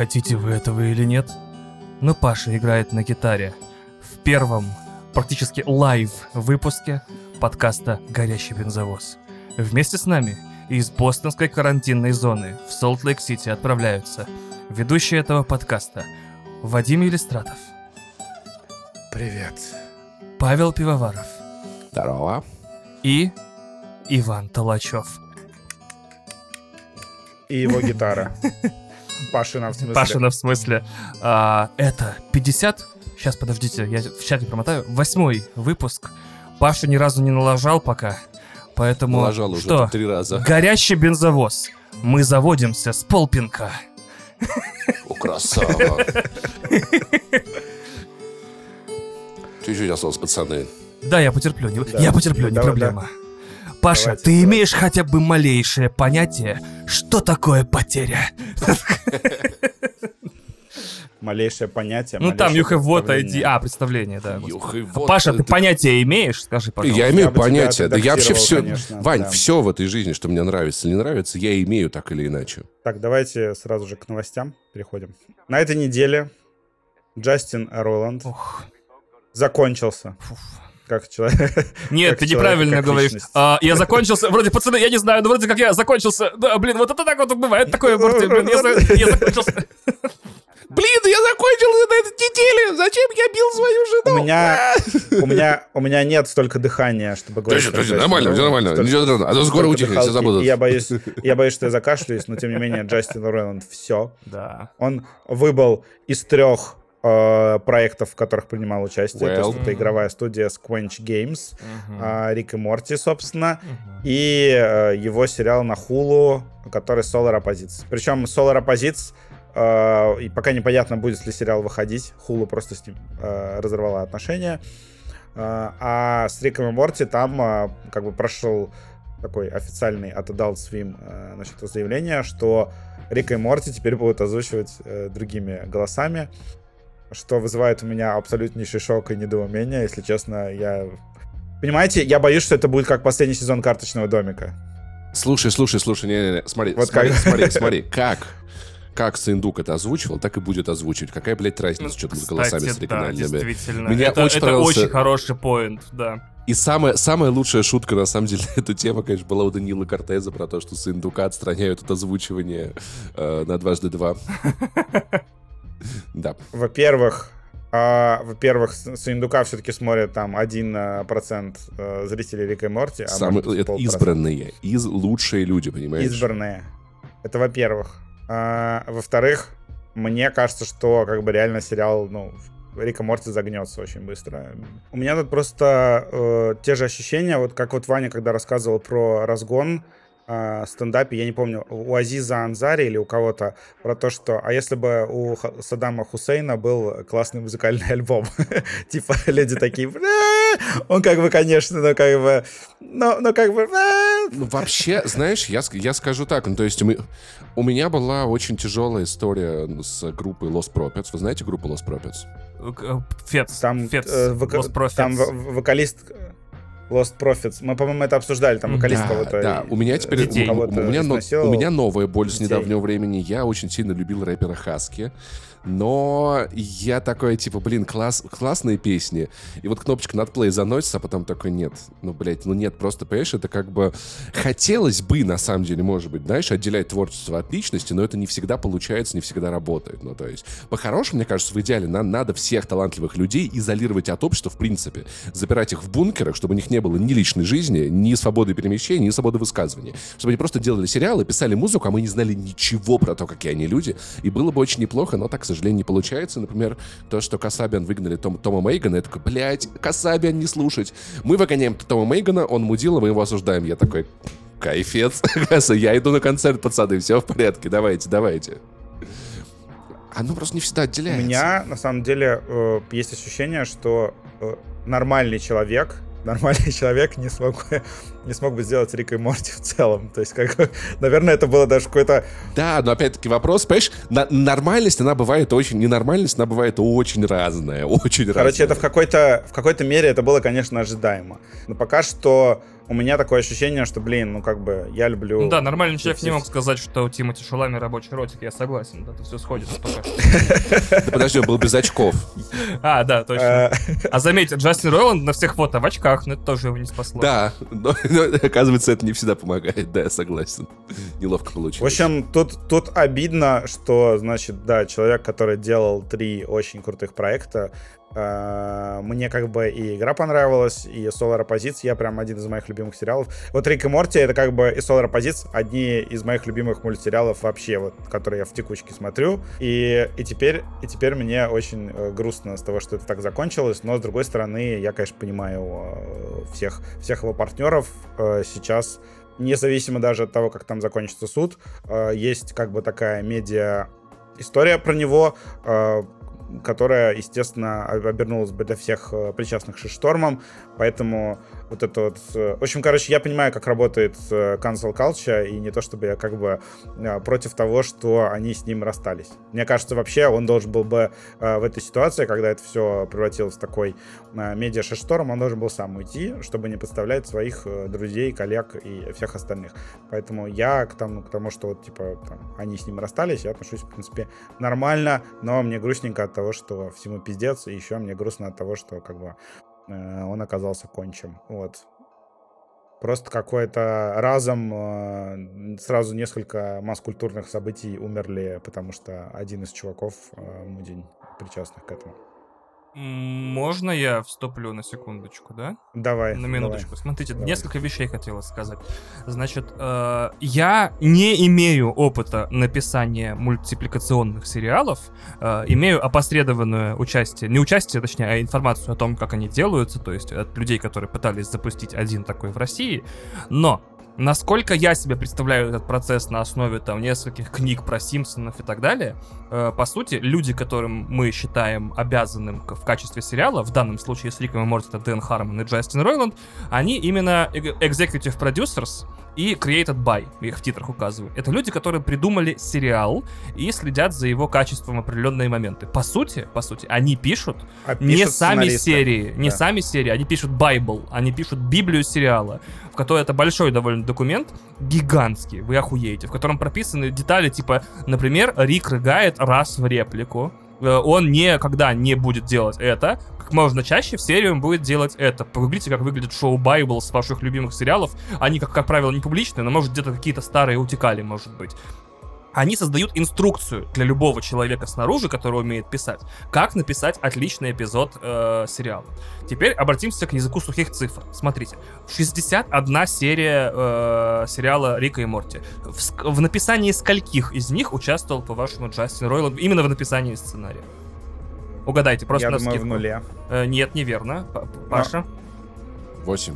Хотите вы этого или нет? Но Паша играет на гитаре. В первом, практически лайв выпуске подкаста «Горящий бензовоз». Вместе с нами из бостонской карантинной зоны в Солт-Лейк-Сити отправляются ведущий этого подкаста Вадим Елистратов. Привет. Павел Пивоваров. Здорово. И Иван Толачев. И его гитара. Пашина в смысле. Пашина в смысле. А, это 50... Сейчас, подождите, я в чате промотаю. Восьмой выпуск. Паша ни разу не налажал пока. Поэтому... Налажал уже что? три раза. Горящий бензовоз. Мы заводимся с полпинка. О, красава. Чуть-чуть осталось, пацаны. Да, я потерплю, не, Да. я потерплю, не Давай, проблема. Паша, Давайте, ты давайте. имеешь хотя бы малейшее понятие, что такое потеря? Малейшее понятие. Ну там you have what. ID. А, представление, да. А, Паша, ты понятие имеешь? Скажи, пожалуйста. Я имею понятие. Да я вообще все... Вань, да. все в этой жизни, что мне нравится или не нравится, я имею так или иначе. Так, давайте сразу же к новостям переходим. На этой неделе Джастин Роланд Ух, закончился. фуф. Как человек. Нет, Как ты человек, неправильно говоришь. А, я закончился. Вроде, пацаны, я не знаю, но вроде как я закончился. Да, блин, вот это так вот бывает такое, блин, я, за- я закончился. Блин, я закончил на этой неделе! Зачем я бил свою жену? У меня, у меня, у меня нет столько дыхания, чтобы говорить. Подожди, подожди, нормально, все нормально. Столько- Ничего страшного. А то скоро утихнет, все забудут. Я боюсь, я боюсь, что я закашляюсь, но тем не менее Джастин Роланд все. Да. Он выбыл из трех э, проектов, в которых принимал участие. То Well. есть это игровая студия Squanch Games, Мгм. а, Рик и Морти, собственно, Мгм. и э, его сериал на Хулу, который Solar Opposites. Причем Solar Opposites, э, и пока непонятно, будет ли сериал выходить. Хулу просто с ним э, разорвала отношения. Э, а с Риком и Морти там э, как бы прошел такой официальный от Adult Swim э, значит, заявление, что Рика и Морти теперь будут озвучивать э, другими голосами, что вызывает у меня абсолютнейший шок и недоумение, если честно, я... Понимаете, я боюсь, что это будет как последний сезон «Карточного домика». Слушай, слушай, слушай, не-не-не, смотри, Вот смотри, как. смотри, смотри, как, как Сындук это озвучивал, так и будет озвучивать. Какая, блядь, разница, что там с голосами с Кстати, да, действительно. Мне это очень это понравился- очень хороший поинт, да. И самая, самая лучшая шутка, на самом деле, эта тема, конечно, была у Данила Кортеза про то, что Сындука отстраняют от озвучивания э, на дважды два. Да. Во-первых, а, во-первых, с с Индука все-таки смотрят там 1% э, зрителей Рика и Морти, а Самые, может это избранные, из лучшие люди, понимаешь? Избранные. Это во-первых. А, во-вторых, мне кажется, что как бы реально сериал, ну, Рика Морти загнется очень быстро. У меня тут просто э, те же ощущения, вот как вот Ваня, когда рассказывал про разгон э, стендапе, я не помню, у Азиза Анзари или у кого-то, про то, что, а если бы у Саддама Хусейна был классный музыкальный альбом, типа люди такие, он как бы, конечно, ну как бы, ну, ну как бы. Ну, вообще, знаешь, я, ск- я скажу так, ну, то есть мы, у меня была очень тяжелая история с группой Lost Prophets. Вы знаете группу Lost Prophets? Э, Фец, Там, Фец, э, Lost Prophets. там во- вокалист э, Lost Profits. Мы, по-моему, это обсуждали. Там вокалист Да, кого-то... да, у меня э, теперь детей. у, у- меня, но- у меня новая боль с недавнего времени. Я очень сильно любил рэпера Хаски. Но я такой, типа, блин, класс, классные песни. И вот кнопочка над плей заносится, а потом такой, нет. Ну, блядь, ну нет, просто, понимаешь, это как бы... Хотелось бы, на самом деле, может быть, знаешь, отделять творчество от личности, но это не всегда получается, не всегда работает. Ну, то есть, по-хорошему, мне кажется, в идеале нам надо всех талантливых людей изолировать от общества, в принципе. Запирать их в бункерах, чтобы у них не было ни личной жизни, ни свободы перемещения, ни свободы высказывания. Чтобы они просто делали сериалы, писали музыку, а мы не знали ничего про то, какие они люди. И было бы очень неплохо, но так, сожалению, не получается. Например, то, что Касабиан выгнали Том- Тома Мейгана, я такой, блядь, Касабиан не слушать. Мы выгоняем Тома Мейгана, он мудила, мы его осуждаем. Я такой, кайфец. Я иду на концерт, пацаны, все в порядке, давайте, давайте. Оно просто не всегда У отделяется. меня, на самом деле, э, есть ощущение, что э, нормальный человек, нормальный человек не смог, бы- не смог бы сделать Рика и Морти в целом. То есть, как, наверное, это было даже какой-то... Да, но опять-таки вопрос, понимаешь, на- нормальность, она бывает очень, ненормальность, она бывает очень разная, очень разная. Короче, это в какой-то, в какой-то мере это было, конечно, ожидаемо. Но пока что у меня такое ощущение, что, блин, ну как бы я люблю... Ну да, нормальный человек не мог сказать, что у Тимати Шалами рабочий ротик, я согласен, да, тут все сходится пока. Да подожди, он был без очков. А, да, точно. Э, А заметьте, Джастин Ройланд на всех фото в очках, но это тоже его не спасло. Да, но, оказывается, это не всегда помогает, да, я согласен. Неловко получилось. В общем, тут, тут обидно, что, значит, да, человек, который делал три очень крутых проекта, мне как бы и игра понравилась, и Solar Opposites, я прям один из моих любимых сериалов. Вот Рик и Морти, это как бы и Solar Opposites одни из моих любимых мультсериалов вообще, вот, которые я в текучке смотрю. И, и, теперь, и теперь мне очень э, грустно с того, что это так закончилось, но, с другой стороны, я, конечно, понимаю э, всех, всех его партнеров э, сейчас независимо даже от того, как там закончится суд, э, есть как бы такая медиа история про него, э, которая, естественно, об- обернулась бы для всех э, причастных шестормом, поэтому вот это вот... э, В общем, короче, я понимаю, как работает э, cancel culture, и не то чтобы я как бы э, против того, что они с ним расстались. Мне кажется, вообще он должен был бы в этой ситуации, когда это все превратилось в такой э, медиа шторм, он должен был сам уйти, чтобы не подставлять своих друзей, коллег и всех остальных. Поэтому я к тому, к тому что вот, типа, там, они с ним расстались, я отношусь, в принципе, нормально, но мне грустненько от того, что всему пиздец, и еще мне грустно от того, что, как бы, он оказался кончем. Вот. Просто какой-то разом э, сразу несколько масс-культурных событий умерли, потому что один из чуваков, э, Мудень, причастных к этому. Можно я вступлю на секундочку, да? Давай. На давай. минуточку. Смотрите, Давай. несколько вещей хотела сказать. Значит, э, я не имею опыта написания мультипликационных сериалов, э, имею опосредованное участие, не участие, точнее, а информацию о том, как они делаются, то есть от людей, которые пытались запустить один такой в России, но Насколько я себе представляю этот процесс на основе там нескольких книг про Симпсонов и так далее, э, по сути, люди, которым мы считаем обязанным в качестве сериала, в данном случае с Риком и Морти, это Дэн Хармон и Джастин Ройланд, они именно эг- executive producers и created by, их в титрах указываю. Это люди, которые придумали сериал и следят за его качеством в определенные моменты. По сути, по сути, они пишут А не пишут сами сценаристы. серии, не Да. сами серии, они пишут Bible, они пишут Библию сериала, в которой это большой довольно документ, гигантский, вы охуеете, в котором прописаны детали, типа, например, Рик рыгает раз в реплику, Э, он никогда не будет делать это, как можно чаще в серии он будет делать это. Погуглите, как выглядит шоу Bible с ваших любимых сериалов. Они, как, как правило, не публичные, но, может, где-то какие-то старые утекали, может быть. Они создают инструкцию для любого человека снаружи, который умеет писать, как написать отличный эпизод э, сериала. Теперь обратимся к языку сухих цифр. Смотрите, 61 серия э, сериала Рика и Морти. В, в написании скольких из них участвовал, по-вашему, Джастин Ройланд именно в написании сценария? Угадайте, просто Я на думаю, в нуле. Э, нет, неверно. П- П- Паша? Восемь.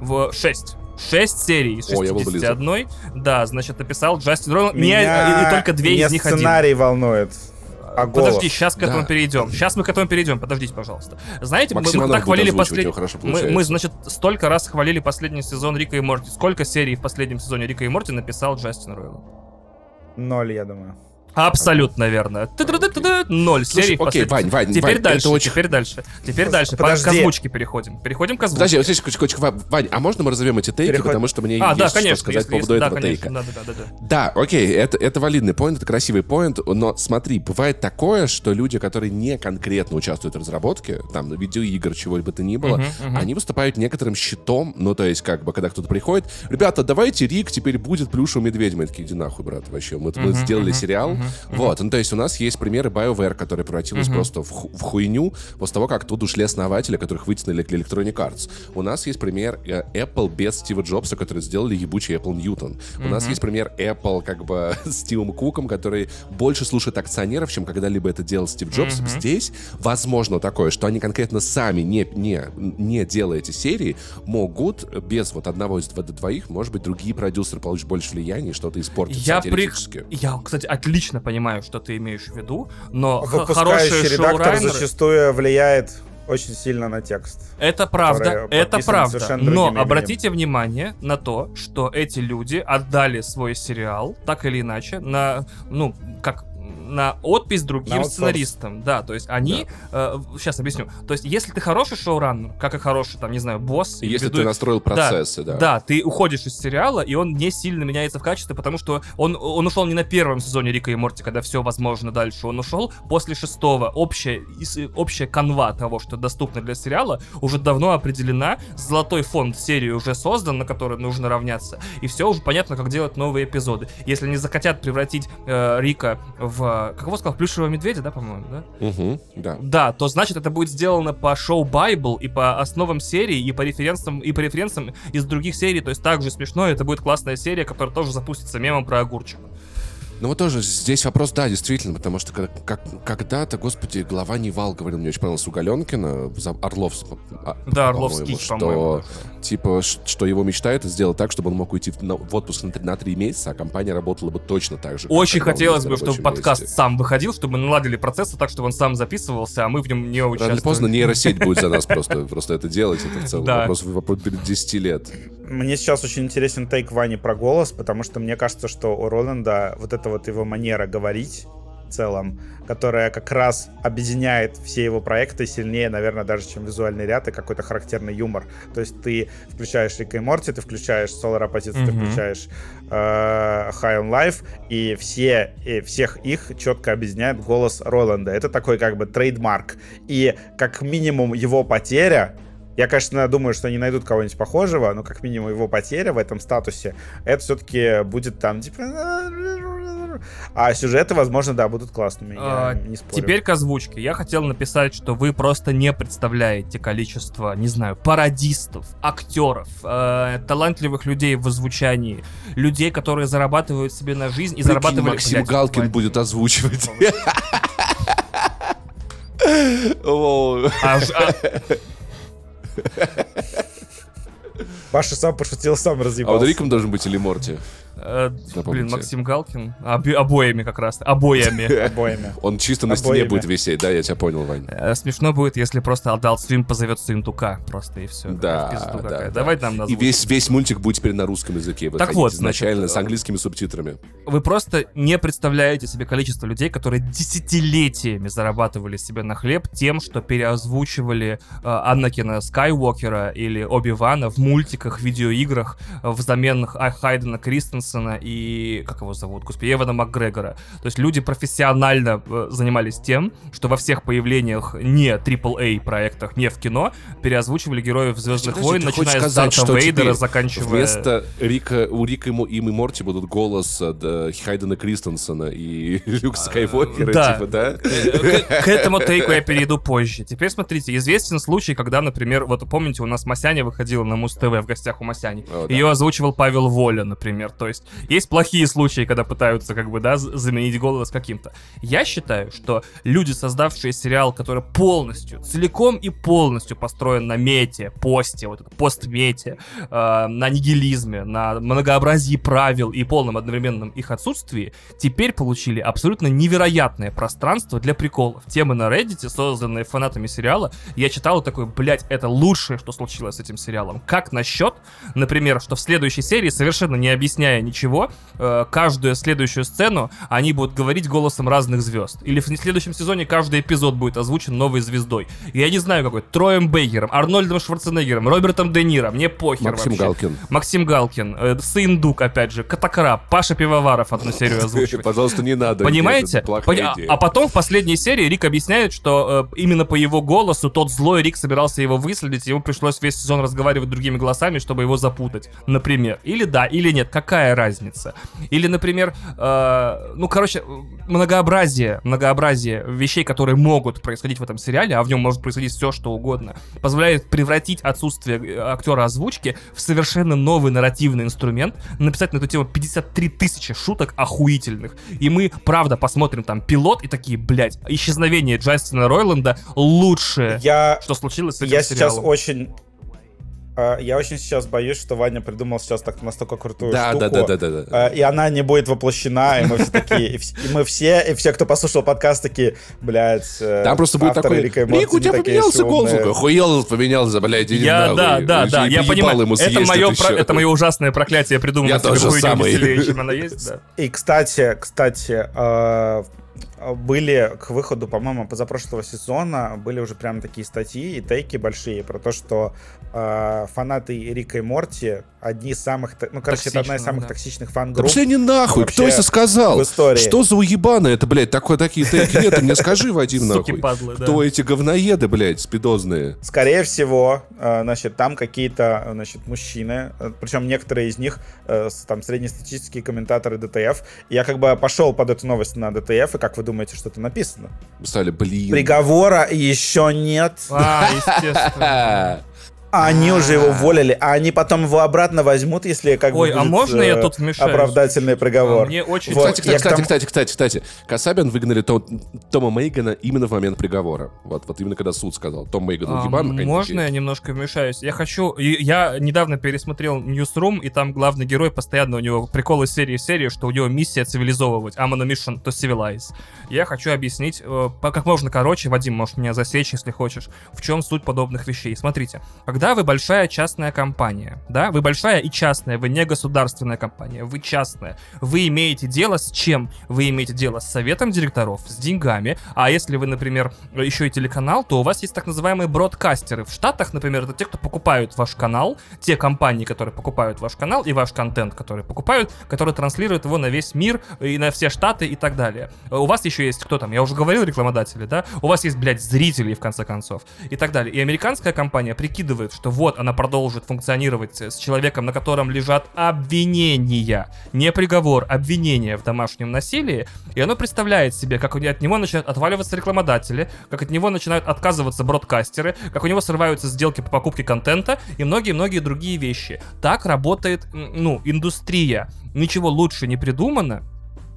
В 6. 6 серий из О, я был 61. Да, значит, написал Джастин Ройланд. Не- Меня и, и только две из них один. сценарий волнует. а Подожди, голос. сейчас к этому Да. перейдем. Сейчас мы к этому перейдем. Подождите, пожалуйста. Знаете, мы, Максим мы так будет хвалили озвучивать, последний... его хорошо Мы, получается. мы, значит, столько раз хвалили последний сезон Рика и Морти. Сколько серий в последнем сезоне Рика и Морти написал Джастин Ройланд? Ноль, я думаю. Абсолютно верно. Ноль серий. окей, Вань, Вань, Теперь дальше, теперь дальше. Теперь дальше. К озвучке переходим. Переходим к озвучке. Подожди, Ва- Вань, а можно мы разовьем эти тейки, потому что мне а, есть что сказать по поводу этого конечно. тейка. Да, окей, это, это валидный поинт, это красивый поинт, но смотри, бывает такое, что люди, которые не конкретно участвуют в разработке, там, видеоигр, чего бы то ни было, они выступают некоторым щитом, ну, то есть, как бы, когда кто-то приходит, ребята, давайте Рик теперь будет плюшевым медведем. Я такие, иди нахуй, брат, вообще, мы, сделали сериал, мгм. вот, ну, то есть, у нас есть примеры BioWare, которая превратилась Мгм. просто в, ху- в хуйню после того, как тут ушли основатели, которых вытянули к Electronic Arts. У нас есть пример э, Apple без Стива Джобса, которые сделали ебучий Apple Newton. У нас есть пример Apple как бы с Стивом Куком, который больше слушает акционеров, чем когда-либо это делал Стив Джобс. Здесь возможно такое, что они конкретно сами, не, не, не делая эти серии, могут без вот одного из дво- двоих, может быть, другие продюсеры получат больше влияния и что-то испортить Я, при... я, кстати, отлично понимаю, что ты имеешь в виду, но х- Выпускающий хорошие редактор шоурайнеры... зачастую влияет очень сильно на текст. Это правда, это правда. Но именем. обратите внимание на то, что эти люди отдали свой сериал, так или иначе, на, ну, как на отпись другим На сценаристам. Да, то есть они... сейчас объясню. То есть если ты хороший шоураннер, как и хороший, там, не знаю, босс... Если веду- ты настроил процессы, да. Да, ты уходишь из сериала, и он не сильно меняется в качестве, потому что он, он ушел не на первом сезоне Рика и Морти, когда все возможно дальше. Он ушел после шестого. Общая, общая канва того, что доступно для сериала, уже давно определена. Золотой фонд серии уже создан, на который нужно равняться. И все уже понятно, как делать новые эпизоды. Если они захотят превратить э, Рика в... Как его сказал? Плюшевого медведя, да, по-моему, да? Мгм, да. Да, то значит это будет сделано по шоу Bible и по основам серии, и по референсам, и по референсам из других серий. То есть также смешно, это будет классная серия, которая тоже запустится мемом про огурчик. Ну вот тоже здесь вопрос, да, действительно, потому что как, как- когда-то, господи, глава Naval говорил, мне очень понравилось у Галенкина, за- Орлов, а, Да, по-моему, Орловский, что, по-моему. Типа, что его мечта это сделать так, чтобы он мог уйти в, отпуск на, три- на три месяца, а компания работала бы точно так же. Очень хотелось бы, чтобы рабочем подкаст месте. сам выходил, чтобы мы наладили процессы так, чтобы он сам записывался, а мы в нем не Рано или участвовали. поздно нейросеть будет за нас просто, просто это делать. Это в целом вопрос 10 лет. Мне сейчас очень интересен take Вани про голос, потому что мне кажется, что у Роланда вот эта вот его манера говорить в целом, которая как раз объединяет все его проекты сильнее, наверное, даже, чем визуальный ряд и какой-то характерный юмор. То есть ты включаешь Рика и Морти, ты включаешь Solar Opposites, ты Мгм. включаешь э, High on Life, и все, и всех их четко объединяет голос Роланда. Это такой как бы trademark. И как минимум его потеря я, конечно, думаю, что они найдут кого-нибудь похожего, но как минимум его потеря в этом статусе, это все-таки будет там типа... А сюжеты, возможно, да, будут классными. Я А, не спорю. Теперь к озвучке. Я хотел написать, что вы просто не представляете количество, не знаю, пародистов, актеров, э, талантливых людей в озвучании, людей, которые зарабатывают себе на жизнь и Прикинь, зарабатывали... Максим Блядь, Галкин хватит. будет озвучивать. О, А а- Паша сам пошутил, сам А разъебался. вот Риком должен быть или Морти? Э, блин. Максим Галкин. Оби- обоими как раз. Обоями. Он чисто на стене будет висеть, да, я тебя понял, Вань. Э, Смешно будет, если просто Adult Swim позовет Сундука. Просто и все. Да, да, да. Давай нам И назвучим. весь, весь мультик будет теперь на русском языке выходить вот, изначально значит, с английскими субтитрами. Вы просто не представляете себе количество людей, которые десятилетиями зарабатывали себе на хлеб тем, что переозвучивали э, Аннакина Скайуокера или Оби-Вана в мультиках, видеоиграх э, взамен Ха- Хайдена Кристенсена и... Как его зовут? Господи, Эвана Макгрегора. То есть люди профессионально э, занимались тем, что во всех появлениях не AAA проектах, не в кино, переозвучивали героев Звездных Подожди, войн, начиная с сказать, Дарта что Вейдера, заканчивая... Вместо Рика, у Рика ему- им и Морти будут голос от э, Хайдена Кристенсена и Люк Скайуокера, да. типа, да? К, к этому тейку я перейду позже. Теперь смотрите, известен случай, когда, например, вот помните, у нас Масяня выходила на Муз-ТВ в гостях у Масяни. О, да. Ее озвучивал Павел Воля, например. То есть есть плохие случаи, когда пытаются, как бы, да, заменить голос каким-то. Я считаю, что люди, создавшие сериал, который полностью, целиком и полностью построен на мете, посте, вот это постмете, э, на нигилизме, на многообразии правил и полном одновременном их отсутствии, теперь получили абсолютно невероятное пространство для приколов. Темы на Reddit, созданные фанатами сериала, я читал такой, блядь, это лучшее, что случилось с этим сериалом. Как насчет, например, что в следующей серии, совершенно не объясняя ничего, э, каждую следующую сцену они будут говорить голосом разных звезд. Или в следующем сезоне каждый эпизод будет озвучен новой звездой. Я не знаю какой, Троем Бейгером, Арнольдом Шварценеггером, Робертом Де Ниро, мне похер Максим вообще. Галкин. Максим Галкин, э, Сындук, опять же, Катакраб, Паша Пивоваров одну серию озвучивает. Пожалуйста, не надо. Понимаете? А-. А потом в последней серии Рик объясняет, что э, именно по его голосу тот злой Рик собирался его выследить, ему пришлось весь сезон разговаривать другими голосами, чтобы его запутать, например. Или да, или нет, какая разница? Или, например, э, ну, короче, многообразие, многообразие вещей, которые могут происходить в этом сериале, а в нем может происходить все, что угодно, позволяет превратить отсутствие э, актера озвучки в совершенно новый нарративный инструмент, написать на эту тему 53 тысячи шуток охуительных. И мы, правда, посмотрим там пилот и такие, блядь, исчезновение Джастина Ройланда лучшее, Я, что случилось с этим я сейчас сериалом. очень... а, Я очень сейчас боюсь, что Ваня придумал сейчас так настолько крутую Да, штуку. да, да, да, да, да. а, И она не будет воплощена, и мы все такие, и мы все, и все, кто послушал подкаст, такие, блядь, э, Там просто будет такой, Рика Рик, у тебя поменялся голос. умные». Охуел, поменялся, блядь, иди Я, нахуй. да, да, Еще да, и я понимаю. ему Это мое, это мое ужасное проклятие придумать Я себе тоже хуйню самый. веселее, чем она есть, да. И, кстати, кстати, э, были к выходу, по-моему, позапрошлого сезона, были уже прям такие статьи и тейки большие про то, что э, фанаты Рика и Морти одни из самых, ну, короче, это одна из самых да. токсичных фан-групп. Да пошли они нахуй, кто это сказал? В истории. Что за уебаны это, блядь, такое, такие тейки? Нет, ты мне скажи, Вадим, нахуй. Падлы, да. Кто эти говноеды, блядь, спидозные? Скорее всего, э, значит, там какие-то, значит, мужчины, причем некоторые из них, э, там, среднестатистические комментаторы ДТФ. Я как бы пошел под эту новость на ДТФ, и как вы думаете, что-то написано? Стали, блин. Приговора еще нет. А, естественно. А они уже его уволили, а они потом его обратно возьмут, если как Ой, бы а можно я э, тут вмешаюсь? оправдательный приговор. А мне очень... Вот. Кстати, кстати, кстати, кстати, кстати, кстати, Касабин выгнали Том, Тома Мейгана именно в момент приговора. Вот, вот именно когда суд сказал, Том Мейган а. Можно я немножко вмешаюсь? Я хочу... Я недавно пересмотрел Newsroom, и там главный герой постоянно у него прикол из серии в серию, что у него миссия цивилизовывать. I'm on a mission to civilize. Я хочу объяснить, э, как можно короче, Вадим, можешь меня засечь, если хочешь, в чем суть подобных вещей. Смотрите, когда вы большая частная компания, да, вы большая и частная, вы не государственная компания, вы частная, вы имеете дело с чем? Вы имеете дело с советом директоров, с деньгами, а если вы, например, еще и телеканал, то у вас есть так называемые бродкастеры. В Штатах, например, это те, кто покупают ваш канал, те компании, которые покупают ваш канал и ваш контент, который покупают, которые транслируют его на весь мир и на все штаты и так далее. У вас еще есть кто там, я уже говорил, рекламодатели, да? У вас есть, блядь, зрители, в конце концов, и так далее. И американская компания прикидывает, что вот она продолжит функционировать с человеком, на котором лежат обвинения, не приговор, обвинения в домашнем насилии, и оно представляет себе, как от него начинают отваливаться рекламодатели, как от него начинают отказываться бродкастеры, как у него срываются сделки по покупке контента и многие-многие другие вещи. Так работает, ну, индустрия. Ничего лучше не придумано,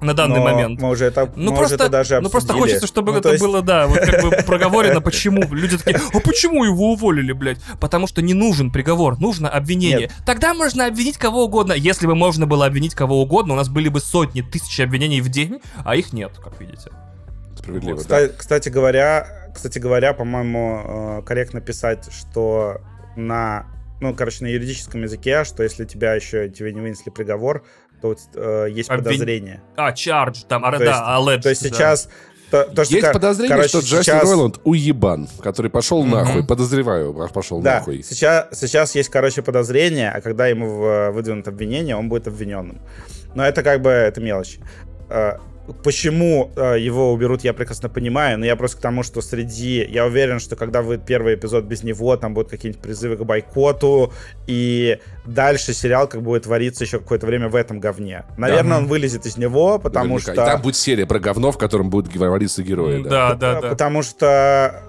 на данный Но момент. Мы уже это, ну, мы просто, уже это даже обсудили. Ну просто хочется, чтобы ну, это есть... было, да, вот как бы проговорено, почему. Люди такие, а почему его уволили, блядь? Потому что не нужен приговор, нужно обвинение. Нет. Тогда можно обвинить кого угодно. Если бы можно было обвинить кого угодно, у нас были бы сотни, тысячи обвинений в день, а их нет, как видите. Справедливо, вот. да. Кстати говоря, кстати говоря, по-моему, э, корректно писать, что на ну, короче, на юридическом языке, что если тебя еще тебе не вынесли приговор, то э, есть Обвин... подозрение. А, charge, там, то да, есть, alleged, То есть сейчас... То, то, что, есть подозрение, короче, что Джастин сейчас... Ройланд уебан, который пошел mm-hmm. нахуй, подозреваю, пошел да, нахуй. Сейчас, сейчас есть, короче, подозрение, а когда ему выдвинут обвинение, он будет обвиненным. Но это как бы, это мелочь. Э, Почему э, его уберут, я прекрасно понимаю, но я просто к тому, что среди... Я уверен, что когда выйдет первый эпизод без него, там будут какие-нибудь призывы к бойкоту, и дальше сериал как будет твориться еще какое-то время в этом говне. Наверное, да. он вылезет из него, потому Наверняка. что... И там будет серия про говно, в котором будут говориться герои. Да, да, да. да. Потому что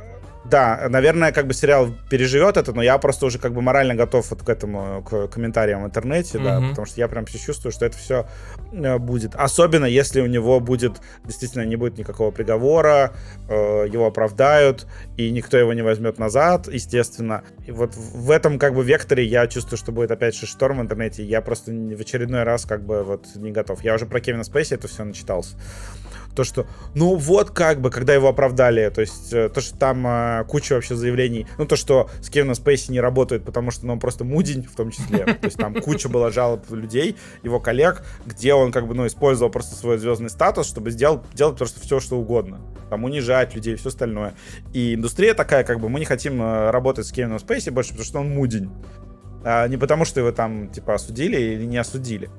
да, наверное, как бы сериал переживет это, но я просто уже как бы морально готов вот к этому, к комментариям в интернете, mm-hmm. да, потому что я прям чувствую, что это все э, будет. Особенно, если у него будет, действительно, не будет никакого приговора, э, его оправдают, и никто его не возьмет назад, естественно. И вот в этом как бы векторе я чувствую, что будет опять же шторм в интернете, я просто в очередной раз как бы вот не готов. Я уже про Кевина Спейси это все начитался то, что, ну вот как бы, когда его оправдали, то есть э, то, что там э, куча вообще заявлений, ну то, что с Кевином Спейси не работает, потому что ну, он просто мудень в том числе, то есть там куча было жалоб людей, его коллег, где он как бы, ну, использовал просто свой звездный статус, чтобы сделать, делать просто все, что угодно, там унижать людей, все остальное. И индустрия такая, как бы, мы не хотим э, работать с Кевином Спейси больше, потому что он мудень. А не потому, что его там, типа, осудили или не осудили.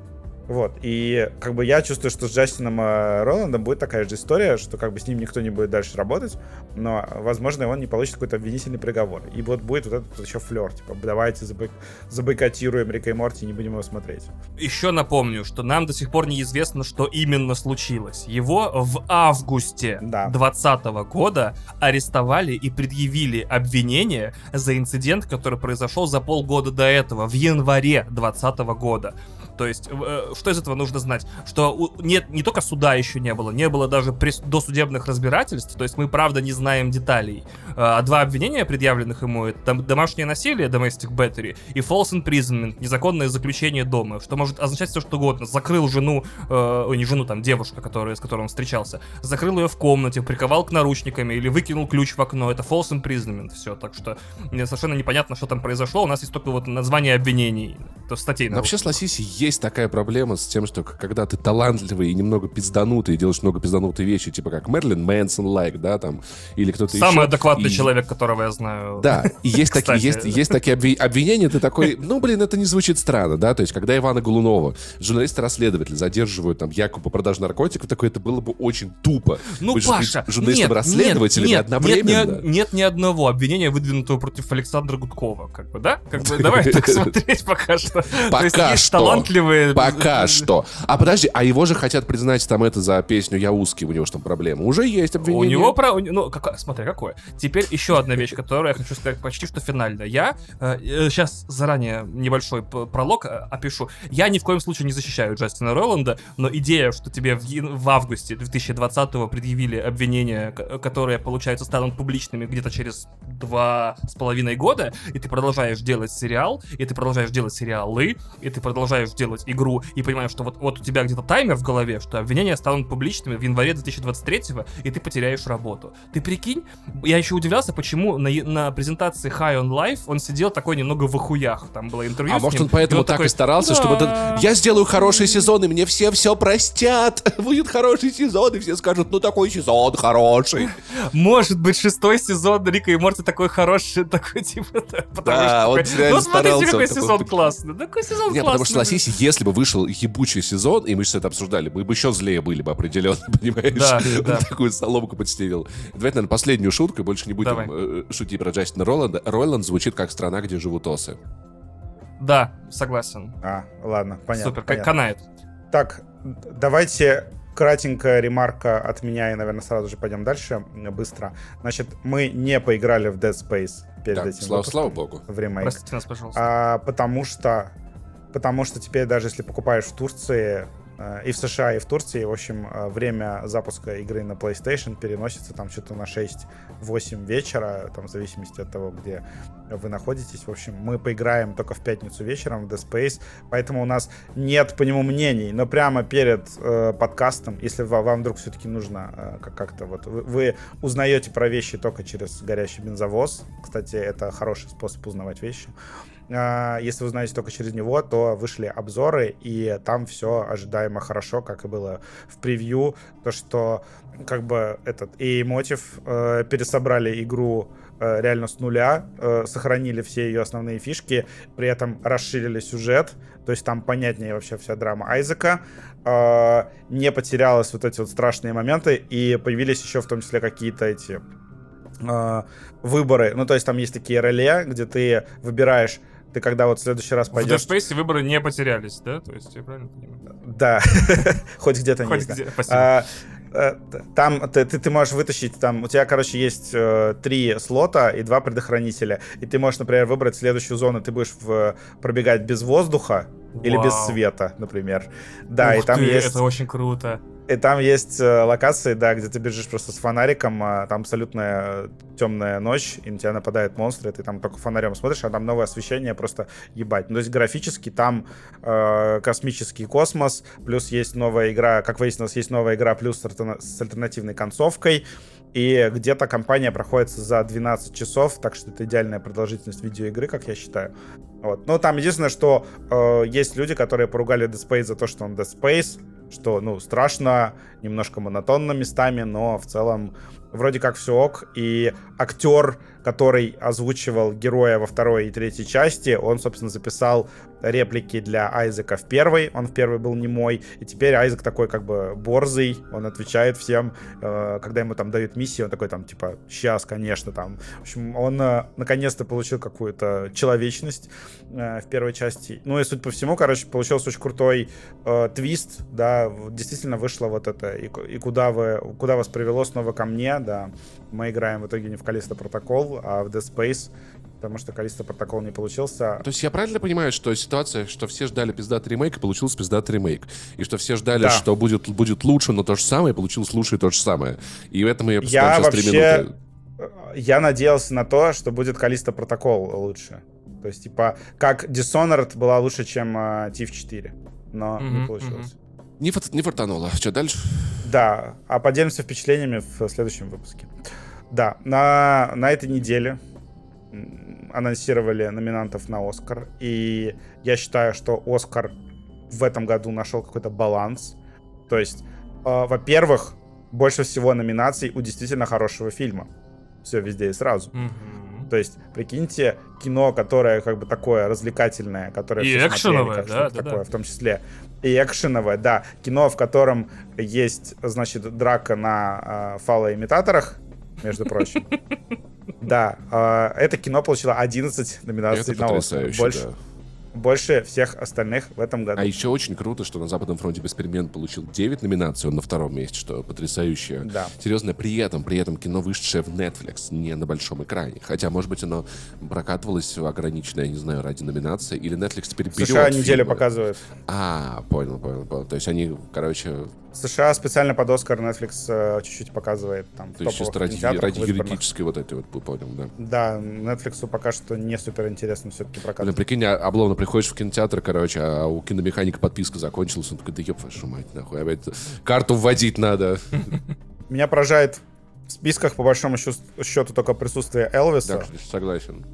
Вот, и как бы я чувствую, что с Джастином э, Роландом будет такая же история, что как бы с ним никто не будет дальше работать, но, возможно, он не получит какой-то обвинительный приговор. И вот будет вот этот еще флер, типа, давайте забой... забойкотируем Рика и Морти и не будем его смотреть. Еще напомню, что нам до сих пор неизвестно, что именно случилось. Его в августе 2020 да. года арестовали и предъявили обвинение за инцидент, который произошел за полгода до этого, в январе 2020 года. То есть, э, что из этого нужно знать? Что у, нет, не только суда еще не было, не было даже пресс, досудебных разбирательств, то есть мы, правда, не знаем деталей. А два обвинения, предъявленных ему, это домашнее насилие, domestic battery, и false imprisonment, незаконное заключение дома, что может означать все, что угодно. Закрыл жену, э, ой, не жену, там, девушка, которая, с которой он встречался, закрыл ее в комнате, приковал к наручниками или выкинул ключ в окно, это false imprisonment, все, так что совершенно непонятно, что там произошло, у нас есть только вот название обвинений, каких-то статей. Вообще с русском. Есть такая проблема с тем, что когда ты талантливый и немного пизданутый, и делаешь много пизданутые вещи, типа как Мерлин Мэнсон лайк, да, там, или кто-то еще. Самый адекватный и- человек, которого я знаю. Да, и есть такие, есть, есть такие обви- обвинения, ты такой, ну, блин, это не звучит странно, да, то есть, когда Ивана Голунова, журналисты-расследователи, задерживают там якобы по продаже наркотиков, такое это было бы очень тупо. Ну, Быть Паша, журналистом-расследователем нет, нет, одновременно. Нет, нет ни одного обвинения, выдвинутого против Александра Гудкова, как бы, да? Как бы, давай так смотреть пока что. Пока что. Талантливые... Пока что. А подожди, а его же хотят признать там это за песню «Я узкий», у него же там проблема. Уже есть У обвинение. него про... у Ну, какая- смотри, какое. Теперь еще одна вещь, которую я хочу сказать почти что финально. Я сейчас заранее небольшой пролог э, опишу. Я ни в коем случае не защищаю Джастина Роланда, но идея, что тебе в, в августе 2020-го предъявили обвинения, которые, получается, станут публичными где-то через два с половиной года, и ты продолжаешь делать сериал, и ты продолжаешь делать сериалы, и ты продолжаешь делать игру, и понимаешь, что вот, вот у тебя где-то таймер в голове, что обвинения станут публичными в январе 2023 и ты потеряешь работу. Ты прикинь, я еще удивлялся, почему на, на презентации High on Life он сидел такой немного в охуях. Там было интервью А может ним, он поэтому он так такой, и старался, чтобы «Да». этот... Я сделаю хороший сезон, и мне все все простят. Будет хороший сезон, и все скажут, ну такой сезон хороший. Может быть, шестой сезон Рика и Морти такой хороший, такой типа, да, потому Да, что он такой, ну смотрите, какой такой, сезон блин». классный, такой сезон классный. потому что, согласись, если бы вышел ебучий сезон, и мы сейчас это обсуждали, мы бы еще злее были бы определенно, понимаешь? Да, да. такую соломку подстелил. Давайте, наверное, последнюю шутку, больше не будем Давай. э, шутить про Джастина Роланда. Роланд звучит как страна, где живут осы. Да, согласен. А, ладно, понятно. Супер, понятно. канает. Так, давайте кратенькая ремарка от меня, и, наверное, сразу же пойдем дальше, быстро. Значит, мы не поиграли в Dead Space перед Так, этим слава, выпуском, слава богу. в ремейк. Простите нас, пожалуйста. А, потому что потому что теперь даже если покупаешь в Турции э, и в США, и в Турции, в общем, э, время запуска игры на PlayStation переносится там что-то на 6-8 вечера, там в зависимости от того, где вы находитесь. В общем, мы поиграем только в пятницу вечером в Dead Space, поэтому у нас нет по нему мнений, но прямо перед э, подкастом, если ва- вам вдруг все-таки нужно э, как- как-то вот, вы, вы узнаете про вещи только через горящий бензовоз, кстати, это хороший способ узнавать вещи, а, Если вы знаете только через него, то вышли обзоры, и там все ожидаемо хорошо, как и было в превью. То, что как бы этот и мотив э, пересобрали игру э, реально с нуля, э, сохранили все ее основные фишки, при этом расширили сюжет, то есть там понятнее вообще вся драма Айзека, э, не потерялась вот эти вот страшные моменты, и появились еще в том числе какие-то эти э, выборы. Ну, то есть там есть такие реле, где ты выбираешь, ты когда вот в следующий раз В Dead пойдешь... Space выборы не потерялись, да? То есть я правильно понимаю? Да, хоть где-то да. где, спасибо. А, э, Там ты, ты, ты можешь вытащить, там у тебя, короче, есть э, три слота и два предохранителя. И ты можешь, например, выбрать следующую зону, ты будешь в- пробегать без воздуха или без Вау. света, например. Да, Ух и там ты, есть... Это очень круто. И там есть э, локации, да, где ты бежишь просто с фонариком, а там абсолютная темная ночь, и на тебя нападают монстры, и ты там только фонарем смотришь, а там новое освещение просто ебать. Ну, то есть графически там э, космический космос, плюс есть новая игра, как выяснилось, есть новая игра плюс с, альтерна- с альтернативной концовкой, и где-то кампания проходит за 12 часов, так что это идеальная продолжительность видеоигры, как я считаю. Вот. Ну, там единственное, что э, есть люди, которые поругали Dead Space за то, что он Dead Space, что, ну, страшно, немножко монотонно местами, но в целом вроде как все ок. И актер, который озвучивал героя во второй и третьей части, он, собственно, записал реплики для Айзека в первой. Он в первой был немой. И теперь Айзек такой как бы борзый. Он отвечает всем, э, когда ему там дают миссии, он такой там типа, сейчас, конечно, там. В общем, он э, наконец-то получил какую-то человечность э, в первой части. Ну и, судя по всему, короче, получился очень крутой твист, да, действительно вышло вот это, и, и куда, вы, куда вас привело снова ко мне, да, мы играем в итоге не в Калиста Протокол, а в Dead Space, потому что Калиста Протокол не получился. То есть я правильно понимаю, что ситуация, что все ждали пиздатый ремейк, и получился пиздатый ремейк. И что все ждали, Да. что будет, будет лучше, но то же самое, и получилось лучше и то же самое. И в этом я Я представляю сейчас три вообще, минуты. э, я надеялся на то, что будет Калиста Протокол лучше. То есть, типа, как Dishonored была лучше, чем э, TIF 4, но не Мгм, получилось. Не, фот- не фартануло. Что дальше? Да, а поделимся впечатлениями в следующем выпуске. Да, на, на этой неделе анонсировали номинантов на Оскар. И я считаю, что Оскар в этом году нашел какой-то баланс. То есть, э, во-первых, больше всего номинаций у действительно хорошего фильма. Все везде и сразу. Мгм. То есть, прикиньте, кино, которое как бы такое развлекательное, которое И все смотрели, экшеновое, как да, что-то да, такое, да. в том числе. И экшеновое, да. Кино, в котором есть, значит, драка на э, фалоимитаторах, между прочим. Да, э, это кино получило 11 номинаций Это на Оскар. Больше, да. Больше всех остальных в этом году. А еще очень круто, что на Западном фронте без перемен получил 9 номинаций, он на втором месте, что потрясающе. Да. Серьезно, при этом, при этом кино вышедшее в Netflix, не на большом экране. Хотя, может быть, оно прокатывалось ограниченное, я не знаю, ради номинации, или Netflix теперь берет США неделю показывают. А, понял, понял, понял. То есть они, короче, США специально под Оскар Netflix э, чуть-чуть показывает там то есть чисто ради, ради юридической вот этой вот, понял, да. Да, Netflix пока что не супер интересно все-таки Блин, прокатывать. прикинь, а, обломно приходишь в кинотеатр, короче, а у киномеханика подписка закончилась, он такой, да ёб вашу мать, нахуй, опять карту вводить надо. Меня поражает в списках, по большому счет- счету, только присутствие Элвиса. Так, согласен.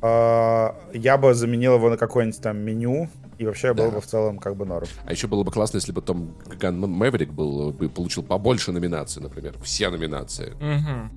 А, Я бы заменил его на какое-нибудь там меню, и вообще было Да. бы в целом как бы норм. А еще было бы классно, если бы Top Gun Maverick был, бы получил побольше номинаций, например. Все номинации. Мгм.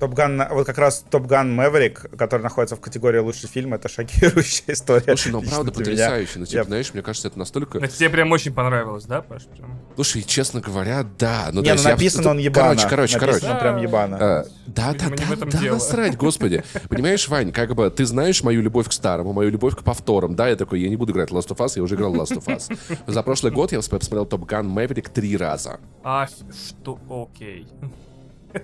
Top Gun, вот как раз Top Gun Maverick, который находится в категории лучший фильм, это шокирующая история. Слушай, ну правда потрясающе. Ну, типа, Я- знаешь, мне кажется, это настолько... Это тебе прям очень понравилось, да, Паш? Прям? Слушай, честно говоря, да. Ну, Не, ну есть я- написан это- он ебано. Короче, короче, Написан короче. он прям ебано. А, Да, да, да, этом да, дело. насрать, господи. Понимаешь, Вань, как бы ты знаешь мою любовь к старому, мою любовь к повторам. Да, я такой, я не буду играть в Last of Us, я уже играл в Last of Us. За прошлый год я посмотрел Топ Ган Мэверик три раза. А, что? Окей.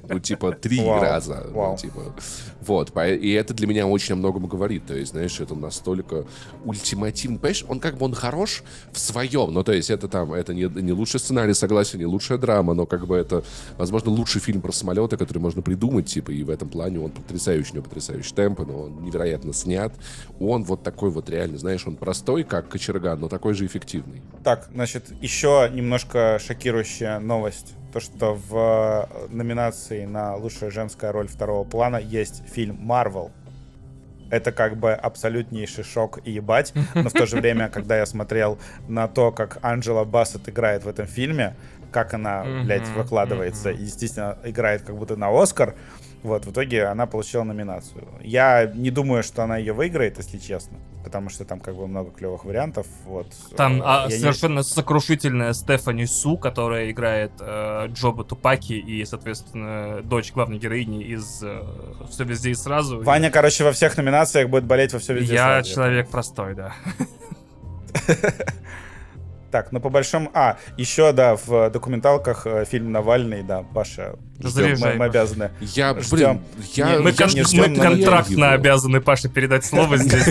Ну, типа, три Вау, раза. Ну, вау. типа, вот. И это для меня очень о многом говорит. То есть, знаешь, это настолько ультимативно. Понимаешь, он как бы он хорош в своем. Ну, то есть, это там, это не, не лучший сценарий, согласен, не лучшая драма, но как бы это, возможно, лучший фильм про самолеты, который можно придумать, типа, и в этом плане он потрясающий, у него потрясающий темп, но он невероятно снят. Он вот такой вот реально, знаешь, он простой, как Кочерган, но такой же эффективный. Так, значит, еще немножко шокирующая новость. То, что в э, номинации на лучшая женская роль второго плана есть фильм «Марвел». Это как бы абсолютнейший шок и ебать. Но в то же время, когда я смотрел на то, как Анджела Бассет играет в этом фильме, как она, блядь, выкладывается действительно играет как будто на Оскар, вот, в итоге она получила номинацию. Я не думаю, что она ее выиграет, если честно, потому что там как бы много клевых вариантов, вот. Там Э, а, я не- совершенно сокрушительная Стефани Су, которая играет э, Джоба Тупаки и, соответственно, дочь главной героини из «Все везде и сразу». Ваня, короче, во всех номинациях будет болеть во все везде. Я сразу. человек простой, да. Так, ну по большому... А, еще, да, в документалках э, фильм «Навальный», да, Паша, ждем, мы, мы обязаны. Я, блин, Ждем. я... Не, Мы, я кон- не мы ждем, но контрактно его. обязаны Паше передать слово здесь.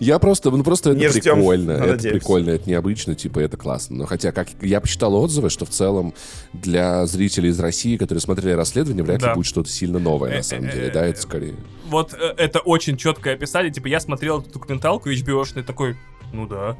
Я просто, ну просто это прикольно, но это прикольно, это необычно, типа это классно. Но хотя, как я почитал отзывы, что в целом для зрителей из России, которые смотрели расследование, вряд ли будет что-то сильно новое, на самом деле, да, это скорее... Вот э, это очень четкое описание. Типа, я смотрел эту документалку HBO-шный такой, ну да,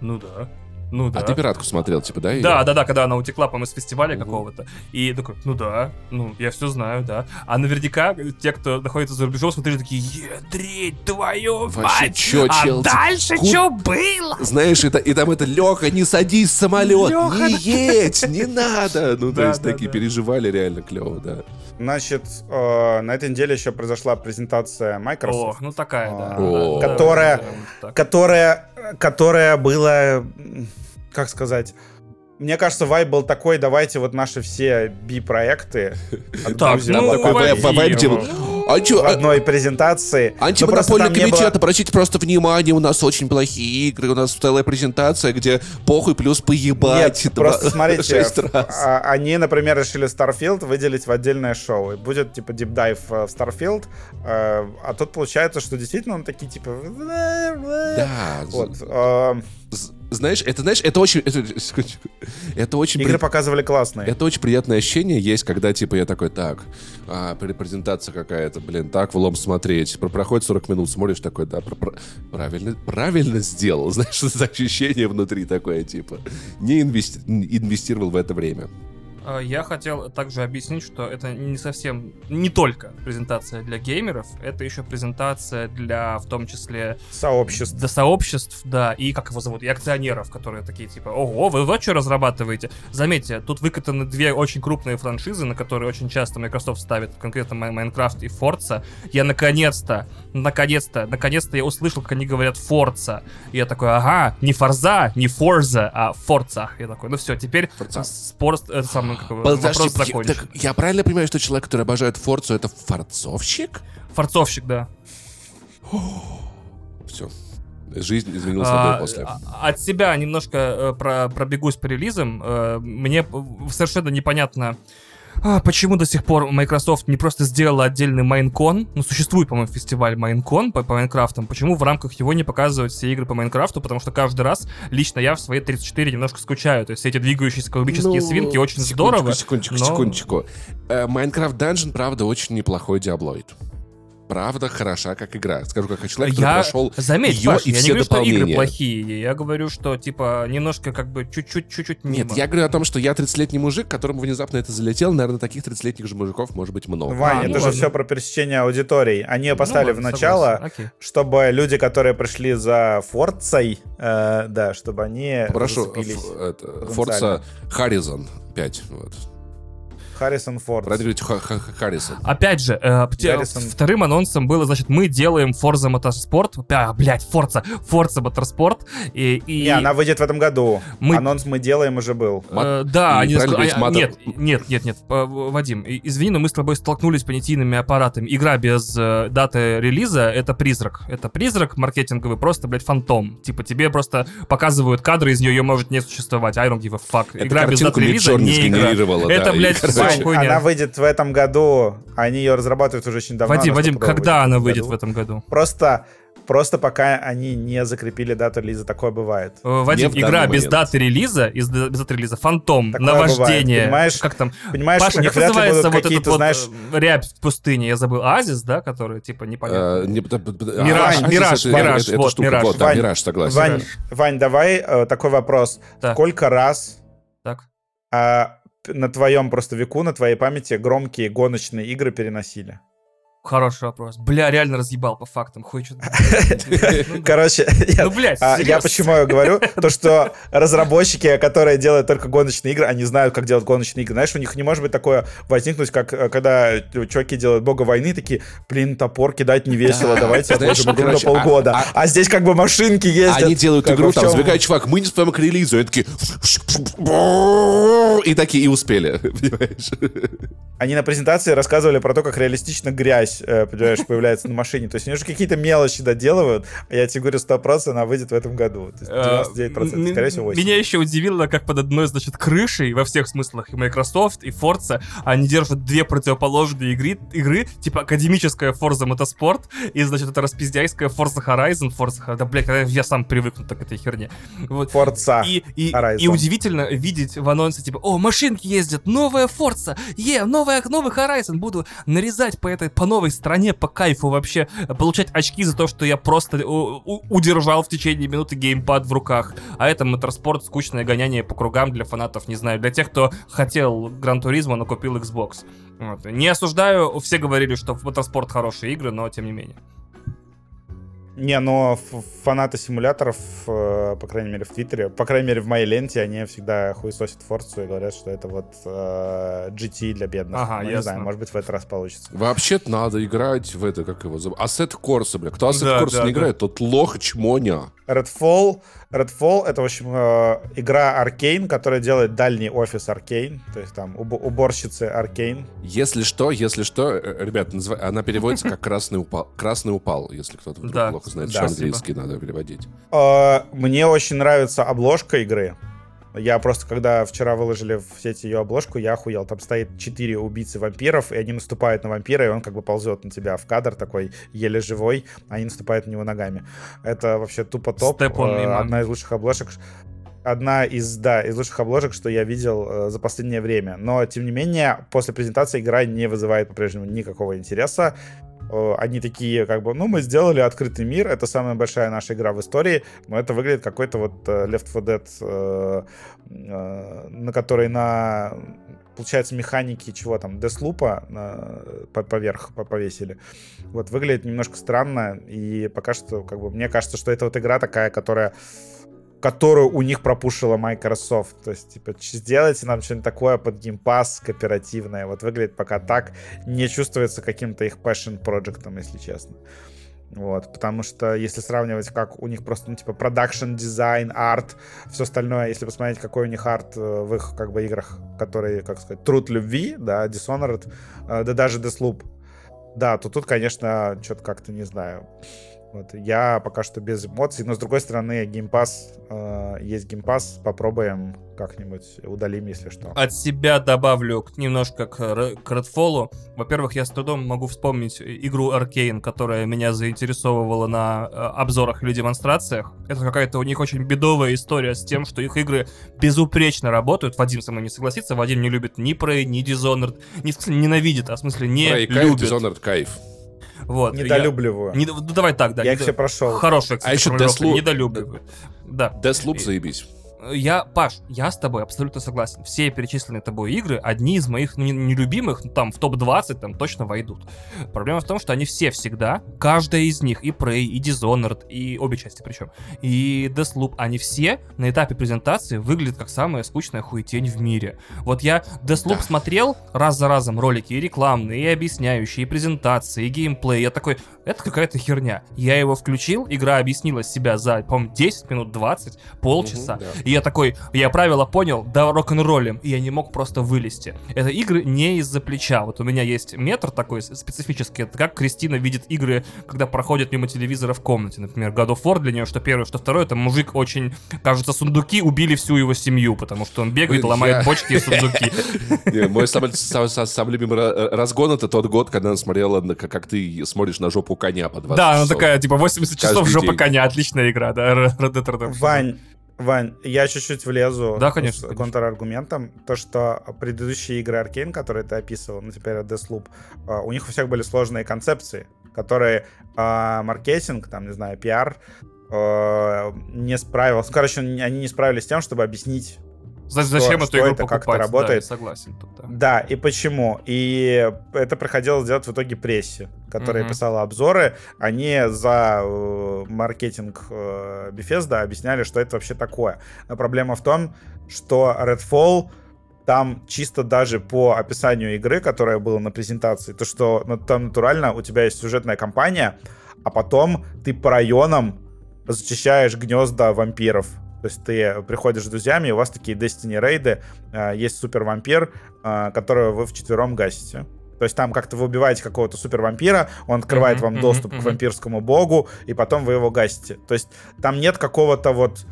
ну да, ну да. А ты пиратку смотрел, типа, да? её? Да, да, да, когда она утекла, по-моему, с фестиваля Мгм. какого-то. И такой, ну да, ну, я все знаю, да. А наверняка те, кто находится за рубежом, смотрели такие, ядрить твою Вообще, мать! чё, а чел, дальше ку- что было? Знаешь, это, и там это Леха, не садись в самолет, Лёха, не едь, не надо. Ну, то Да, есть да, такие да. переживали реально клево, да. Значит, э, на этой неделе еще произошла презентация О, Microsoft, ну такая, да. О. Которая- да, так. которая, которая была, как сказать... Мне кажется, вайб был такой, давайте вот наши все би-проекты Так, отгрузим ну, такой одной- вайб- вайб, типа, А чё, в а- одной презентации. Ну, Антимонопольный там не было- комитет, обратите просто внимание, у нас очень плохие игры, у нас целая презентация, где похуй плюс поебать. Нет, два- просто смотрите, а- они, например, решили Starfield выделить в отдельное шоу. И будет, типа, дипдайв э, в Starfield, э, а тут получается, что действительно он такие, типа... Да, Вот. Знаешь, это, знаешь, это очень, это, это очень, игры при- показывали классные. это очень приятное ощущение есть, когда, типа, я такой, так, а, пре- презентация какая-то, блин, так в лом смотреть, Про- проходит 40 минут, смотришь, такой, да, про- про- правильно, правильно сделал, знаешь, за ощущение внутри такое, типа, не инвести- инвестировал в это время. А, Я хотел также объяснить, что это не совсем, не только презентация для геймеров, это еще презентация для, в том числе, Сообщество. для сообществ, да, и как его зовут, и акционеров, которые такие типа, ого, вы вот что разрабатываете? Заметьте, тут выкатаны две очень крупные франшизы, на которые очень часто Microsoft ставит, конкретно Майнкрафт и Forza. Я наконец-то, наконец-то, наконец-то я услышал, как они говорят Forza. И я такой, ага, не Forza, не Forza, а Forza. Я такой, ну все, теперь Forza. спор, это как Подожди, вопрос я, закончен. так я правильно понимаю, что человек, который обожает Форцу, это форцовщик? Форцовщик, да. Все. Жизнь изменилась А, после. а- От себя немножко э, про, пробегусь по релизам. Э, Мне п- совершенно непонятно, а, почему до сих пор Microsoft не просто сделала отдельный Майнкон. Ну, существует, по-моему, фестиваль Майнкон по, по Майнкрафтам. Почему в рамках его не показывают все игры по Майнкрафту? Потому что каждый раз лично я в своей 34 немножко скучаю. То есть эти двигающиеся кубические Ну, свинки очень секундочку, здорово. Секундочку, но- секундочку. Э, Майнкрафт Dungeon, правда, очень неплохой диаблоид. Правда, хороша как игра. Скажу, как человек, который Я, прошел заметь, её Паш, и я не все говорю, что игры дополнения. плохие. Я говорю, что, типа, немножко как бы чуть-чуть, чуть-чуть мимо. Нет, я говорю о том, что я 30-летний мужик, которому внезапно это залетело. Наверное, таких 30-летних же мужиков может быть много. Ваня, А, ну это же ладно. все про пересечение аудиторий. Они ее Ну поставили ладно, в начало, чтобы люди, которые пришли за Форцей, э, да, чтобы они Прошу, это. Forza Horizon 5. Вот. Харрисон Форд. Правильно Харрисон. Опять же, э, вторым анонсом было, значит, мы делаем Forza Motorsport, а, блядь, Forza, Forza Motorsport, и, и Не, она выйдет в этом году. Мы- Анонс мы делаем уже был. э, да, они правильно ск- говорить, а, нет, нет, нет, нет, э, Вадим, извини, но мы с тобой столкнулись с понятийными аппаратами. Игра без э, даты релиза — это призрак. Это призрак маркетинговый, просто, блядь, фантом. Типа тебе просто показывают кадры, из нее ее может не существовать. I don't give a fuck. Игра без даты релиза не игра. Это, блядь, короче, хуйня. она выйдет в этом году. Они ее разрабатывают уже очень давно. Вадим, она Вадим, когда она выйдет в этом году? Просто, просто пока они не закрепили дату релиза, такое бывает. Э, Вадим, в игра без даты релиза, из- без даты релиза, фантом, Такое наваждение. бывает, понимаешь? Как там? Понимаешь, Паша, у них как называется вот этот вот знаешь... э, рябь в пустыне? Я забыл. Азис, да, который типа непонятно. Э, не- п- Мираж, а, Мираж, это- Мираж, это- это вот, штука, Мираж. Вот, да, Вань, Мираж, согласен. Вань, Вань, давай э, такой вопрос. Так. Сколько раз Так. а, на твоем просто веку, на твоей памяти громкие гоночные игры переносили? Хороший вопрос. Бля, реально разъебал по фактам. Хуй что Короче, Ну, блядь, а, я серьёзно. почему я говорю, то что разработчики, которые делают только гоночные игры, они знают, как делать гоночные игры. Знаешь, у них не может быть такое возникнуть, как э, когда чуваки делают бога войны, такие, блин, топор кидать не весело, давайте отложим игру на короче, а- полгода. а- А здесь как бы машинки ездят. Они делают игру, там забегает чувак, мы не успеем к релизу. И такие... И такие, и успели. Понимаешь? Они на презентации рассказывали про то, как реалистично грязь, э, понимаешь, появляется на машине. То есть они уже какие-то мелочи доделывают, а я тебе говорю, 100% она выйдет в этом году. То есть 99%, Э, скорее всего, 8. Меня еще удивило, как под одной, значит, крышей, во всех смыслах, и Microsoft, и Forza, они держат две противоположные игры, игры типа академическая Forza Motorsport и, значит, это распиздяйская Forza Horizon, Forza. Да, блядь, я сам привыкну так к этой херне. Вот. Форца. И, и, Horizon. и удивительно видеть в анонсе, типа, о, машинки ездят, новая Форца, е, новая, новый Horizon, буду нарезать по этой, по новой стране, по кайфу вообще, получать очки за то, что я просто у- удержал в течение минуты геймпад в руках. А это моторспорт, скучное гоняние по кругам для фанатов, не знаю, для тех, кто хотел Гран Туризма, но купил Xbox. Вот. Не осуждаю, все говорили, что в моторспорт хорошие игры, но тем не менее. Не, но фанаты симуляторов, э, по крайней мере, в Твиттере, по крайней мере, в моей ленте, они всегда хуесосят Форцу и говорят, что это вот э, GT для бедных. Ага, Ну, не знаю, может быть, в этот раз получится. Вообще-то надо играть в это, как его зовут? Assetto Corsa, бля. Кто Assetto Да, Corsa да, не да. играет, тот лох чмоня. Redfall, Redfall это, в общем, э, игра Arkane, которая делает дальний офис Arkane, то есть там уб- уборщицы Arkane. Если что, если что, э, ребят, назва- она переводится как красный упал. Красный упал, если кто-то вдруг Да. плохо знает, Да, что спасибо. английский надо переводить. Э, Мне очень нравится обложка игры. Я просто, когда вчера выложили в сети ее обложку, я охуел. Там стоит четыре убийцы вампиров, и они наступают на вампира, и он как бы ползет на тебя в кадр такой, еле живой, а они наступают на него ногами. Это вообще тупо топ. Э. Одна из лучших обложек. Одна из, да, из лучших обложек, что я видел э, за последнее время. Но, тем не менее, после презентации игра не вызывает по-прежнему никакого интереса. Э, Они такие, как бы, ну, мы сделали открытый мир, это самая большая наша игра в истории, но это выглядит какой-то вот э, Left 4 Dead, э, на который на получается, механики чего там, Деслупа поверх по, повесили. Вот, выглядит немножко странно, и пока что, как бы, мне кажется, что это вот игра такая, которая которую у них пропушила Microsoft. То есть, типа, сделайте нам что-нибудь такое под Game Pass кооперативное. Вот выглядит пока так. Не чувствуется каким-то их passion проектом, если честно. Вот, потому что если сравнивать, как у них просто, ну, типа, продакшн, дизайн, арт, все остальное, если посмотреть, какой у них арт э, в их, как бы, играх, которые, как сказать, труд любви, да, Dishonored, э, да даже Deathloop, да, то тут, конечно, что-то как-то, не знаю, вот, я пока что без эмоций, но с другой стороны, Game Pass, э, есть Game Pass, попробуем как-нибудь удалим, если что. От себя добавлю немножко к, к Redfall. Во-первых, я с трудом могу вспомнить игру Arcane, которая меня заинтересовывала на э, обзорах или демонстрациях. Это какая-то у них очень бедовая история с тем, что их игры безупречно работают. Вадим со мной не согласится. Вадим не любит ни Prey, ни Dishonored. Не в смысле ненавидит, а в смысле не Prey, любит. Кайф, Dishonored, кайф. Вот. Недолюбливаю. Я... Не... Ну, давай так, да. Я недо... их все прошел. Хорошая, кстати, а еще Deathloop... Недолюбливаю. Да. Deathloop, заебись. Я, Паш, я с тобой абсолютно согласен. Все перечисленные тобой игры, одни из моих ну, нелюбимых, ну, там, в топ-20 там точно войдут. Проблема в том, что они все всегда, каждая из них, и Prey, и Dishonored, и обе части причем, и Deathloop, они все на этапе презентации выглядят как самая скучная хуетень в мире. Вот я Deathloop да. смотрел раз за разом ролики и рекламные, и объясняющие, и презентации, и геймплей. Я такой, это какая-то херня. Я его включил, игра объяснила себя за, по-моему, 10 минут 20, полчаса. Угу, да. И я такой, я правила понял, да рок-н-роллем, и я не мог просто вылезти. Это игры не из-за плеча. Вот у меня есть метр такой специфический, это как Кристина видит игры, когда проходят мимо телевизора в комнате. Например, God of War для нее, что первое, что второе, это мужик очень, кажется, сундуки убили всю его семью, потому что он бегает, ломает бочки и сундуки. Мой самый любимый разгон это тот год, когда она смотрела, как ты смотришь на жопу коня по 20 Да, она такая, типа, 80 часов жопа коня, отличная игра, да, Red Dead Redemption. Вань, Вань, я чуть-чуть влезу да, конечно, с контраргументом. То, что предыдущие игры Arkane, которые ты описывал, ну теперь Deathloop, а, у них у всех были сложные концепции, которые э, маркетинг, там, не знаю, пиар э, не справился. Короче, они не справились с тем, чтобы объяснить Зачем что, эту игру это, покупать? как это работает. Да, согласен тут, да. Да, и почему. И это приходилось делать в итоге прессе, которая mm-hmm. писала обзоры. Они за э, маркетинг э, Bethesda объясняли, что это вообще такое. Но проблема в том, что Redfall там чисто даже по описанию игры, которая была на презентации, то что ну, там натурально у тебя есть сюжетная кампания, а потом ты по районам зачищаешь гнезда вампиров то есть ты приходишь с друзьями, и у вас такие Destiny рейды, а, есть супер-вампир, а, которого вы вчетвером гасите. То есть там как-то вы убиваете какого-то супер-вампира, он открывает mm-hmm, вам доступ mm-hmm, к вампирскому богу, и потом вы его гасите. То есть там нет какого-то вот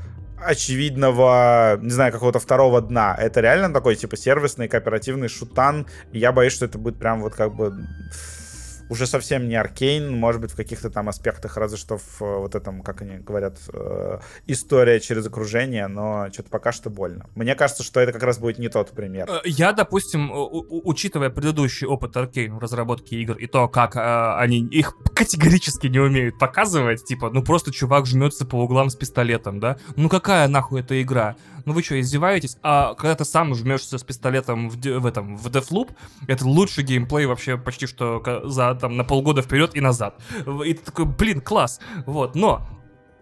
очевидного, не знаю, какого-то второго дна. Это реально такой, типа, сервисный, кооперативный шутан. И я боюсь, что это будет прям вот как бы уже совсем не аркейн, может быть, в каких-то там аспектах, разве что в э, вот этом, как они говорят, э, история через окружение, но что-то пока что больно. Мне кажется, что это как раз будет не тот пример. Э, я, допустим, учитывая предыдущий опыт аркейн в разработке игр и то, как они их категорически не умеют показывать, типа, ну просто чувак жмется по углам с пистолетом, да? Ну какая нахуй эта игра? Ну вы что, издеваетесь? А когда ты сам жмешься с пистолетом в, в этом, в Deathloop, это лучший геймплей вообще почти что за там на полгода вперед и назад. И ты такой, блин, класс. Вот, но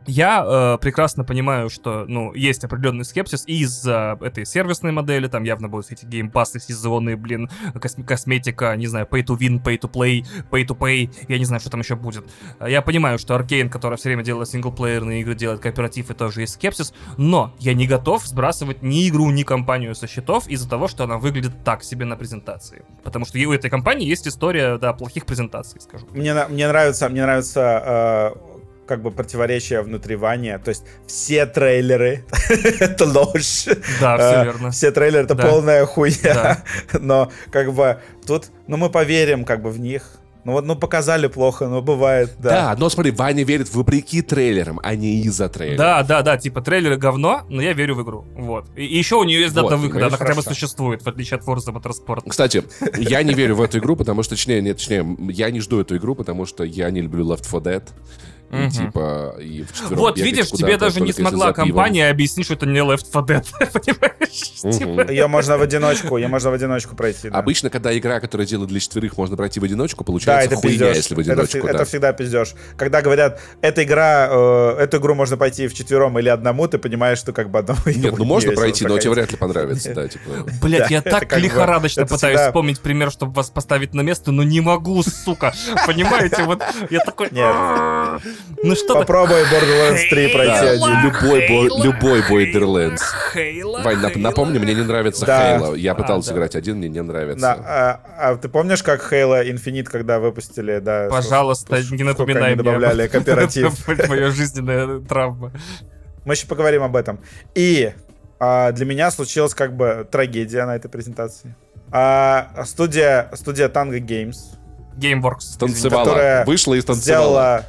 я э, прекрасно понимаю, что, ну, есть определенный скепсис из-за этой сервисной модели, там явно будут эти геймпассы, сезоны, блин, кос- косметика, не знаю, pay to win, pay to play, pay to pay, я не знаю, что там еще будет. Я понимаю, что Arkane, которая все время делает синглплеерные игры, делает кооператив, и тоже есть скепсис, но я не готов сбрасывать ни игру, ни компанию со счетов из-за того, что она выглядит так себе на презентации. Потому что у этой компании есть история, да, плохих презентаций, скажу. Мне, мне нравится, мне нравится э как бы противоречие внутри Вани. То есть все трейлеры — это ложь. Да, все а, верно. Все трейлеры — это полная хуйня. Но как бы тут, ну мы поверим как бы в них. Ну вот, ну показали плохо, но бывает, да. Да, но смотри, Ваня верит вопреки трейлерам, а не из-за трейлеров. Да, да, да, типа трейлеры говно, но я верю в игру. Вот. И, и еще у нее есть дата вот, выхода, она хотя бы существует, в отличие от Forza Motorsport. Кстати, я не верю в эту игру, потому что, точнее, нет, точнее, я не жду эту игру, потому что я не люблю Left 4 Dead. И Мгм. типа и вчетвером Вот, видишь, тебе даже не смогла компания объяснить, что это не Left 4 Dead, понимаешь? Мгм. Типа, Ее можно в одиночку, ее можно в одиночку пройти. Обычно, когда игра, которая делает для четверых, можно пройти в одиночку, получается хуйня, если в одиночку, это всегда пиздеж. Когда говорят, эта игра, э, эту игру можно пойти в четвером или одному, ты понимаешь, что как бы одному Нет, ну можно пройти, но тебе вряд ли понравится, да, типа. Блять, я так лихорадочно пытаюсь вспомнить пример, чтобы вас поставить на место, но не могу, сука. Понимаете, вот я такой... Ну что Попробуй Borderlands 3 пройти один. любой, бо- Хейла, любой Хейла, Borderlands. Хейла, Вань, нап- Хейла. напомни, мне не нравится Да. Хейла. Я А, пытался играть один, мне не нравится. Да, а, а ты помнишь, как Halo Infinite, когда выпустили, да? Пожалуйста, сколько не напоминай они мне. добавляли кооператив. Это Моя жизненная травма. Мы еще поговорим об этом. И а, для меня случилась как бы трагедия на этой презентации. А, студия, студия Tango Games Gameworks. Танцевала. которая Вышла и станцевала. сделала...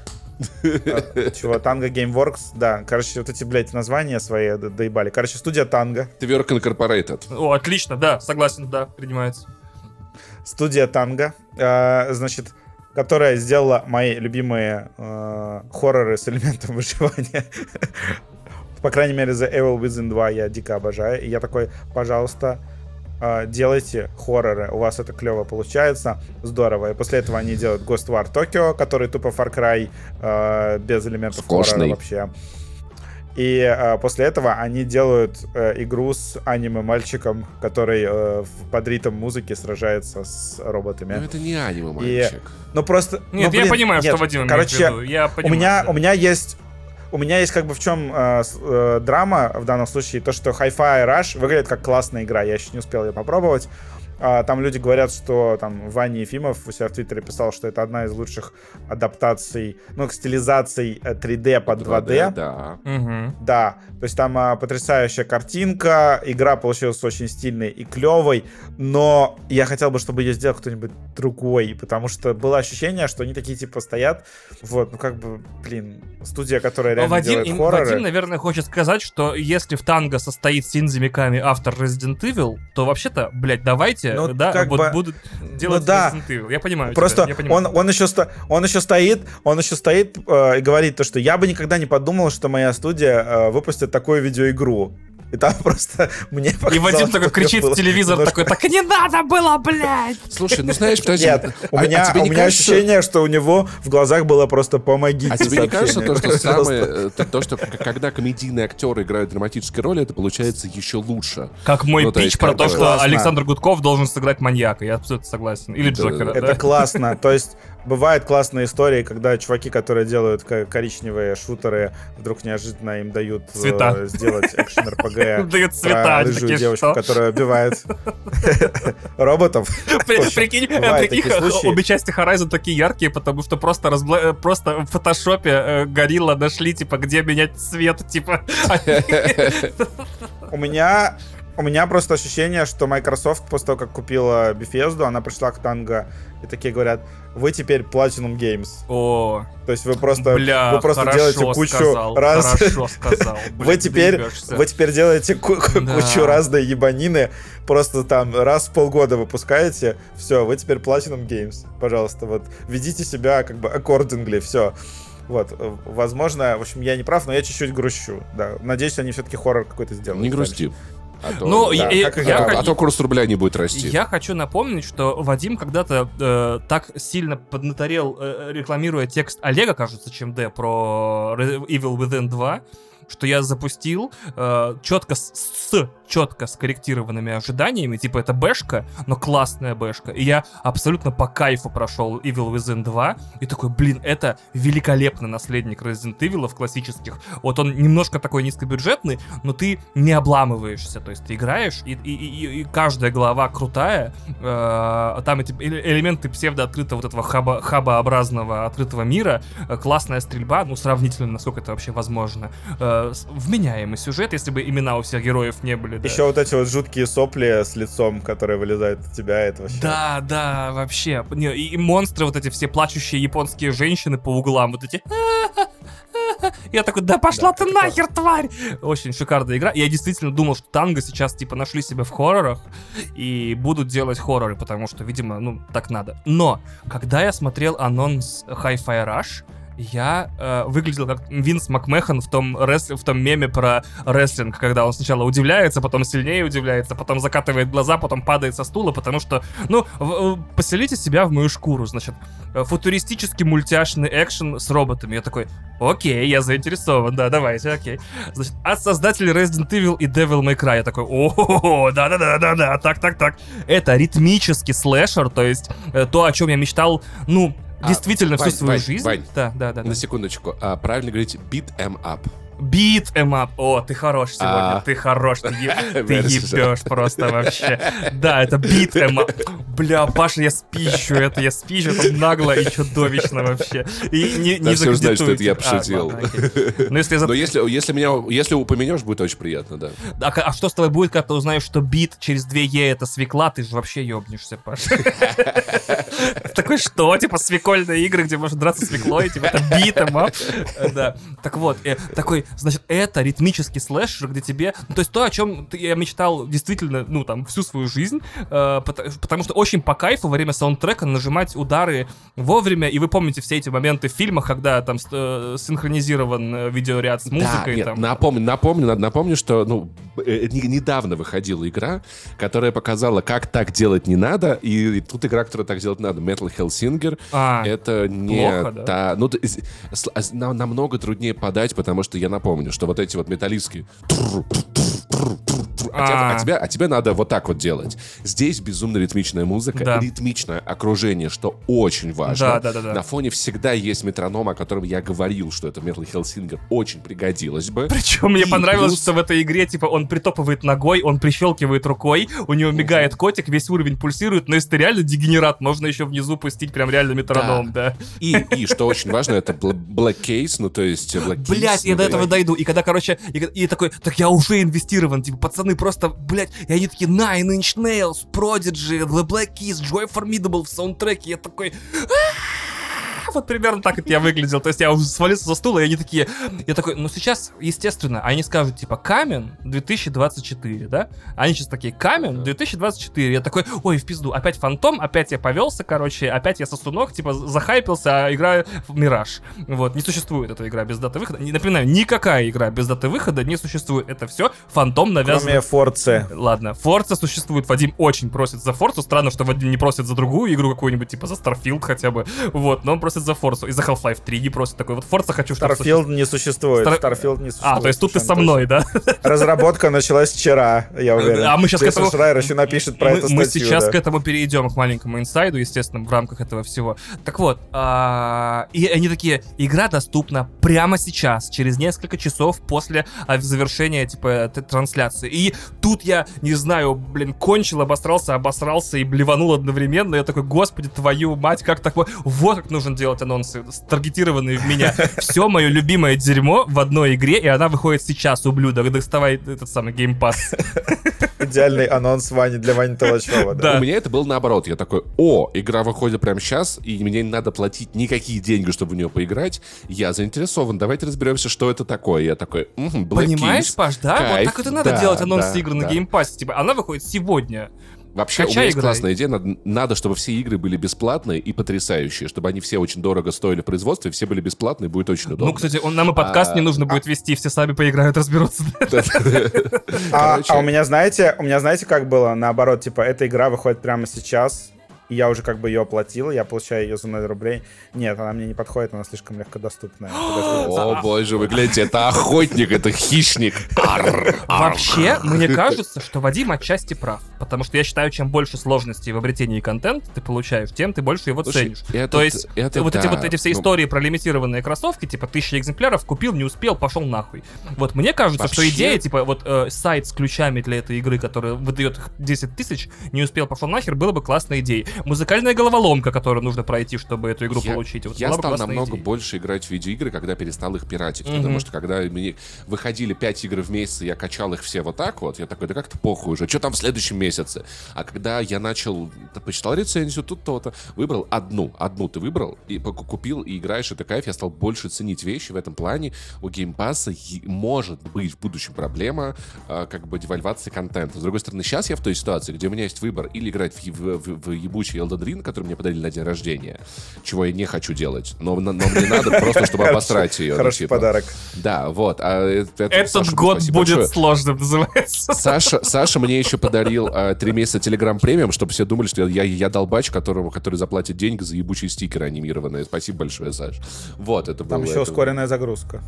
а, Чего, Tango Gameworks, да. Короче, вот эти, блядь, названия свои до- доебали. Короче, студия Tango. Twerk Incorporated. О, отлично, да, согласен, да, принимается. Студия Танго, значит, которая сделала мои любимые э, хорроры с элементом выживания. По крайней мере, The Evil Within 2 я дико обожаю. И я такой, пожалуйста, делайте хорроры. У вас это клево получается. Здорово. И после этого они делают Ghost War Tokyo, который тупо Far Cry э, без элементов Скучный. хоррора вообще. И э, после этого они делают э, игру с аниме-мальчиком, который э, в- под ритм музыки сражается с роботами. Ну это не аниме, И- мальчик. Ну просто... Нет, ну, я блин, понимаю, нет, что Вадим имеет Короче, в виду. Я у понимаю, меня, да. у меня есть... У меня есть как бы в чем э, э, драма в данном случае, то, что Hi-Fi Rush выглядит как классная игра, я еще не успел ее попробовать. А, там люди говорят, что там Ваня Ефимов у себя в Твиттере писал, что это одна из лучших адаптаций, ну, стилизаций э, 3D под 2D. Да. Мгм. Да, то есть там а, потрясающая картинка, игра получилась очень стильной и клевой, но я хотел бы, чтобы ее сделал кто-нибудь другой, потому что было ощущение, что они такие типа стоят, вот, ну как бы, блин, студия, которая Но реально Вадим, делает им- хорроры. Вадим, наверное, хочет сказать, что если в танго состоит Синзи Миками автор Resident Evil, то вообще-то, блядь, давайте, Ну, да, как вот бы- будут делать ну да. Я понимаю Просто тебя, я понимаю. он, он, еще он еще стоит, он еще стоит э, и говорит то, что я бы никогда не подумал, что моя студия э, выпустит такую видеоигру. И там просто мне И Вадим это кричит в телевизор, немножко- такой, так не надо было, блядь! Слушай, ну знаешь, подожди. Нет, у а- а меня, тебе у не меня кажется- ощущение, что у него в глазах было просто «помогите». А тебе не кажется то, что самое, э, то, то, что когда комедийные актеры играют драматические роли, это получается еще лучше. Как мой Ну, пич есть, про то, что Классно. Александр Гудков должен сыграть маньяка. Я абсолютно согласен. Или Джокера? Это классно. То есть бывают классные истории, когда чуваки, которые делают ко- коричневые шутеры, вдруг неожиданно им дают э, Цвета. сделать экшен-РПГ Дают цвета, они рыжую девочку, которая убивает роботов. Прикинь, обе части Horizon такие яркие, потому что просто э, просто в фотошопе э, горилла нашли, типа, где менять цвет, типа. У меня у меня просто ощущение, что Microsoft после того, как купила Bethesda, она пришла к Танго и такие говорят, вы теперь Platinum Games. О, То есть вы просто, бля, вы просто делаете кучу сказал, раз... Хорошо сказал. Вы Блин, теперь, двигаешься. вы теперь делаете ку- ку- Да. кучу разной ебанины, просто там раз в полгода выпускаете, все, вы теперь Platinum Games, пожалуйста, вот, ведите себя как бы accordingly, все. Вот, э, возможно, в общем, я не прав, но я чуть-чуть грущу, да. Надеюсь, они все-таки хоррор какой-то сделают. Не дальше. А то, Ну, Да, и- как я а, хо- а то курс рубля не будет расти. Я хочу напомнить, что Вадим когда-то э, так сильно поднаторел, э, рекламируя текст Олега, кажется, чем Д, про Evil Within 2, что я запустил э, четко с, с четко скорректированными ожиданиями, типа это бэшка, но классная бэшка. И я абсолютно по кайфу прошел Evil Within 2, и такой, блин, это великолепный наследник Resident Evil классических. Вот он немножко такой низкобюджетный, но ты не обламываешься, то есть ты играешь, и, и- и- и каждая глава крутая, э, там эти эле- элементы псевдооткрытого вот этого хаба, хабообразного открытого мира, э, классная стрельба, ну, сравнительно, насколько это вообще возможно, э, вменяемый сюжет, если бы имена у всех героев не были. Да. Еще вот эти вот жуткие сопли с лицом, которые вылезают от тебя, это вообще... Да, да, вообще. Не, и, и монстры, вот эти все плачущие японские женщины по углам, вот эти... Я такой, да пошла Да, ты нахер, тварь! Очень шикарная игра. Я действительно думал, что Танго сейчас, типа, нашли себя в хоррорах и будут делать хорроры, потому что, видимо, ну, так надо. Но, когда я смотрел анонс Hi-Fi Rush, я э, выглядел как Винс Макмехан в том, ресл... в том меме про рестлинг, когда он сначала удивляется, потом сильнее удивляется, потом закатывает глаза, потом падает со стула, потому что, ну, в- в- поселите себя в мою шкуру, значит, э, футуристический мультяшный экшен с роботами. Я такой, окей, я заинтересован, да, давайте, окей. Значит, от создателей Resident Evil и Devil May Cry. Я такой, о да-да-да-да-да, так-так-так. Это ритмический слэшер, то есть э, то, о чем я мечтал, ну, А, действительно всю Вань, свою Вань, жизнь. Вань. Да, да, да. да. На секундочку. А, правильно говорить beat em up. Beat em up. О, ты хорош сегодня, А. ты хорош, ты, ебешь просто вообще. Да, это beat em up. Бля, Паша, я спищу это, я спищу, это нагло и чудовищно вообще. И не, не все знают, что это я. А, пошутил. Ну, Но если, если меня, если упомянешь, будет очень приятно, да. А, а что с тобой будет, когда ты узнаешь, что бит через 2 Е это свекла, ты же вообще ёбнешься, Паша. Такой, что? Типа свекольные игры, где можно драться свеклой, типа это битом, а? Да. Так вот, э, такой, значит, это ритмический слэшер, где тебе... Ну, то есть то, о чем я мечтал действительно, ну, там, всю свою жизнь, э, пото- потому что очень по кайфу во время саундтрека нажимать удары вовремя, и вы помните все эти моменты в фильмах, когда там э, синхронизирован э, видеоряд с музыкой, да, нет, там... напомню, напомню, надо напомню, что ну э, не- недавно выходила игра, которая показала, как так делать не надо, и, и тут игра, которая так делать надо, Metal Hellsinger. А, это не плохо, да? та, ну с- с- а, намного труднее подать, потому что я напомню, что вот эти вот металлистские а, тебя, А. а тебя- а тебе надо вот так вот делать. Здесь безумно ритмичная музыка, Да. ритмичное окружение, что очень важно. Да, да, да, да. На фоне всегда есть метроном, о котором я говорил, что это Metal Hellsinger очень пригодилось бы. Причем мне И понравилось, плюс- что в этой игре, типа, он притопывает ногой, он прищелкивает рукой, у него мигает котик, весь уровень пульсирует, но если ты реально дегенерат, можно еще внизу пустить прям реально метроном, да. И, и что очень важно, это Black Case, ну то есть Black Keys, Блять, я ну, до этого Black- дойду. И когда, короче, и, и такой, так я уже инвестирован, типа, пацаны просто, блять, и они такие, Nine Inch Nails, Prodigy, The Black Keys, Joy Formidable в саундтреке, я такой! Вот примерно так это я выглядел. То есть я уже свалился со стула, и они такие... Я такой, ну сейчас, естественно, они скажут, типа, Камен 2024, да? Они сейчас такие, Камен 2024. Я такой, ой, в пизду, опять Фантом, опять я повелся, короче, опять я сосунок, типа, захайпился, а играю в Мираж. Вот, не существует эта игра без даты выхода. Не- Напоминаю, никакая игра без даты выхода не существует. Это все Фантом навязан. Кроме Форцы. Ладно, Форца существует, Вадим очень просит за Форцу. Странно, что Вадим не просит за другую игру какую-нибудь, типа за Starfield хотя бы. Вот, но он просит за Форцу. И за Half-Life 3 не просит такой. Вот Форца хочу, чтобы Starfield не существует. Стар- Starfield не существует. А, то есть тут ты со мной, да? Разработка началась вчера, я уверен. А мы к Джейсон этому- Шрайер еще напишет про мы, это мы статью, сейчас да. к этому перейдем, к маленькому инсайду, естественно, в рамках этого всего. Так вот, а, и они такие, игра доступна прямо сейчас, через несколько часов после а, завершения, типа, трансляции. И тут я, не знаю, блин, кончил, обосрался, обосрался и блеванул одновременно. Я такой, господи, твою мать, как такое? Вот как нужно делать анонсы, таргетированные в меня. Все мое любимое дерьмо в одной игре, и она выходит сейчас, ублюдок. Доставай этот самый геймпас. Идеальный анонс Вани для Вани Толочева. Да. У меня это было наоборот. Я такой, о, игра выходит прямо сейчас, и мне не надо платить никакие деньги, чтобы в нее поиграть. Я заинтересован, давайте разберемся, что это такое. Я такой, «Мгм, Black Понимаешь, Keys, Паш, да? кайф, вот так вот и надо да, делать анонс да, игры на да. геймпассе. Типа, она выходит сегодня. Вообще, у Качай, меня есть играй. классная идея. Надо, надо, чтобы все игры были бесплатные и потрясающие, чтобы они все очень дорого стоили в производстве, все были бесплатные, будет очень удобно. Ну, кстати, он, нам и подкаст А, не нужно будет вести, все сами поиграют, разберутся. А, а у меня, знаете, у меня, знаете, как было? Наоборот, типа, эта игра выходит прямо сейчас, и я уже как бы ее оплатил, я получаю ее за 0 рублей. Нет, она мне не подходит, она слишком легкодоступная. О, боже, вы гляньте, это охотник, это хищник. Вообще, мне кажется, что Вадим отчасти прав. Потому что я считаю, чем больше сложностей в обретении контента ты получаешь, тем ты больше его ценишь. То есть, вот эти вот эти все Ну, истории про лимитированные кроссовки, типа тысяча экземпляров, купил, не успел, пошел нахуй. Вот мне кажется, что идея, типа, вот э, сайт с ключами для этой игры, который выдает их 10 тысяч, не успел, пошел нахер, было бы классной идеей. Музыкальная головоломка, которую нужно пройти, чтобы эту игру Я- получить. Вот я стал намного идея. больше играть в видеоигры, когда перестал их пиратить. Мгм. Потому что когда мне выходили 5 игр в месяц, я качал их все вот так вот, я такой, да как-то похуй уже, что там в следующем месяце? А когда я начал, почитал рецензию, тут то-то, выбрал одну, одну ты выбрал, и купил, и играешь, это кайф, я стал больше ценить вещи в этом плане. У геймпасса может быть в будущем проблема а, как бы девальвации контента. С другой стороны, сейчас я в той ситуации, где у меня есть выбор или играть в, в- в- в ебучий ебучий Elden Ring, который мне подарили на день рождения, чего я не хочу делать, но, но, но мне надо просто, чтобы обосрать ее. ну, Хороший типа. подарок. Да, вот. А это- Этот год будет сложным, называется. Саша, Саша мне еще подарил а, три месяца Telegram премиум, чтобы все думали, что я, долбач, которому, который заплатит деньги за ебучие стикеры анимированные. Спасибо большое, Саш. Вот, это Там было... еще это- ускоренная загрузка.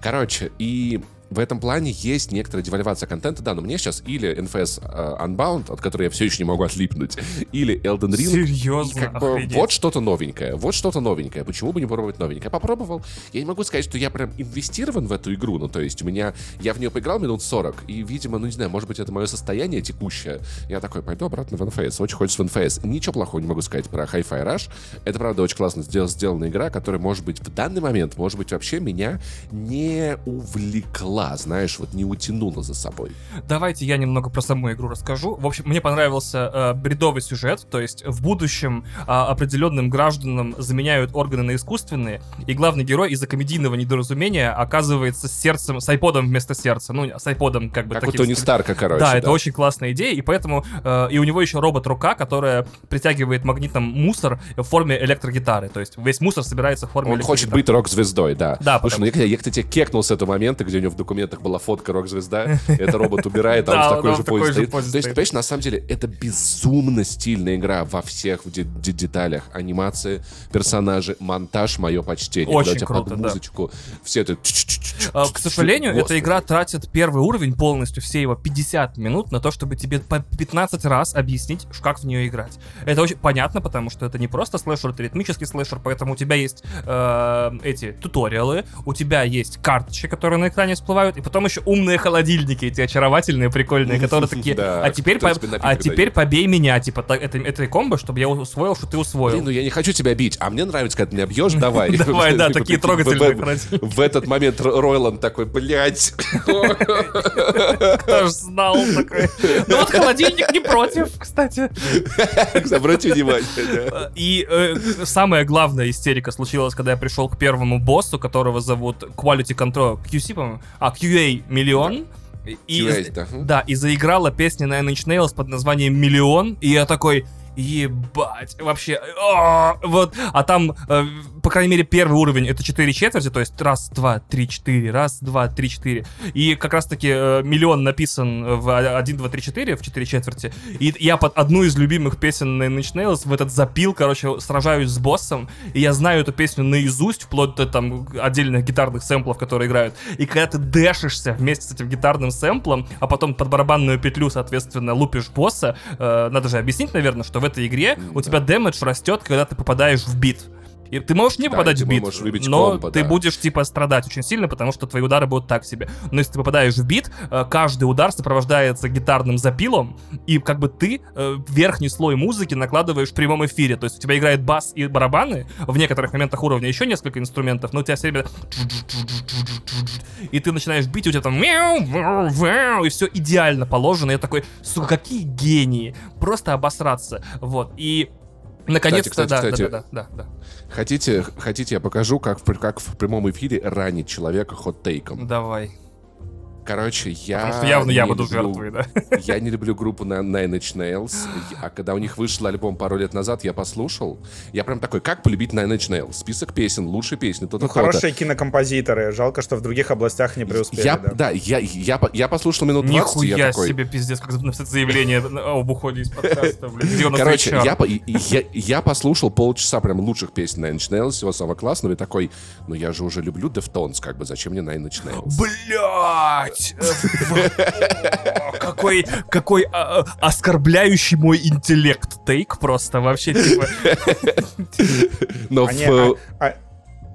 Короче, и в этом плане есть некоторая девальвация контента, да, но мне сейчас или NFS э, Unbound, от которой я все еще не могу отлипнуть, или Elden Ring. Серьезно, как бы вот что-то новенькое, вот что-то новенькое. Почему бы не попробовать новенькое? Я попробовал. Я не могу сказать, что я прям инвестирован в эту игру. Ну, то есть у меня... Я в нее поиграл минут 40, и, видимо, ну, не знаю, может быть, это мое состояние текущее. Я такой, пойду обратно в NFS. Очень хочется в NFS. Ничего плохого не могу сказать про Hi-Fi Rush. Это, правда, очень классно сдел- сделанная игра, которая, может быть, в данный момент, может быть, вообще меня не увлекла, знаешь, вот не утянула за собой. Давайте я немного про саму игру расскажу. В общем, мне понравился э, бредовый сюжет, то есть в будущем а, определенным гражданам заменяют органы на искусственные, и главный герой из-за комедийного недоразумения оказывается с сердцем, с айподом вместо сердца. Ну, с айподом как бы Как у таким Тони стр- Старка, короче. да, это очень классная идея, и поэтому э, и у него еще робот-рука, которая притягивает магнитом мусор в форме электрогитары. То есть весь мусор собирается в форме Он хочет быть рок-звездой, да. Да, Слушай, ну я, я, кстати, кекнул с этого момента, где у него в документах была фотка рок-звезда, это робот убирает, а он в такой же позе стоит. То есть, понимаешь, на самом деле, это безумно стильная игра во всех де- де- деталях. Анимации, персонажи, монтаж, мое почтение. Очень круто, музычку все это... А, К сожалению, эта игра тратит первый уровень полностью, все его 50 минут на то, чтобы тебе по 15 раз объяснить, как в нее играть. Это очень понятно, потому что это не просто слэшер, это ритмический слэшер, поэтому у тебя есть э, эти туториалы, у тебя есть карточки, которые на экране всплывают, и потом еще умные холодильники, эти очаровательные, прикольные, которые такие, а теперь, а теперь побей меня, типа, это, это комбо, чтобы я усвоил, что ты усвоил. Блин, ну я не хочу тебя бить, а мне нравится, когда ты меня бьешь, давай. Давай, да, Типа, такие трогательные в- этот момент Ро- Ройланд такой, блядь. Кто ж знал такой. Ну вот холодильник не против, кстати. Обрати внимание. И э, самая главная истерика случилась, когда я пришел к первому боссу, которого зовут Quality Control, QC, по-моему, а, QA Миллион. И, QA, да. да, и заиграла песня Nine Inch Nails под названием «Миллион», и я такой, ебать, вообще, а, вот, а там, э, по крайней мере, первый уровень это 4 четверти, то есть раз, два, три, четыре, раз, два, три, четыре, и как раз-таки э, «Миллион» написан в 1, 2, 3, 4, в 4 четверти, и я под одну из любимых песен Nine Inch Nails в этот запил, короче, сражаюсь с боссом, и я знаю эту песню наизусть, вплоть до там отдельных гитарных сэмплов, которые играют, и когда ты дэшишься вместе с этим гитарным сэмплом, а потом под барабанную петлю, соответственно, лупишь босса, э, надо же объяснить, наверное, что в этой игре у тебя дэмэдж растет, когда ты попадаешь в бит. И ты можешь не Да, попадать и в ты бит, выбить но комбо, ты да. будешь типа страдать очень сильно, потому что твои удары будут так себе. Но если ты попадаешь в бит, э, каждый удар сопровождается гитарным запилом, и как бы ты э, верхний слой музыки накладываешь в прямом эфире. То есть у тебя играет бас и барабаны, в некоторых моментах уровня еще несколько инструментов, но у тебя все время и ты начинаешь бить, у тебя там и все идеально положено. Я такой, сука, какие гении. Просто обосраться. Вот. И наконец-то, да, кстати, да, да, да, да, Хотите, хотите, я покажу, как в, как в прямом эфире ранить человека хот-тейком. Давай. Короче, я... Потому что явно я буду люблю- жертвой, да. Я не люблю группу на Nine Inch Nails, а когда у них вышел альбом пару лет назад, я послушал. Я прям такой, как полюбить Nine Inch Nails? Список песен, лучшие песни, то-то, Ну, то-то. хорошие кинокомпозиторы. Жалко, что в других областях не преуспели. Я, да. да, я, я, я послушал минут 20, и я такой... себе пиздец, как написать заявление об уходе из подкаста, блин. Короче, я, я, я послушал полчаса прям лучших песен Nine Inch Nails, всего самого классного, и такой, ну я же уже люблю Deftones, как бы, зачем мне Nine Inch Nails? Блять! Какой, какой а, а, оскорбляющий мой интеллект тейк просто вообще, типа... Но в...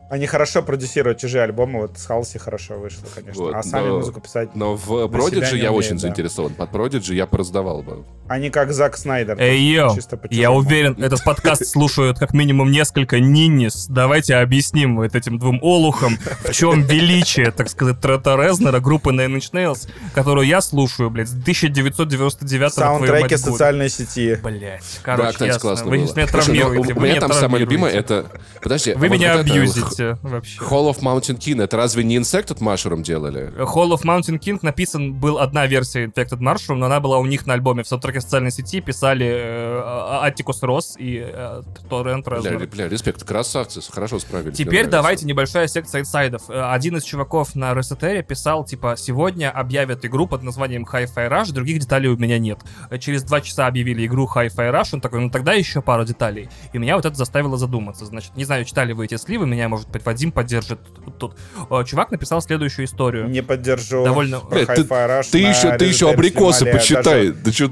а- а- они хорошо продюсируют чужие альбомы. Вот с Халси хорошо вышло, конечно. Вот, а сами но- музыку писать... Но в Prodigy я умеют, очень да. заинтересован. Под Prodigy я пораздавал бы. Они как Зак Снайдер. Эй, йо, я уверен, этот подкаст слушают как минимум несколько нинис. Давайте объясним вот этим двум олухам, в чем величие, так сказать, Трета Резнера, группы Nine Inch Nails, которую я слушаю, блядь, с 1999 Саундтреки социальной сети. Блять, короче, да, кстати, ясно. классно Вы было. меня ну, травмируете. у меня там самое любимое это... Подожди. Вы вот меня абьюзите. Reddit вообще. Hall of Mountain King, это разве не Infected Mushroom делали? Hall of Mountain King написан был одна версия Infected Mushroom, но она была у них на альбоме. В саундтреке социальной сети писали э, Atticus Ross и э, Torrent Бля, Reznor. бля, респект, красавцы, хорошо справились. Теперь давайте небольшая секция инсайдов. Э, Один из чуваков на Ресетере писал, типа, сегодня объявят игру под названием Hi-Fi Rush, других деталей у меня нет. Э, Через два часа объявили игру Hi-Fi Rush, он такой, ну тогда еще пару деталей. И меня вот это заставило задуматься. Значит, не знаю, читали вы эти сливы, меня, может быть, Вадим поддержит тут. тут. Э, Чувак написал следующую историю. Не поддержу. Довольно- Про Бля, ты- Ты еще, ты еще абрикосы снимали почитай. даже- Да что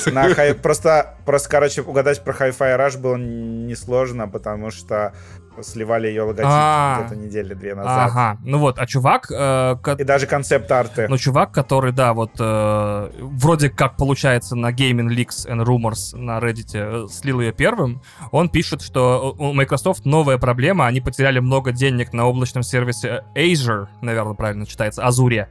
ты... На хай... просто, просто, короче, угадать про Hi-Fi Rush было несложно, потому что сливали ее логотип А. где-то недели две назад. Ага, ну вот, а чувак, э, ко- И даже концепт-арты. Ну, чувак, который, да, вот э, вроде как получается на Gaming Leaks and Rumors на Reddit э, слил ее первым, он пишет, что у Microsoft новая проблема, они потеряли много денег на облачном сервисе Azure, наверное, правильно читается, Азуре.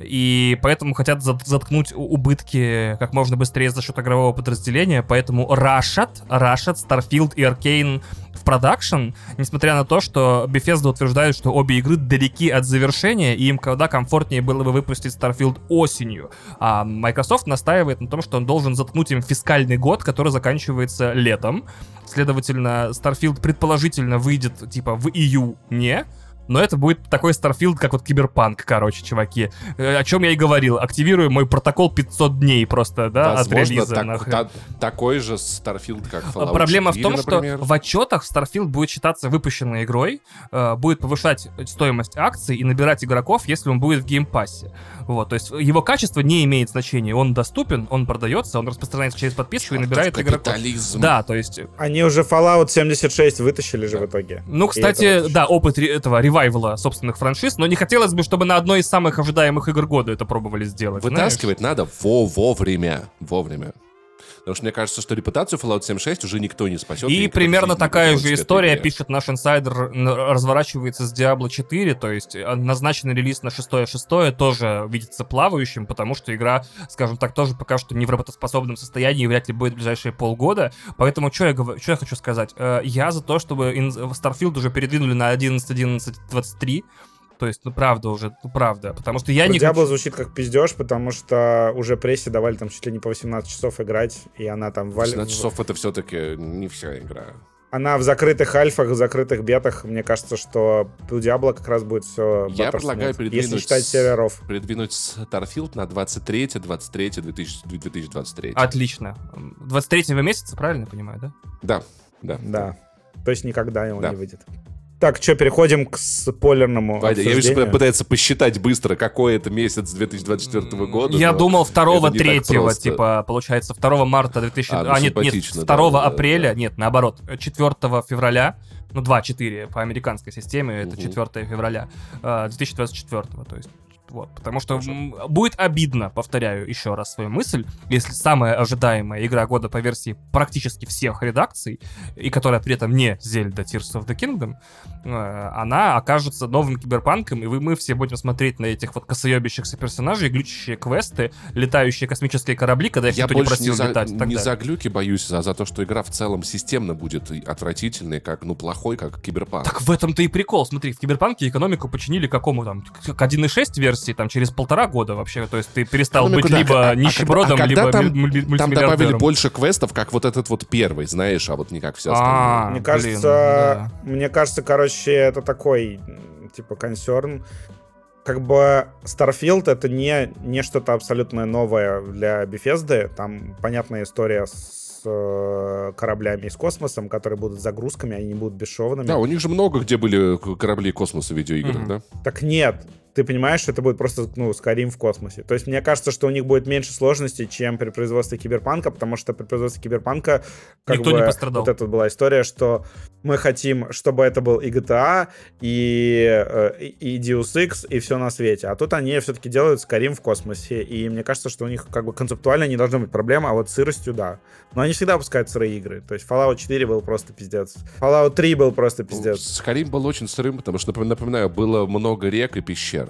И поэтому хотят зат- заткнуть убытки как можно быстрее за счет игрового подразделения, поэтому рашат, рашат Starfield и Arcane в продакшн, несмотря на то, что Bethesda утверждает, что обе игры далеки от завершения, и им куда комфортнее было бы выпустить Starfield осенью. А Microsoft настаивает на том, что он должен заткнуть им фискальный год, который заканчивается летом. Следовательно, Starfield предположительно выйдет типа в июне, но это будет такой Starfield, как вот Киберпанк, короче, чуваки. Э, О чем я и говорил. Активирую мой протокол 500 дней просто, да, от Возможно, релиза. так- та- такой же Starfield, как Fallout Проблема в 4, том, например. что в отчетах Starfield будет считаться выпущенной игрой, э, будет повышать стоимость акций и набирать игроков, если он будет в геймпассе. Вот, то есть его качество не имеет значения. Он доступен, он продается, он распространяется через подписку и Чёртов набирает игроков. Да, то есть Они уже Fallout 76 вытащили же в итоге. Ну, И кстати, да, опыт этого ревайвала собственных франшиз, но не хотелось бы, чтобы на одной из самых ожидаемых игр года это пробовали сделать. знаешь? Вытаскивать надо во вовремя. Вовремя. Потому что мне кажется, что репутацию Fallout 76 уже никто не спасет. И примерно такая же история, пишет наш инсайдер, разворачивается с Diablo 4, то есть назначенный релиз на 6.6 тоже видится плавающим, потому что игра, скажем так, тоже пока что не в работоспособном состоянии и вряд ли будет в ближайшие полгода. Поэтому что я, говорю- чё я хочу сказать? Э, Я за то, чтобы Starfield уже передвинули на 11.11.23, то есть, ну правда уже, ну правда, потому что я Про не хочу... звучит как пиздеж, потому что уже прессе давали там чуть ли не по 18 часов играть, и она там валит. 16 часов это все-таки не вся игра. Она в закрытых альфах, в закрытых бетах. Мне кажется, что у Диабло как раз будет все. Я предлагаю передвинуть Если считать серверов. Придвинуть Starfield на 23 23 2023 Отлично. 23 месяца, правильно я понимаю, да? Да, да. Да. То есть никогда его Да. не выйдет. Так, что, переходим к спойлерному Вадя, я вижу, пытается посчитать быстро, какой это месяц 2024 года. Я думал 2 это не так 3 просто. типа, получается, 2 марта 2000... А, А, ну, нет, нет, симпатично, 2 да, апреля, да. нет, наоборот, 4 февраля, ну, 2-4 по американской системе, это Мгм. 4 февраля а, 2024, то есть вот, потому что м, будет обидно, повторяю еще раз свою мысль, если самая ожидаемая игра года по версии практически всех редакций, и которая при этом не Зельда Tears of the Kingdom, э, она окажется новым киберпанком, и мы все будем смотреть на этих вот косоебящихся персонажей, глючащие квесты, летающие космические корабли, когда их Я никто не просил не, за, летать. не за глюки боюсь, а за то, что игра в целом системно будет отвратительной, как, ну, плохой, как киберпанк. Так в этом-то и прикол. Смотри, в Киберпанке экономику починили какому там, к 1.6 версии, там, через полтора года вообще. То есть ты перестал Экономику, быть да, либо а- а нищебродом, а когда либо там- муль- муль- Там добавили мультимиллиардером. больше квестов, как вот этот вот первый, знаешь, а вот не как все А, остальные. Мне блин, кажется, мне кажется, короче, это такой, типа, консерн. Как бы Starfield это не, не что-то абсолютно новое для Bethesda. Там понятная история с э, кораблями из космосом, которые будут загрузками, они не будут бесшовными. Да, у них же много где были корабли космоса в видеоиграх, Мгм. да? Так нет, ты понимаешь, что это будет просто, ну, Skyrim в космосе. То есть мне кажется, что у них будет меньше сложностей, чем при производстве Киберпанка, потому что при производстве Киберпанка как Никто бы, не пострадал. Вот это была история, что мы хотим, чтобы это был и GTA, и, э, и и Deus Ex, и все на свете. А тут они все-таки делают Skyrim в космосе, и мне кажется, что у них как бы концептуально не должна быть проблема, а вот с сыростью, да. Но они всегда выпускают сырые игры. То есть Fallout 4 был просто пиздец. Fallout 3 был просто пиздец. Скорим был очень сырым, потому что, напом- напоминаю, было много рек и пещер.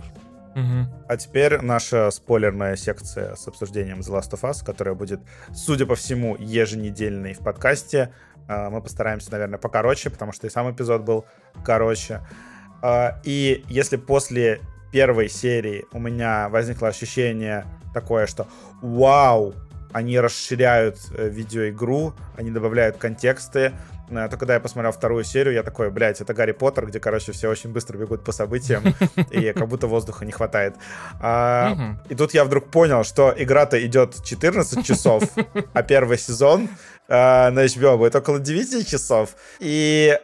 Мгм. А теперь наша спойлерная секция с обсуждением The Last of Us, которая будет, судя по всему, еженедельной в подкасте. А, Мы постараемся, наверное, покороче, потому что и сам эпизод был короче. А, и если после первой серии у меня возникло ощущение такое, что вау, они расширяют э, видеоигру, они добавляют контексты, Э, то когда я посмотрел вторую серию, я такой, блядь, это Гарри Поттер, где, короче, все очень быстро бегут по событиям, и как будто воздуха не хватает. А, и тут я вдруг понял, что игра-то идет 14 часов, а первый сезон а, на HBO будет около 9 часов. И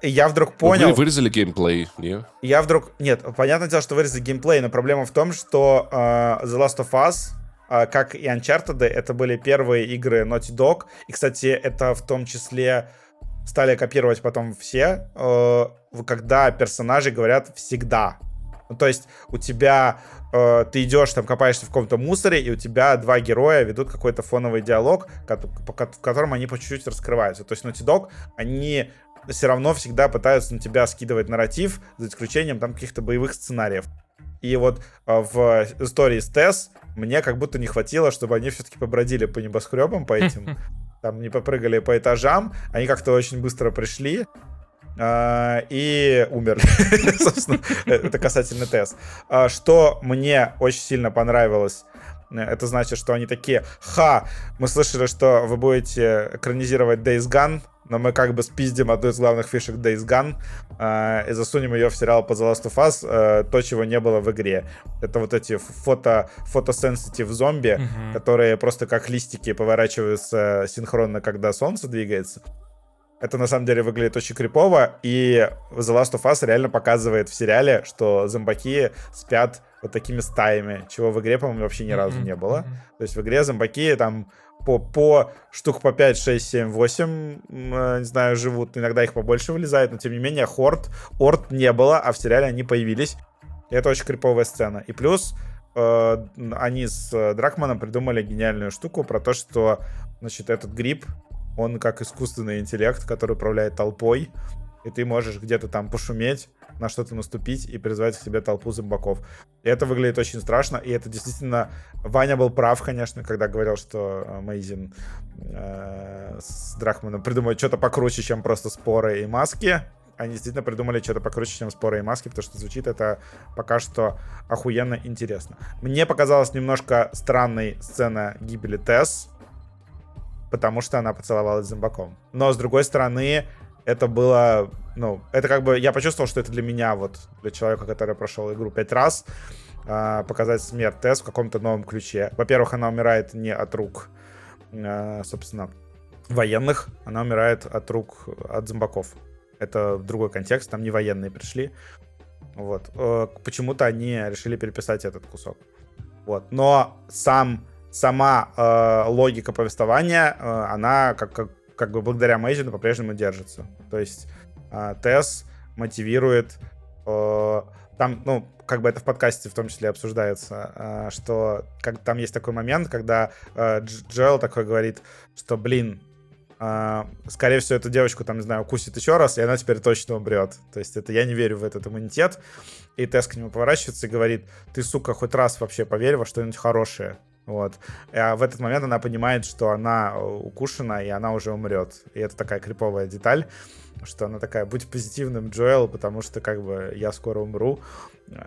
я вдруг понял... Вы вырезали геймплей, не? Я вдруг... Нет, понятное дело, что вырезали геймплей, но проблема в том, что uh, The Last of Us как и Uncharted, это были первые игры Naughty Dog. И, кстати, это в том числе стали копировать потом все, э, когда персонажи говорят всегда. Ну, то есть у тебя э, ты идешь там копаешься в каком-то мусоре и у тебя два героя ведут какой-то фоновый диалог, в котором они по чуть-чуть раскрываются. То есть Naughty Dog они все равно всегда пытаются на тебя скидывать нарратив, за исключением там каких-то боевых сценариев. И вот э, в истории с Тесс мне как будто не хватило, чтобы они все-таки побродили по небоскребам, по этим там не попрыгали по этажам, они как-то очень быстро пришли, Uh, и умерли. Собственно, это касательно тест. Uh, что мне очень сильно понравилось, это значит, что они такие, ха, мы слышали, что вы будете экранизировать Days Gone, но мы как бы спиздим одну из главных фишек Days Gone э, и засунем ее в сериал по The Last of Us, э, то, чего не было в игре. Это вот эти фото, фотосенситив зомби, mm-hmm. которые просто как листики поворачиваются синхронно, когда солнце двигается. Это на самом деле выглядит очень крипово, и The Last of Us реально показывает в сериале, что зомбаки спят вот такими стаями, чего в игре, по-моему, вообще ни разу не было. То есть в игре зомбаки там по, по штук по 5, 6, 7, 8, не знаю, живут. Иногда их побольше вылезает, но тем не менее Хорд, Орд не было, а в сериале они появились. И это очень криповая сцена. И плюс э, они с Дракманом придумали гениальную штуку про то, что, значит, этот гриб, он как искусственный интеллект, который управляет толпой, и ты можешь где-то там пошуметь, на что-то наступить и призвать к себе толпу зомбаков. И это выглядит очень страшно, и это действительно... Ваня был прав, конечно, когда говорил, что Мейзин э, с Драхманом придумают что-то покруче, чем просто споры и маски. Они действительно придумали что-то покруче, чем споры и маски, потому что звучит это пока что охуенно интересно. Мне показалась немножко странной сцена гибели Тесс, потому что она поцеловалась с зомбаком. Но, с другой стороны, это было, ну, это как бы, я почувствовал, что это для меня, вот, для человека, который прошел игру пять раз, э, показать смерть Тесс в каком-то новом ключе. Во-первых, она умирает не от рук, э, собственно, военных, она умирает от рук, от зомбаков. Это другой контекст, там не военные пришли. Вот. Э, почему-то они решили переписать этот кусок. Вот. Но сам, сама э, логика повествования, э, она как, как как бы благодаря Мейзину по-прежнему держится. То есть э, Тесс мотивирует э, там, ну, как бы это в подкасте в том числе обсуждается, э, что как, там есть такой момент, когда э, Джоэл такой говорит, что, блин, э, скорее всего, эту девочку, там, не знаю, укусит еще раз, и она теперь точно умрет. То есть это я не верю в этот иммунитет. И Тесс к нему поворачивается и говорит, ты, сука, хоть раз вообще поверь во что-нибудь хорошее. Вот. А в этот момент она понимает, что она э, укушена, и она уже умрет. И это такая криповая деталь, что она такая, будь позитивным, Джоэл, потому что как бы я скоро умру.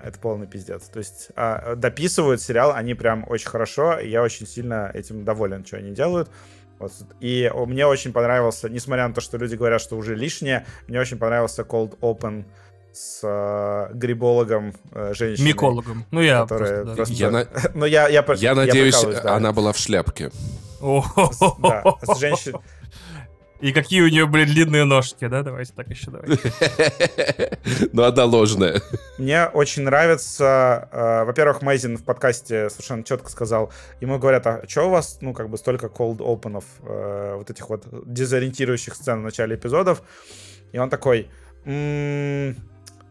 Это полный пиздец. То есть а, дописывают сериал они прям очень хорошо, и я очень сильно этим доволен, что они делают. Вот. И мне очень понравился, несмотря на то, что люди говорят, что уже лишнее, мне очень понравился Cold Open с э, грибологом э, женщиной. Микологом. Ну, я просто, да. просто... Я, на... ну, я, я, я, я надеюсь, да. она была в шляпке. Да, с женщиной... И какие у нее были длинные ножки, да? Давайте так еще давайте. Ну, одна ложная. Мне очень нравится... Э, во-первых, Мейзин в подкасте совершенно четко сказал, ему говорят, а что у вас, ну, как бы столько cold openов, э, вот этих вот дезориентирующих сцен в начале эпизодов? И он такой... М-м,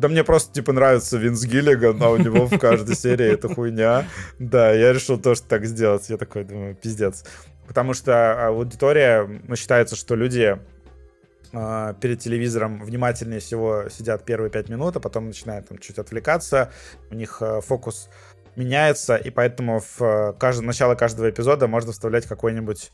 да мне просто, типа, нравится Винс Гиллиган, а у него в каждой серии эта хуйня. Да, я решил тоже так сделать. Я такой думаю, пиздец. Потому что аудитория, ну, считается, что люди э, перед телевизором внимательнее всего сидят первые пять минут, а потом начинают там чуть отвлекаться, у них э, фокус меняется, и поэтому в э, кажд... начало каждого эпизода можно вставлять какой-нибудь,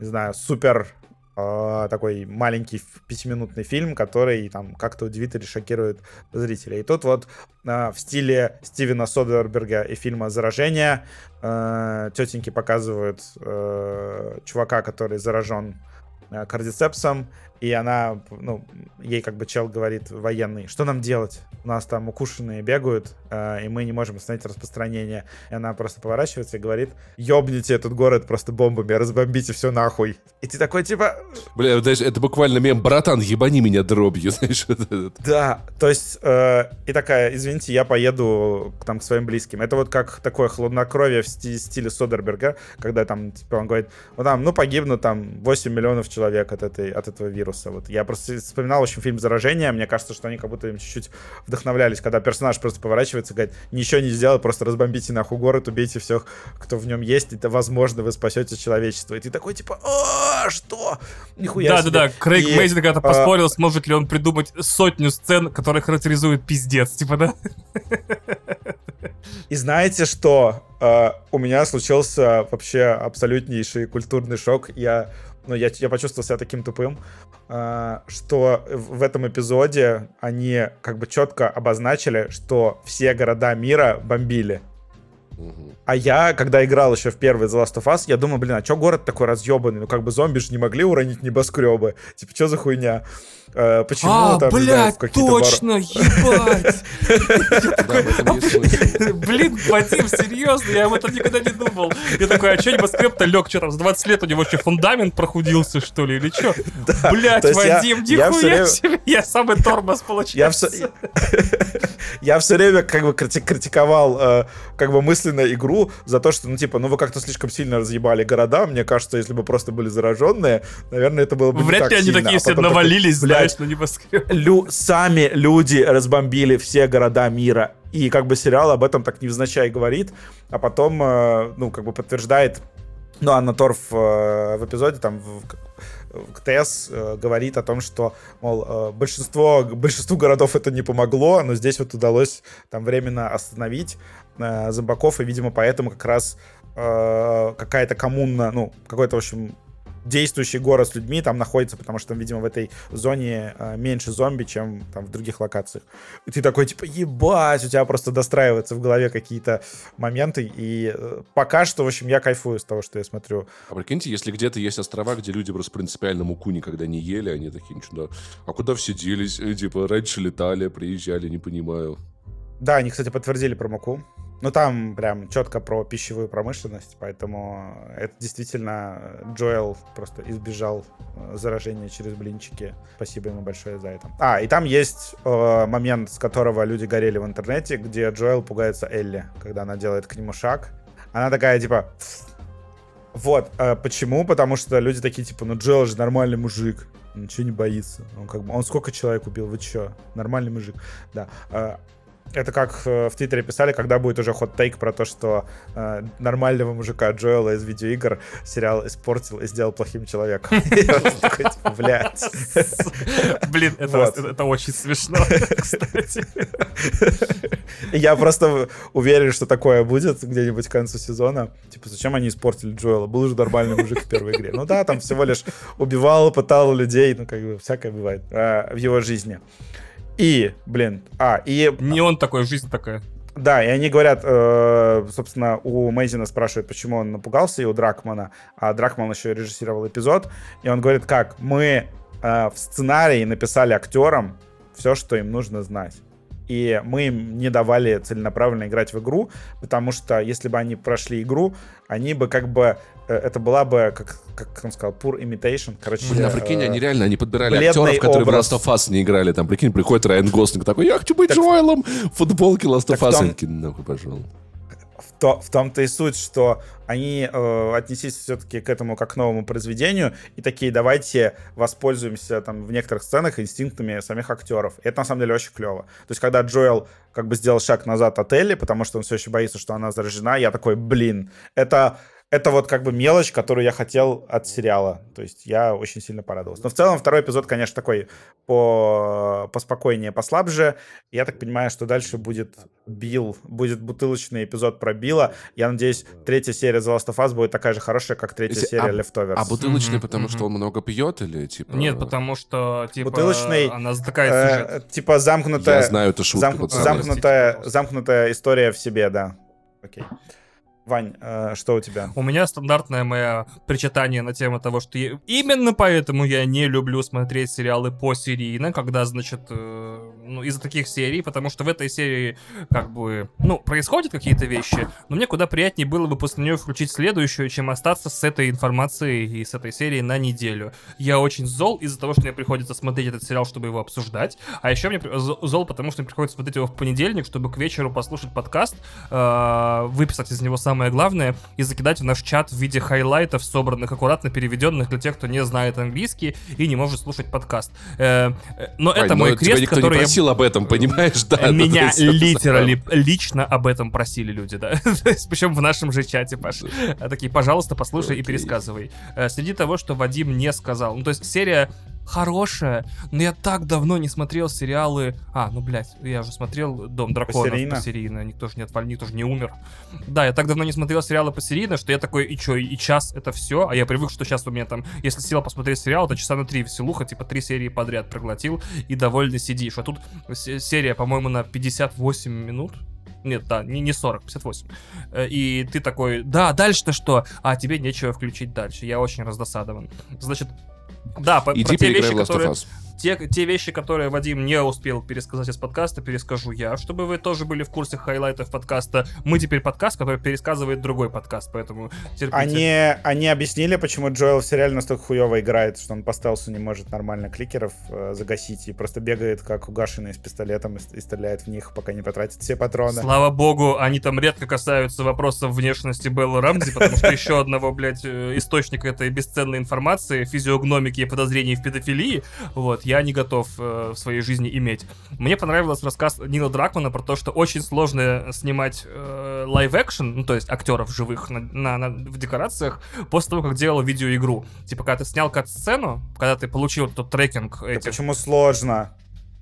не знаю, супер такой маленький пятиминутный фильм, который там как-то удивит или шокирует зрителей. И тут вот э, в стиле Стивена Содерберга и фильма «Заражение» э, тетеньки показывают чувака, который заражен кардицепсом, и она, ну, ей как бы чел говорит военный, что нам делать? У нас там укушенные бегают, э, и мы не можем остановить распространение. И она просто поворачивается и говорит, ёбните этот город просто бомбами, разбомбите все нахуй. И ты такой, типа... Бля, это, это буквально мем, братан, ебани меня дробью, знаешь. Да, то есть, э, и такая, извините, я поеду там к своим близким. Это вот как такое хладнокровие в стиле, стиле Содерберга, когда там, типа, он говорит, ну там, ну погибнут там 8 миллионов человек от, этой, от этого вируса вируса. Вот я просто вспоминал очень фильм «Заражение», мне кажется, что они как будто им чуть-чуть вдохновлялись, когда персонаж просто поворачивается и говорит, ничего не сделай, просто разбомбите нахуй город, убейте всех, кто в нем есть, это возможно, вы спасете человечество. И ты такой, типа, а что? Нихуя Да-да-да, Крейг и, Мейзин когда-то а... поспорил, сможет ли он придумать сотню сцен, которые характеризуют пиздец, типа, да? И знаете что? Uh, у меня случился вообще абсолютнейший культурный шок. Я ну, я, я почувствовал себя таким тупым, э, что в этом эпизоде они как бы четко обозначили, что все города мира бомбили. А я, когда играл еще в первый The Last of Us, я думаю, блин, а что город такой разъебанный? Ну, как бы зомби же не могли уронить небоскребы. Типа, что за хуйня? Э, почему а, там, блядь, точно, ебать! Блин, Вадим, серьезно, я об этом никогда не думал. Я такой, а что небоскреб-то лег, что там, с 20 лет у него еще фундамент прохудился, что ли, или что? Блядь, Вадим, нихуя себе, я самый тормоз получился. Я все время как бы критиковал э, как бы мысленно игру за то, что, ну, типа, ну, вы как-то слишком сильно разъебали города. Мне кажется, если бы просто были зараженные, наверное, это было бы Вряд ли они такие а все навалились, блядь, знаешь, на. Лю сами люди разбомбили все города мира. И как бы сериал об этом так невзначай говорит, а потом, э, ну, как бы подтверждает ну, Анна Торф э, в эпизоде там в, ТС э, говорит о том, что, мол, э, большинство, большинству городов это не помогло, но здесь вот удалось там временно остановить э, зомбаков, и, видимо, поэтому как раз э, какая-то коммуна, ну, какой-то, в общем, действующий город с людьми там находится, потому что, видимо, в этой зоне э, меньше зомби, чем там в других локациях. И ты такой, типа, ебать, у тебя просто достраиваются в голове какие-то моменты, и э, пока что, в общем, я кайфую с того, что я смотрю. А прикиньте, если где-то есть острова, где люди просто принципиально муку никогда не ели, они такие, ничего, да, а куда все делись? Э, типа, раньше летали, приезжали, не понимаю. Да, они, кстати, подтвердили про муку. Ну, там прям четко про пищевую промышленность, поэтому это действительно Джоэл просто избежал э, заражения через блинчики. Спасибо ему большое за это. А, и там есть э, момент, с которого люди горели в интернете, где Джоэл пугается Элли, когда она делает к нему шаг. Она такая, типа... Вот, э, почему? Потому что люди такие, типа, ну Джоэл же нормальный мужик, ничего не боится. Он как бы, он сколько человек убил, вы чё? Нормальный мужик. Да. Это как э, в Твиттере писали, когда будет уже хот-тейк про то, что э, нормального мужика Джоэла из видеоигр сериал испортил и сделал плохим человеком. Типа, Блять. Блин, это очень смешно, кстати. Я просто уверен, что такое будет где-нибудь к концу сезона. Типа, зачем они испортили Джоэла? Был же нормальный мужик в первой игре. Ну да, там всего лишь убивал, пытал людей, ну как бы всякое бывает э, в его жизни. И, блин, а, и... Не он такой, жизнь такая. Да, и они говорят, э, собственно, у Мейзина спрашивают, почему он напугался, и у Дракмана, а Дракман еще режиссировал эпизод, и он говорит, как, мы э, в сценарии написали актерам все, что им нужно знать и мы им не давали целенаправленно играть в игру, потому что если бы они прошли игру, они бы как бы э, это была бы, как, как он сказал, poor imitation. Короче, Блин, а прикинь, э, они реально, они подбирали актеров, которые образ. в Last of Us не играли. Там, прикинь, приходит Райан Гослинг такой, я хочу быть так, Джоэлом в футболке Last of Us. Том... Нахуй пошел то, в том-то и суть, что они э, отнеслись все-таки к этому как к новому произведению и такие, давайте воспользуемся там в некоторых сценах инстинктами самих актеров. И это на самом деле очень клево. То есть, когда Джоэл как бы сделал шаг назад от Элли, потому что он все еще боится, что она заражена, я такой, блин, это это вот как бы мелочь, которую я хотел от сериала. То есть я очень сильно порадовался. Но в целом второй эпизод, конечно, такой по поспокойнее, послабже. Я так понимаю, что дальше будет Билл, будет бутылочный эпизод про Билла. Я надеюсь, третья серия The Last of Us будет такая же хорошая, как третья Если- серия а- Leftovers. А бутылочный, Мгм, потому мгм. что он много пьет или типа... Нет, потому что, типа, Бутылочный, она затыкает сюжет. Э, типа замкнутая, Я знаю эту шутку, замк- пацаны. замкнутая, замкнутая история в себе, да. Окей. Вань, э, что у тебя? У меня стандартное мое причитание на тему того, что я- именно поэтому я не люблю смотреть сериалы посерийно, когда, значит, э, ну, из-за таких серий, потому что в этой серии, как бы, ну, происходят какие-то вещи, но мне куда приятнее было бы после нее включить следующую, чем остаться с этой информацией и с этой серией на неделю. Я очень зол из-за того, что мне приходится смотреть этот сериал, чтобы его обсуждать, а еще мне зол, потому что мне приходится смотреть его в понедельник, чтобы к вечеру послушать подкаст, э, выписать из него самое главное и закидать в наш чат в виде хайлайтов, собранных, аккуратно переведенных для тех, кто не знает английский и не может слушать подкаст. Э, э, но это но мой крест, который я просил об этом, понимаешь, да? меня это literally, лично об этом просили люди, да. Причем в нашем же чате, Паш. Такие, пожалуйста, послушай и Окей. пересказывай. Э, Среди того, что Вадим не сказал. Ну, то есть серия хорошая, но я так давно не смотрел сериалы... А, ну, блядь, я уже смотрел «Дом драконов» Посерийно? посерийно. Никто же не отвалил, никто же не умер. Да, я так давно не смотрел сериалы посерийно, что я такой, и чё, и час это все, а я привык, что сейчас у меня там, если сел посмотреть сериал, то часа на три веселуха, типа три серии подряд проглотил, и довольно сидишь. А тут серия, по-моему, на 58 минут. Нет, да, не, не 40, 58. Э, И ты такой, да, дальше-то что? А тебе нечего включить дальше. Я очень раздосадован. Значит, да, по- Иди про те вещи, в которые... Us. Те, те вещи, которые Вадим не успел пересказать из подкаста, перескажу я, чтобы вы тоже были в курсе хайлайтов подкаста. Мы теперь подкаст, который пересказывает другой подкаст, поэтому терпите. Они, они объяснили, почему Джоэл в сериале настолько хуево играет, что он по стелсу не может нормально кликеров э, загасить и просто бегает как угашенный с пистолетом и, и стреляет в них, пока не потратит все патроны. Слава богу, они там редко касаются вопросов внешности Беллы Рамзи, потому что еще одного, блядь, э, источника этой бесценной информации, физиогномики и подозрений в педофилии, вот, я не готов э, в своей жизни иметь. Мне понравился рассказ Нила Дракмана про то, что очень сложно снимать live-action, ну, то есть актеров живых на, на- на- в декорациях, после того, как делал видеоигру. Типа, когда ты снял кат-сцену, когда ты получил тот трекинг Да этих почему сложно?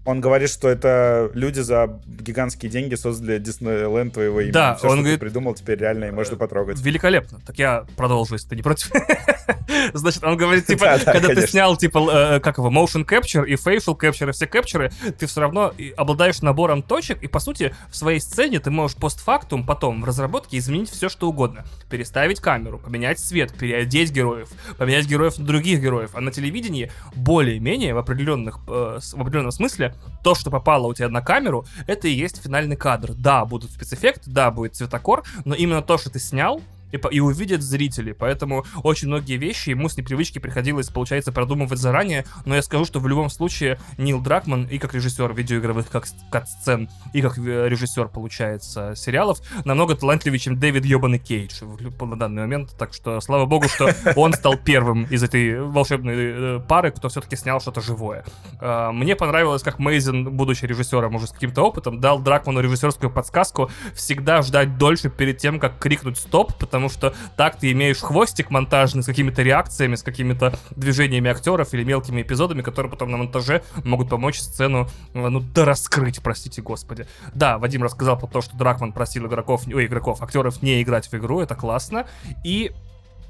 Он говорит, что это люди за гигантские деньги создали Диснейленд твоего имени. Да, Все, он что говорит- ты придумал, теперь реально и можно потрогать. Великолепно. Так я продолжу, если ты не против. Значит, он говорит, типа, Да, да, когда ты снял, типа, э, как его, motion capture и facial capture, и все капчеры, ты все равно обладаешь набором точек, и, по сути, в своей сцене ты можешь постфактум потом в разработке изменить все, что угодно. Переставить камеру, поменять свет, переодеть героев, поменять героев на других героев. А на телевидении более-менее в, определенных, э, в определенном смысле то, что попало у тебя на камеру, это и есть финальный кадр. Да, будут спецэффекты, да, будет цветокор, но именно то, что ты снял, и, и увидят зрители. Поэтому очень многие вещи ему с непривычки приходилось, получается, продумывать заранее. Но я скажу, что в любом случае Нил Дракман и как режиссер видеоигровых как кат-сцен, и как э, режиссер, получается, сериалов, намного талантливее, чем Дэвид Йобаный Кейдж на данный момент. Так что, слава богу, что он стал первым из этой волшебной э, пары, кто все-таки снял что-то живое. А, Мне понравилось, как Мейзен, будучи режиссером уже с каким-то опытом, дал Дракману режиссерскую подсказку всегда ждать дольше перед тем, как крикнуть «стоп», потому что так ты имеешь хвостик монтажный с какими-то реакциями, с какими-то движениями актеров или мелкими эпизодами, которые потом на монтаже могут помочь сцену, э, ну, дораскрыть, простите господи. Да, Вадим рассказал про то, что Дракман просил игроков, ой, игроков, актеров не играть в игру, это классно. И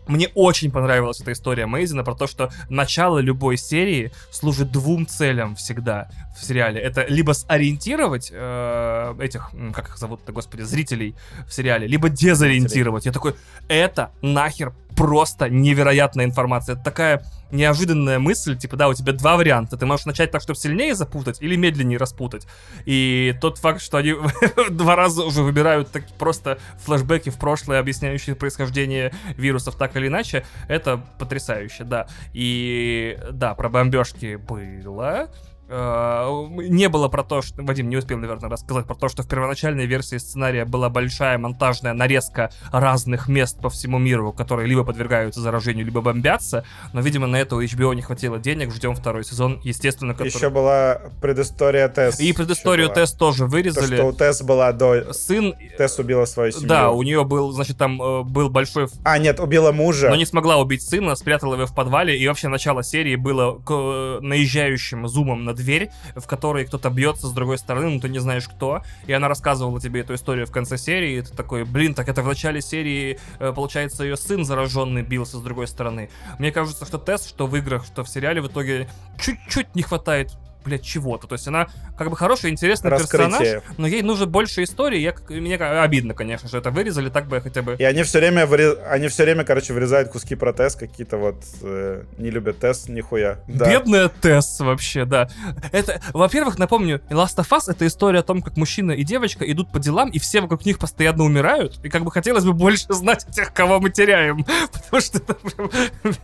мне очень понравилась эта история Мейзена про то, что начало любой серии служит двум целям всегда в сериале. Это либо сориентировать э, этих, как их зовут-то, господи, зрителей в сериале, либо дезориентировать. Я такой, это нахер просто невероятная информация. Это такая неожиданная мысль, типа, да, у тебя два варианта. Ты можешь начать так, чтобы сильнее запутать, или медленнее распутать. И тот факт, что они два раза уже выбирают так просто флешбеки в прошлое, объясняющие происхождение вирусов так или иначе, это потрясающе, да. И да, про бомбежки было. Э, не было про то, что... Вадим не успел, наверное, рассказать про то, что в первоначальной версии сценария была большая монтажная нарезка разных мест по всему миру, которые либо подвергаются заражению, либо бомбятся. Но, видимо, на это у HBO не хватило денег. Ждем второй сезон, естественно. Который... Еще была предыстория Тесс. И предысторию Тесс тоже вырезали. То, что у Тесс была до... Сын... Тесс убила свою семью. Да, у нее был, значит, там э, был большой... А, нет, убила мужа. Но не смогла убить сына, спрятала его в подвале. И вообще начало серии было к, э, наезжающим зумом на дверь, в которой кто-то бьется с другой стороны, но ты не знаешь кто. И она рассказывала тебе эту историю в конце серии, и ты такой, блин, так это в начале серии, э, получается, ее сын зараженный бился с другой стороны. Мне кажется, что тест, что в играх, что в сериале в итоге чуть-чуть не хватает блядь, чего-то. То есть она как бы хороший, интересный Раскрытие. персонаж, но ей нужно больше истории. Я, мне обидно, конечно, что это вырезали, так бы я хотя бы... И они все время, вырез... они все время, короче, вырезают куски про Тесс, какие-то вот э, не любят Тесс, нихуя. Да. Бедная Тесс вообще, да. Это, во-первых, напомню, Last of Us — это история о том, как мужчина и девочка идут по делам, и все вокруг них постоянно умирают, и как бы хотелось бы больше знать о тех, кого мы теряем, потому что это прям...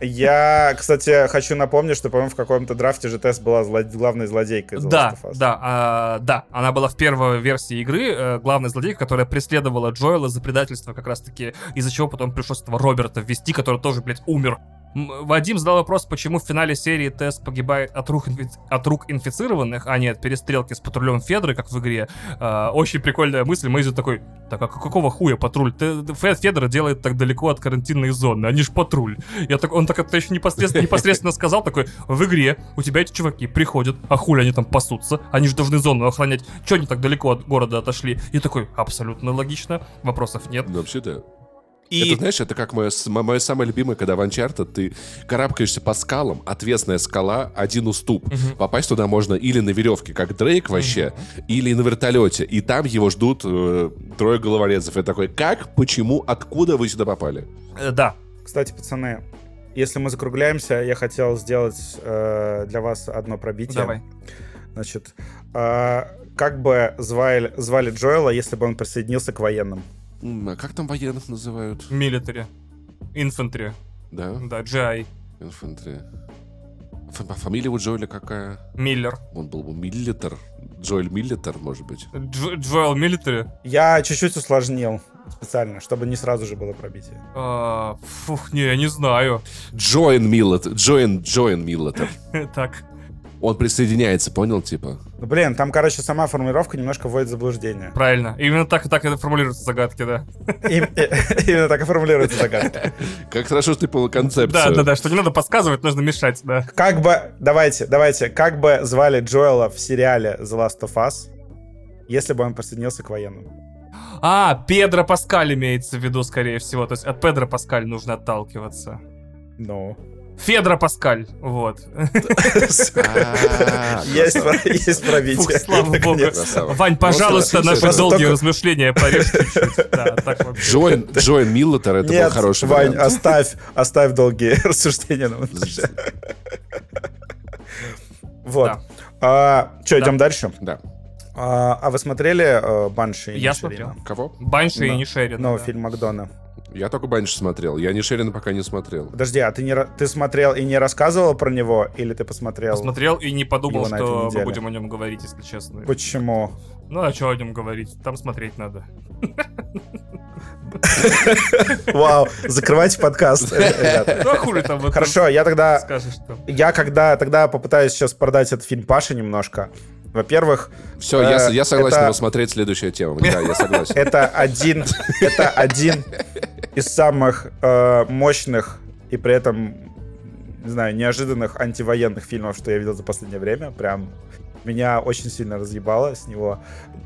Я, кстати, хочу напомнить, что, по-моему, в каком-то драфте же Тесс была главной злодейка из да, Да, а, да, она была в первой версии игры э, главной злодейкой, которая преследовала Джоэла за предательство как раз-таки, из-за чего потом пришлось этого Роберта ввести, который тоже, блядь, умер Вадим задал вопрос, почему в финале серии Тесс погибает от рук, инфи... от рук инфицированных, а не от перестрелки с патрулем Федры, как в игре. Э, очень прикольная мысль. Мэйзи такой, так а какого хуя патруль? Ты, Федра делает так далеко от карантинной зоны, они ж патруль. Я так, он так это еще непосредственно, непосредственно сказал, такой, в игре у тебя эти чуваки приходят, а хули они там пасутся, они же должны зону охранять. Че они так далеко от города отошли? И такой, абсолютно логично, вопросов нет. Вообще-то, и... Это, знаешь, это как мое, мое самое любимое, когда в Uncharted ты карабкаешься по скалам, отвесная скала, один уступ. Угу. Попасть туда можно или на веревке, как Дрейк вообще, угу. или на вертолете. И там его ждут э, трое головорезов. Я такой, как, почему, откуда вы сюда попали? Э, да. Кстати, пацаны, если мы закругляемся, я хотел сделать э, для вас одно пробитие. Давай. Значит, э, как бы звали, звали Джоэла, если бы он присоединился к военным? А как там военных называют? Милитари. Инфантри. Да? Да, GI. Инфантри. Фамилия у Джоэля какая? Миллер. Он был бы Миллитер. Джоэль Миллитер, может быть. Дж Джоэл Миллитари? Я чуть-чуть усложнил специально, чтобы не сразу же было пробитие. А, фух, не, я не знаю. Джоэн Миллет. Джоэн, Джоэн Миллетер. Так он присоединяется, понял, типа? Ну, блин, там, короче, сама формулировка немножко вводит в заблуждение. Правильно. Именно так, так и формулируются загадки, да. Именно так и формулируются загадки. Как хорошо, что ты понял концепцию. Да, да, да, что не надо подсказывать, нужно мешать, да. Как бы, давайте, давайте, как бы звали Джоэла в сериале The Last of Us, если бы он присоединился к военным? А, Педро Паскаль имеется в виду, скорее всего. То есть от Педро Паскаль нужно отталкиваться. Ну. Федра Паскаль, вот. Есть пробитие. Слава богу. Вань, пожалуйста, наши долгие размышления порежь чуть-чуть. Джоэн Миллотер, это был хороший Вань, оставь, оставь долгие рассуждения на Вот. А, что, идем дальше? Да. А, а вы смотрели э, Банши и Я смотрел. Кого? Банши и Нишерина. Новый фильм Макдона. Я только Банши смотрел. Я ни Шерина пока не смотрел. Подожди, а ты, не, ты смотрел и не рассказывал про него? Или ты посмотрел? Посмотрел и не подумал, что мы будем о нем говорить, если честно. Почему? Ну, а что о нем говорить? Там смотреть надо. Вау, закрывайте подкаст, Ну, а? Хорошо, я тогда... Я когда тогда попытаюсь сейчас продать этот фильм Паше немножко. Во-первых... Все, э, я, я согласен это... его смотреть. Следующая тема. Да, я согласен. Это один, это один из самых э, мощных и при этом, не знаю, неожиданных антивоенных фильмов, что я видел за последнее время. Прям меня очень сильно разъебало с него.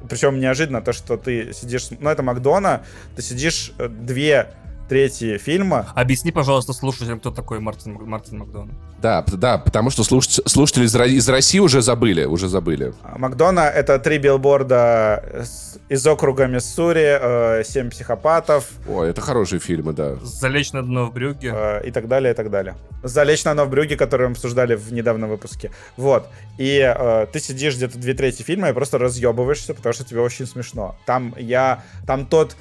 Причем неожиданно то, что ты сидишь... Ну, это Макдона. Ты сидишь э, две трети фильма. Объясни, пожалуйста, слушателям, кто такой Мартин, Мартин Макдона. Да, да, потому что слуш... слушатели из, из России уже забыли, уже забыли. А, Макдона — это три билборда из округа Миссури, э, семь психопатов. О, это хорошие фильмы, да. Залечь на дно в брюге. Э, и так далее, и так далее. Залечь на дно в брюге, который мы обсуждали в недавнем выпуске. Вот. И э, ты сидишь где-то две трети фильма и просто разъебываешься, потому что тебе очень смешно. Там я... Там тот...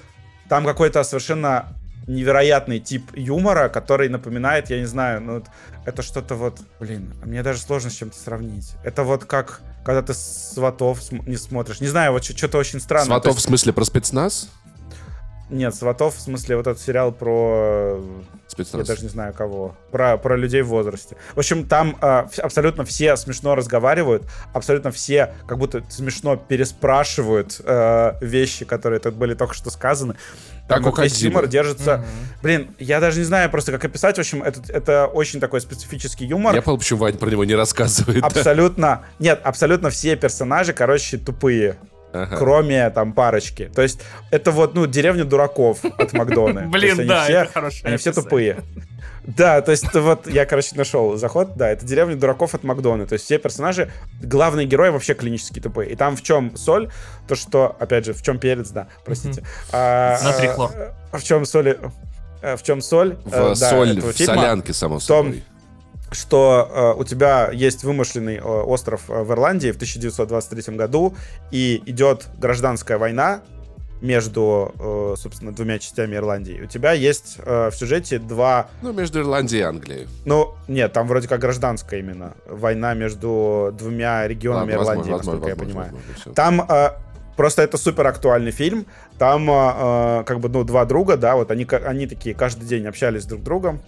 Там какой-то совершенно невероятный тип юмора, который напоминает, я не знаю, ну, это что-то вот, блин, мне даже сложно с чем-то сравнить. Это вот как, когда ты сватов не смотришь. Не знаю, вот что-то очень странное. То Сватов в есть- смысле про спецназ? Нет, сватов, в смысле, вот этот сериал про... Я Спецназ. даже не знаю кого. Про, про людей в возрасте. В общем, там э, абсолютно все смешно разговаривают, абсолютно все как будто смешно переспрашивают э, вещи, которые тут были только что сказаны. Как Там у вот весь юмор держится... Мгм. Блин, я даже не знаю просто, как описать. В общем, это, это очень такой специфический юмор. Я понял, почему Ваня про него не рассказывает. да. Абсолютно... Нет, абсолютно все персонажи, короче, тупые. Ага. Кроме там парочки. То есть это вот, ну, деревня дураков от Макдона. Блин, они да, все- это хорошее Они все тупые. Да, то есть вот я, короче, нашел заход, да, это деревня дураков от Макдона. То есть все персонажи, главные герои вообще клинически тупые. И там в чем соль, то что, опять же, в чем перец, да, простите. А, Натрий а, хлор. В чем соль? э, В чем соль? В э, соль, в солянке, само собой. Что э, у тебя есть вымышленный э, остров э, в Ирландии в 1923 году, и идет гражданская война между, э, собственно, двумя частями Ирландии. У тебя есть э, в сюжете два... Ну, между Ирландией и Англией. Ну, нет, там вроде как гражданская именно. Война между двумя регионами Ладно, Ирландии, возможно, насколько я возможно, понимаю. возможно. Там э, просто это супер актуальный фильм. Там э, э, как бы, ну, два друга, да, вот они, они такие каждый день общались друг с другом.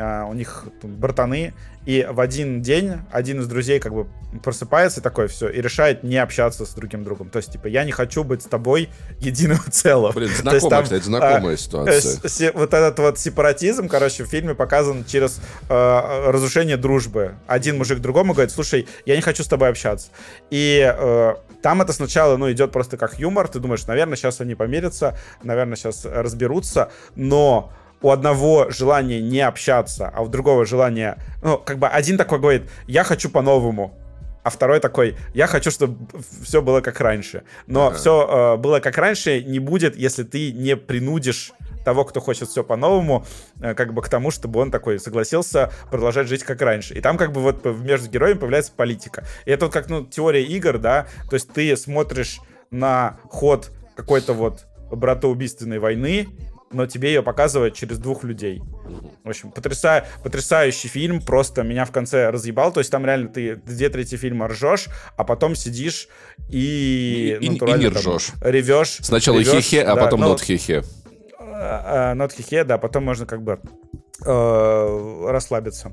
Э, у них братаны. И в один день один из друзей как бы просыпается такой все и решает не общаться с другим другом. То есть, типа, я не хочу быть с тобой единым целым. Блин, То есть знакомая, там, кстати, а, знакомая Э, ситуация. с- се- вот этот вот сепаратизм, короче, в фильме показан через э, разрушение дружбы. Один мужик другому говорит, слушай, я не хочу с тобой общаться. И э, там это сначала, ну, идет просто как юмор. Ты думаешь, наверное, сейчас они помирятся, наверное, сейчас разберутся, но у одного желание не общаться, а у другого желание... Ну, как бы один такой говорит, я хочу по-новому, а второй такой, я хочу, чтобы все было как раньше. Но Ага. все было как раньше не будет, если ты не принудишь того, кто хочет все по-новому, э, как бы к тому, чтобы он такой согласился продолжать жить как раньше. И там как бы вот между героями появляется политика. И это вот как, ну, теория игр, да, то есть ты смотришь на ход какой-то вот братоубийственной войны, но тебе ее показывают через двух людей. В общем, потряса... потрясающий фильм, просто меня в конце разъебал. То есть там реально ты две трети фильма ржешь, а потом сидишь и, И- и- не там ржешь. Ревешь. Сначала ревешь, хе-хе, а да, потом ну, нот хе-хе. а, а, Not хе да, потом можно как бы э, расслабиться.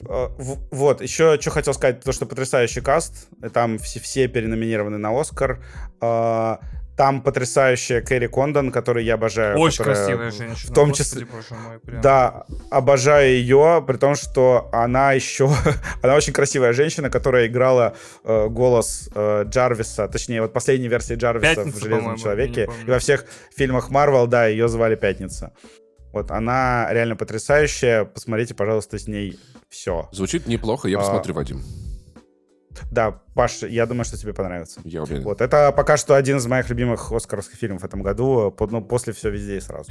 Э, Вот, еще что хотел сказать, то, что потрясающий каст, там все, все переноминированы на Оскар. Там потрясающая Кэрри Кондон, которую я обожаю. Очень которая красивая женщина. В том господи, числе, мой, прям. да, обожаю ее, при том, что она еще, она очень красивая женщина, которая играла э, голос э, Джарвиса, точнее, вот последней версии Джарвиса Пятница, в Железном человеке. И во всех фильмах Марвел, да, ее звали Пятница. Вот, она реально потрясающая. Посмотрите, пожалуйста, с ней все. Звучит неплохо, я А, посмотрю, Вадим. Да, Паш, я думаю, что тебе понравится. Я уверен. Вот, это пока что один из моих любимых оскаровских фильмов в этом году. по- Ну, после все везде и сразу.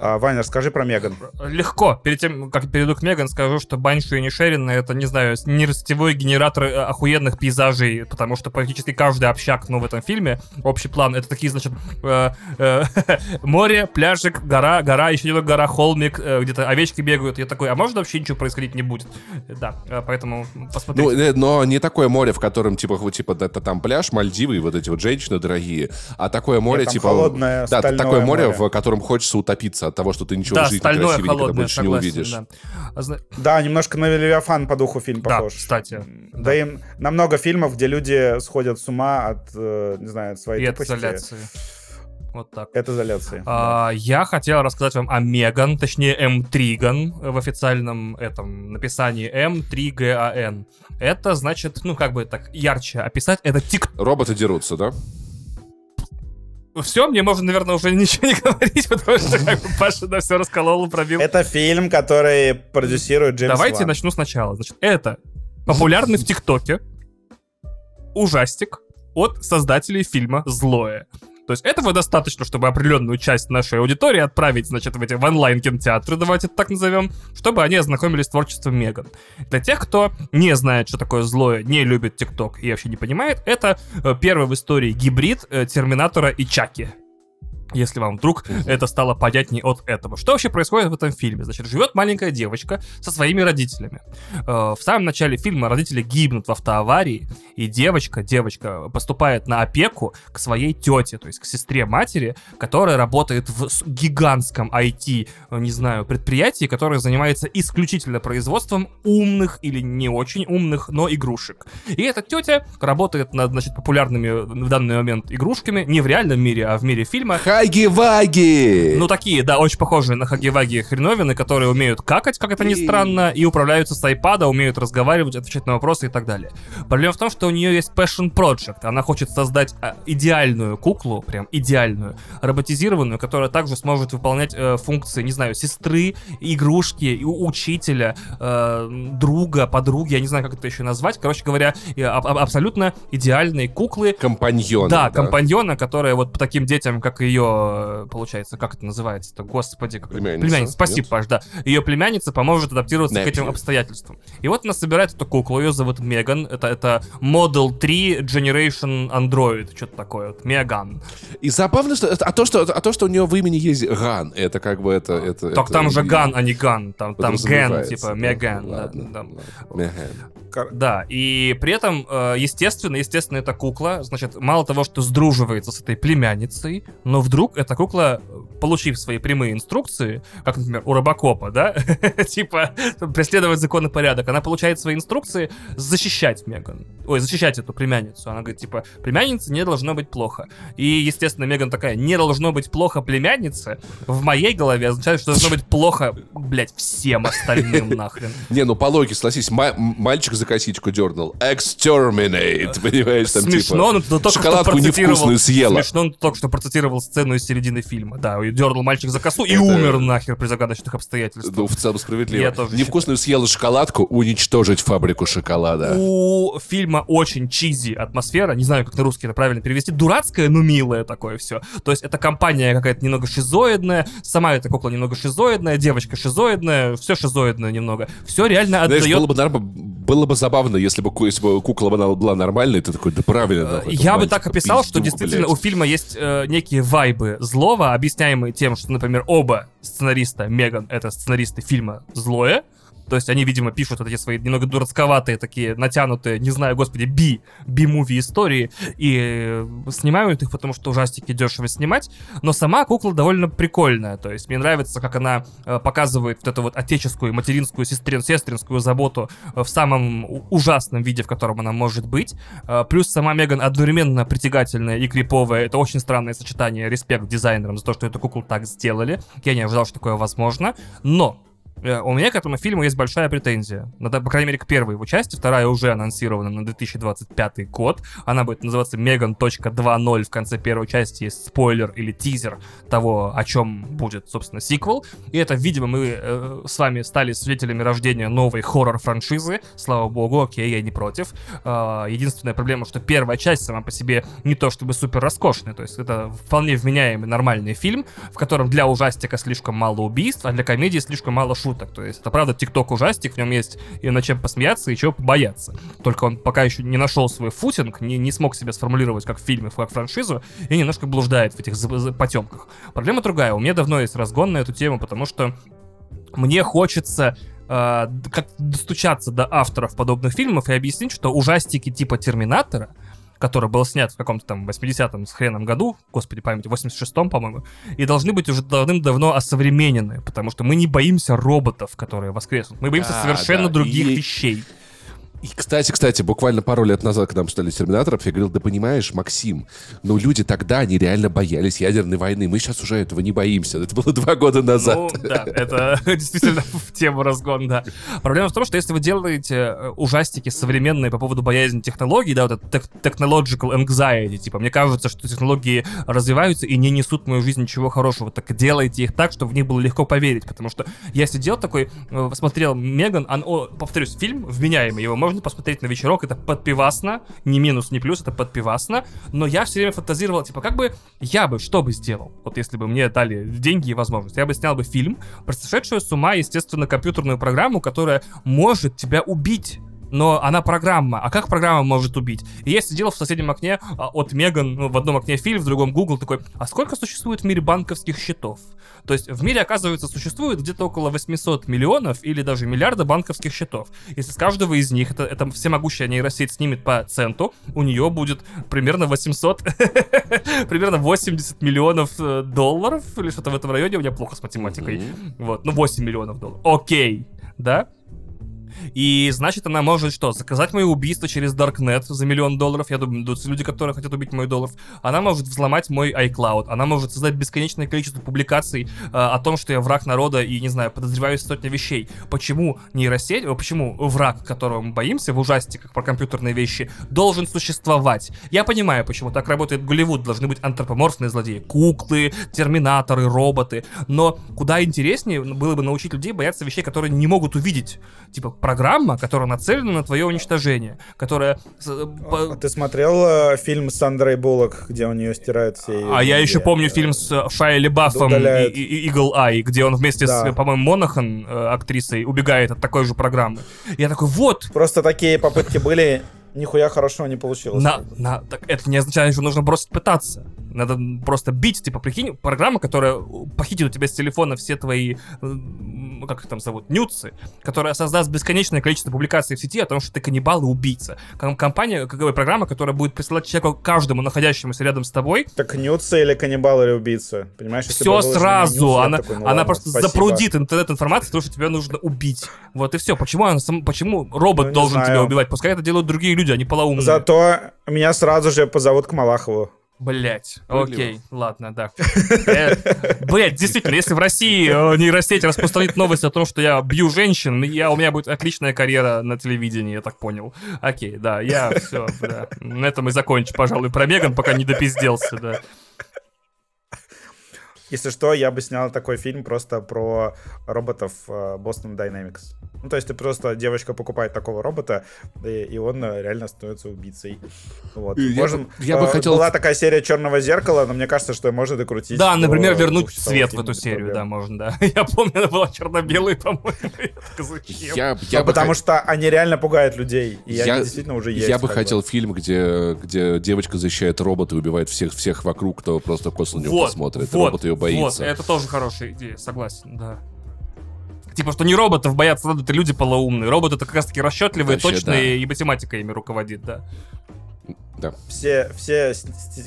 А, Ваня, расскажи про Меган. Легко. Перед тем, как перейду к Меган, скажу, что Банши и Нишерин это, не знаю, нерастевой генератор э, охуенных пейзажей, потому что практически каждый общак, ну, в этом фильме, общий план, это такие, значит, э, э, море, пляжик, гора, гора, еще немного гора, холмик, э, где-то овечки бегают. Я такой, а может вообще ничего происходить не будет? Да, поэтому Ну, посмотрите. э, но не такое море, в котором, типа, вот, типа, это там пляж, Мальдивы и вот эти вот женщины дорогие, а такое море, там типа... холодное, да, такое море, море. в котором хочется утопиться от того, что ты ничего да, в жизни стальное, красивее никогда холодное, больше не согласен, увидишь. да. А зна- Да, немножко на Левиафан по духу фильм Да, похож. кстати, Да, и на много фильмов, где люди сходят с ума от, э, не знаю, от своей И от тупости. изоляции. Вот так. Это изоляции. А, я хотел рассказать вам о Меган, точнее М. Триган в официальном этом написании М. 3 ГАН. Это значит, ну как бы так ярче описать, это тик. Роботы дерутся, да? Все, мне можно, наверное, уже ничего не говорить, потому что как бы Паша на все расколол пробил. Это фильм, который продюсирует Джеймс Давайте Ван. начну сначала. Значит, это популярный в ТикТоке ужастик от создателей фильма «Злое». То есть этого достаточно, чтобы определенную часть нашей аудитории отправить, значит, в эти в онлайн-кинотеатры, давайте это так назовем, чтобы они ознакомились с творчеством Меган. Для тех, кто не знает, что такое злое, не любит ТикТок и вообще не понимает, это э, первый в истории гибрид э, Терминатора и Чаки. Если вам вдруг это стало понятней от этого. Что вообще происходит в этом фильме? Значит, живет маленькая девочка со своими родителями. Э, в самом начале фильма родители гибнут в автоаварии, и девочка, девочка поступает на опеку к своей тете, то есть к сестре матери, которая работает в гигантском IT, не знаю, предприятии, которое занимается исключительно производством умных или не очень умных, но игрушек. И эта тетя работает над, значит, популярными в данный момент игрушками не в реальном мире, а в мире фильма. Хаги-ваги! Ну, такие, да, очень похожие на хаги-ваги хреновины, которые умеют какать, как это ни странно, и управляются с айпада, умеют разговаривать, отвечать на вопросы и так далее. Проблема в том, что у нее есть passion project. Она хочет создать а, идеальную куклу, прям идеальную, роботизированную, которая также сможет выполнять э, функции, не знаю, сестры, игрушки, учителя, э, друга, подруги, я не знаю, как это еще назвать. Короче говоря, аб- абсолютно идеальные куклы. Компаньона. Да, да, компаньона, которая вот по таким детям, как ее, получается, как это называется-то, господи, как... Племянница. Племянница, спасибо, Нет? Паш, да. Ее племянница поможет адаптироваться Nephew. к этим обстоятельствам. И вот она собирает эту куклу, ее зовут Меган, это, это Model 3 Generative Android, что-то такое, вот, Меган. И забавно, что, а то, что, а то, что у нее в имени есть Gun, это как бы это... это так это, там же Gan, а не Gun, там, там Ген, типа Меган. Ладно, да, да. Меган. Да, и при этом, э, естественно, естественно, эта кукла, значит, мало того, что сдруживается с этой племянницей, но вдруг эта кукла, получив свои прямые инструкции, как, например, у Робокопа, да, типа, преследовать закон и порядок, она получает свои инструкции защищать Меган, ой, защищать эту племянницу. Она говорит, типа, племяннице не должно быть плохо. И, естественно, Меган такая, не должно быть плохо племяннице, в моей голове означает, что должно быть плохо, блядь, всем остальным нахрен. Не, ну по логике, согласись, мальчик за косичку дернул. Exterminate, понимаешь, там Смешно, типа, но ты только шоколадку невкусную съела. Смешно, но ты только что процитировал сцену из середины фильма. Да, дернул мальчик за косу и Это... умер нахер при загадочных обстоятельствах. Ну, в целом справедливо. Я тоже Невкусную съела шоколадку, уничтожить фабрику шоколада. У фильма очень чизи атмосфера, не знаю, как на русский это правильно перевести, дурацкое, но милое такое все. То есть это компания какая-то немного шизоидная, сама эта кукла немного шизоидная, девочка шизоидная, все шизоидное немного. Все реально отдает... Знаешь, было бы, норм... было бы забавно, если бы, если бы кукла была нормальной, ты такой, да правильно. Да, Я бы так описал, что действительно блядь. у фильма есть э, некие вайбы злого, объясняемые тем, что, например, оба сценариста, Меган, это сценаристы фильма «Злое», то есть они, видимо, пишут вот эти свои немного дурацковатые, такие натянутые, не знаю, господи, би, би-муви истории и снимают их, потому что ужастики дешево снимать. Но сама кукла довольно прикольная. То есть мне нравится, как она э, показывает вот эту вот отеческую, материнскую, сестрин, сестринскую заботу в самом ужасном виде, в котором она может быть. Э, плюс сама Меган одновременно притягательная и криповая. Это очень странное сочетание. Респект дизайнерам за то, что эту куклу так сделали. Я не ожидал, что такое возможно. Но Э, у меня к этому фильму есть большая претензия. Ну, по крайней мере, к первой его части. Вторая уже анонсирована на 2025 год. Она будет называться Megan.2.0. В конце первой части есть спойлер или тизер того, о чем будет, собственно, сиквел. И это, видимо, мы э, с вами стали свидетелями рождения новой хоррор-франшизы. Слава богу, окей, я не против. Э, единственная проблема, что первая часть сама по себе не то чтобы супер роскошная. То есть это вполне вменяемый нормальный фильм, в котором для ужастика слишком мало убийств, а для комедии слишком мало шуток шуток. То есть это правда тикток ужастик, в нем есть и на чем посмеяться, и чего побояться. Только он пока еще не нашел свой футинг, не, не смог себя сформулировать как в фильме, как франшизу, и немножко блуждает в этих потемках. Проблема другая. У меня давно есть разгон на эту тему, потому что мне хочется э, как достучаться до авторов подобных фильмов и объяснить, что ужастики типа Терминатора — который был снят в каком-то там 80-м с хреном году, господи памяти, 86-м, по-моему, и должны быть уже давным-давно осовременены, потому что мы не боимся роботов, которые воскреснут. Мы боимся а, совершенно да. других и... вещей. И, кстати, кстати, буквально пару лет назад, когда мы читали «Терминаторов», я говорил, да понимаешь, Максим, ну люди тогда, они реально боялись ядерной войны. Мы сейчас уже этого не боимся. Это было два года назад. Ну, да, это действительно в тему разгон, да. Проблема в том, что если вы делаете э, ужастики современные по поводу боязни технологий, да, вот это technological anxiety, типа, мне кажется, что технологии развиваются и не несут в мою жизнь ничего хорошего, так делайте их так, чтобы в них было легко поверить, потому что я сидел такой, э, смотрел Меган, он, повторюсь, фильм вменяемый, его можно можно посмотреть на вечерок, это подпивасно, не минус, не плюс, это подпивасно, но я все время фантазировал, типа, как бы я бы, что бы сделал, вот если бы мне дали деньги и возможность, я бы снял бы фильм про сошедшую с ума, естественно, компьютерную программу, которая может тебя убить но она программа. А как программа может убить? И я сидел в соседнем окне а, от Меган, ну, в одном окне фильм, в другом Google, такой, а сколько существует в мире банковских счетов? То есть в мире, оказывается, существует где-то около 800 миллионов или даже миллиарда банковских счетов. Если с каждого из них это, это всемогущая нейросеть снимет по центу, у нее будет примерно 800, примерно 80 миллионов э, долларов или что-то в этом районе. У меня плохо с математикой. Вот, ну 8 миллионов долларов. Окей, да? И значит, она может что? Заказать мое убийство через Darknet за миллион долларов. Я думаю, люди, которые хотят убить мой доллар. Она может взломать мой iCloud. Она может создать бесконечное количество публикаций э, о том, что я враг народа и, не знаю, подозреваю сотни вещей. Почему нейросеть, почему враг, которого мы боимся в ужастиках про компьютерные вещи, должен существовать? Я понимаю, почему так работает Голливуд. Должны быть антропоморфные злодеи. Куклы, терминаторы, роботы. Но куда интереснее было бы научить людей бояться вещей, которые не могут увидеть. Типа программа, которая нацелена на твое уничтожение, которая... А, ты смотрел э, фильм с Андрей Буллок, где у нее стирают все... А я еще помню фильм с э, Шайли Баффом и, и Игл Ай, где он вместе да. с, по-моему, Монахан, э, актрисой, убегает от такой же программы. Я такой, вот! Просто такие попытки были, нихуя хорошо не получилось. На, на, так это не означает, что нужно бросить пытаться. Надо просто бить, типа, прикинь, программа, которая похитит у тебя с телефона все твои, как их там зовут, нюцы, которая создаст бесконечное количество публикаций в сети о том, что ты каннибал и убийца. Ком- компания, какая программа, которая будет присылать человеку, каждому находящемуся рядом с тобой. Так нюцы или каннибал или убийца, понимаешь? Все сразу, нюцы, она, такой, ну, она ладно, просто спасибо. запрудит интернет-информацию, потому что тебе нужно убить. Вот и все. Почему, она, почему робот ну, должен знаю. тебя убивать? Пускай это делают другие люди, они полоумные. Зато меня сразу же позовут к Малахову. Блять, окей, ладно, да. Э, Блять, действительно, если в России э, нейросеть распространит новость о том, что я бью женщин, я, у меня будет отличная карьера на телевидении, я так понял. Окей, да, я все, да. На этом и закончу, пожалуй, про Меган, пока не допизделся, да. Если что, я бы снял такой фильм просто про роботов э, Boston Dynamics. Ну, то есть ты просто, девочка покупает такого робота, и, и он э, реально становится убийцей. Вот. Я, Можем, я бы э, хотел... Была такая серия Черного зеркала, но мне кажется, что можно докрутить. Да, например, вернуть цвет в эту серию, да, можно, да. Я помню, она была черно-белой, по-моему. Я, я ну, потому что они реально пугают людей. И я, действительно уже есть. Я бы хотел фильм, где, где девочка защищает робота и убивает всех, всех вокруг, кто просто косо на него посмотрит. Вот, Робот ее боится. Вот, это тоже хорошая идея, согласен, да. Типа, что не роботов боятся надо, это люди полоумные. Роботы это как раз таки расчетливые, Вообще, точные, да. и математика ими руководит, да. Да. Все, все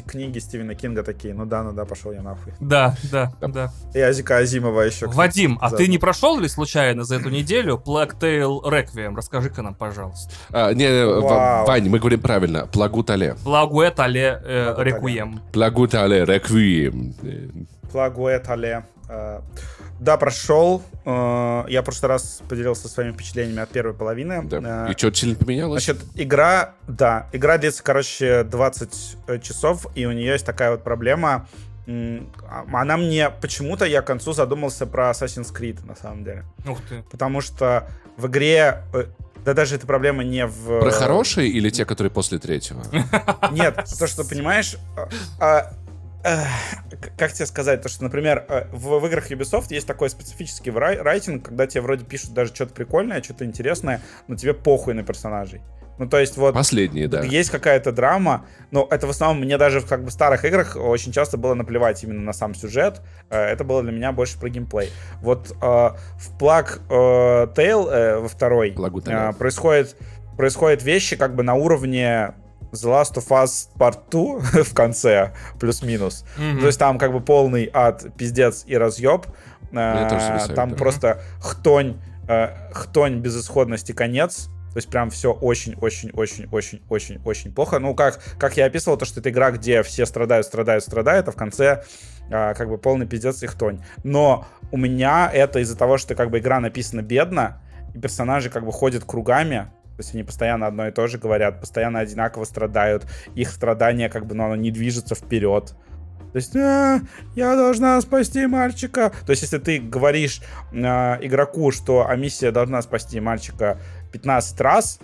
книги Стивена Кинга такие, ну да, ну да, пошел я нахуй. Да, да, да. да. И Азика Азимова еще. Кстати, Вадим, а ты не прошел ли случайно за эту неделю Plague Tale Requiem? Расскажи-ка нам, пожалуйста. А, не, Вау. Вань, мы говорим правильно. Плагу Тале. Плагу Тале Реквием. Плагу Тале Реквием. Плагу Тале. Да, прошел. Э, я в прошлый раз поделился своими впечатлениями от первой половины. Да. Э, и что сильно поменялось? Значит, игра, да, игра длится, короче, 20 э, часов, и у нее есть такая вот проблема. А, она мне почему-то я к концу задумался про Assassin's Creed, на самом деле. Ух ты. Потому что в игре да даже эта проблема не в... Про хорошие или те, которые после третьего? Нет, то, что, понимаешь, а, как тебе сказать, то что, например, э, в, в играх Ubisoft есть такой специфический рай, райтинг, когда тебе вроде пишут даже что-то прикольное, что-то интересное, но тебе похуй на персонажей. Ну, то есть вот... Последние, да. Есть какая-то драма, но это в основном мне даже в как бы старых играх очень часто было наплевать именно на сам сюжет. Э, это было для меня больше про геймплей. Вот э, в Plague э, Tale э, во второй э, происходит, происходят вещи как бы на уровне The Last of Us Part 2 в конце, плюс-минус. Mm-hmm. То есть там как бы полный ад, пиздец и разъеб. А, там да. просто хтонь, э, хтонь безысходности конец. То есть прям все очень-очень-очень-очень-очень-очень плохо. Ну, как, как я описывал, то, что это игра, где все страдают, страдают, страдают, а в конце а, как бы полный пиздец и хтонь. Но у меня это из-за того, что как бы игра написана бедно, и персонажи как бы ходят кругами, то есть они постоянно одно и то же говорят, постоянно одинаково страдают. Их страдание как бы, ну, оно не движется вперед. То есть, а, я должна спасти мальчика. То есть, если ты говоришь а, игроку, что а миссия должна спасти мальчика 15 раз,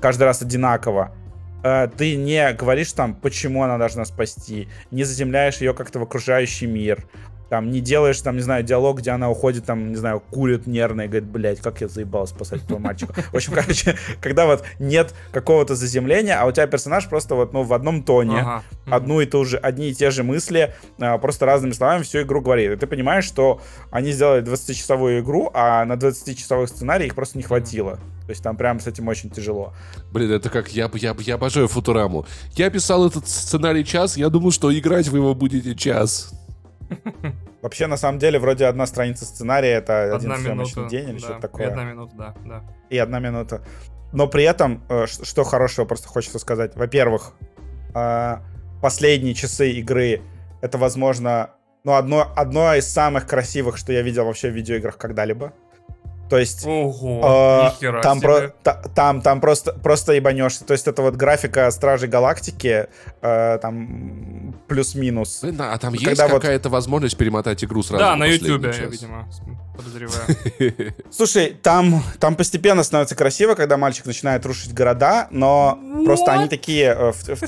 каждый раз одинаково, а, ты не говоришь там, почему она должна спасти, не заземляешь ее как-то в окружающий мир, там не делаешь, там, не знаю, диалог, где она уходит, там, не знаю, курит нервно и говорит, блядь, как я заебал спасать этого мальчика. В общем, короче, когда вот нет какого-то заземления, а у тебя персонаж просто вот, ну, в одном тоне, Ага. одну и ту же, одни и те же мысли, а, просто разными словами всю игру говорит. И ты понимаешь, что они сделали 20-часовую игру, а на 20-часовых сценарий их просто не хватило. То есть там прям с этим очень тяжело. Блин, это как я, я, я обожаю Футураму. Я писал этот сценарий час, я думал, что играть вы его будете час. Вообще, на самом деле, вроде одна страница сценария — это один Одна съемочный минута. день или да, что-то и такое. Одна минута, да, да. и одна минута. Но при этом, э, что хорошего просто хочется сказать. Во-первых, э, последние часы игры это, возможно, ну, одно, одно из самых красивых, что я видел вообще в видеоиграх когда-либо. То есть... Ого, э, там, про- та- там, там просто, просто ебанешься. То есть это вот графика Стражей Галактики, э, там плюс-минус. А там есть Когда вот- какая-то возможность перемотать игру сразу Да, на ютубе, видимо, подозреваю. Слушай, там, там постепенно становится красиво, когда мальчик начинает рушить города, но просто они такие... э, в- в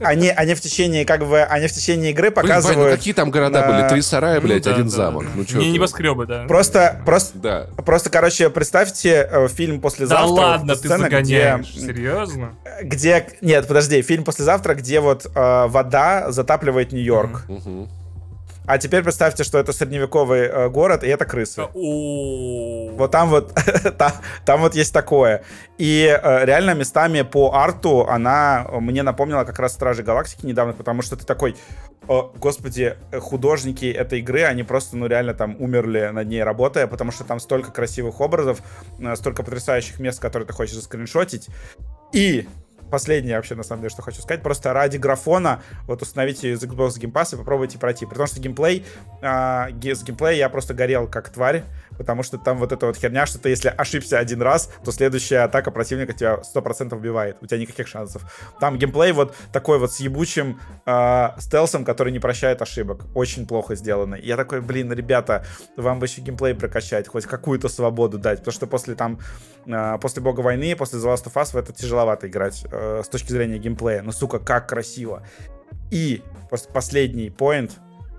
они, они в течение, как бы, они в течение игры Блин, Вань, ну показывают... какие там города на- были? Три сарая, Ну блядь, да, один да, замок. да. Ну чё Не небоскребы, да. Просто, просто, Да. просто, короче, представьте э, фильм Да «Послезавтра». вот ладно, ты сцена, загоняешь. где, Серьезно? где... Нет, подожди, фильм «Послезавтра», где вот э, вода затапливает Нью-Йорк. Мгм. А теперь представьте, что это средневековый э, город, и это крысы. Вот там вот, там, там вот есть такое. И э, реально местами по арту она э, мне напомнила как раз Стражи Галактики недавно, потому что ты такой, «О, господи, художники этой игры, они просто, ну реально там умерли над ней работая, потому что там столько красивых образов, э, столько потрясающих мест, которые ты хочешь заскриншотить. И последнее вообще, на самом деле, что хочу сказать, просто ради графона вот установите из Xbox Game Pass и попробуйте пройти. Потому что геймплей, ге- с геймплея я просто горел как тварь, потому что там вот эта вот херня, что ты если ошибся один раз, то следующая атака противника тебя 100% убивает. У тебя никаких шансов. Там геймплей вот такой вот с ебучим а, стелсом, который не прощает ошибок. Очень плохо сделано. Я такой, блин, ребята, вам бы еще геймплей прокачать, хоть какую-то свободу дать, потому что после там, а, после Бога войны, после The Last of Us в это тяжеловато играть э, с точки зрения геймплея. Но, сука, как красиво. И пос- последний поинт,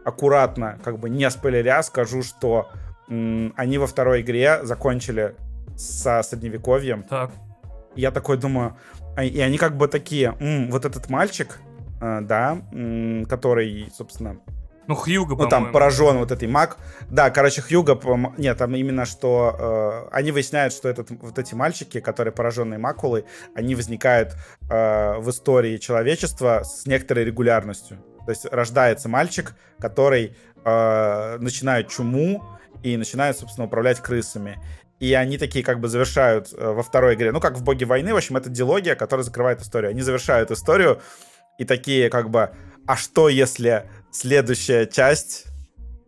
аккуратно, как бы не спойлеря, скажу, что они во второй игре закончили со средневековьем. Так. Я такой думаю, а- и они как бы такие, «М, вот этот мальчик, э, да, который, собственно, Ну, Хьюго, ну, там поражен вот этой маг. Да, короче, Хьюго, пом- нет, там именно что э, они выясняют, что этот, вот эти мальчики, которые пораженные макулой, они возникают э, в истории человечества с некоторой регулярностью. То есть рождается мальчик, который э, начинает чуму и начинает, собственно, управлять крысами. И они такие как бы завершают э, во второй игре, ну, как в «Боге войны», в общем, это дилогия, которая закрывает историю. Они завершают историю и такие как бы, а что если следующая часть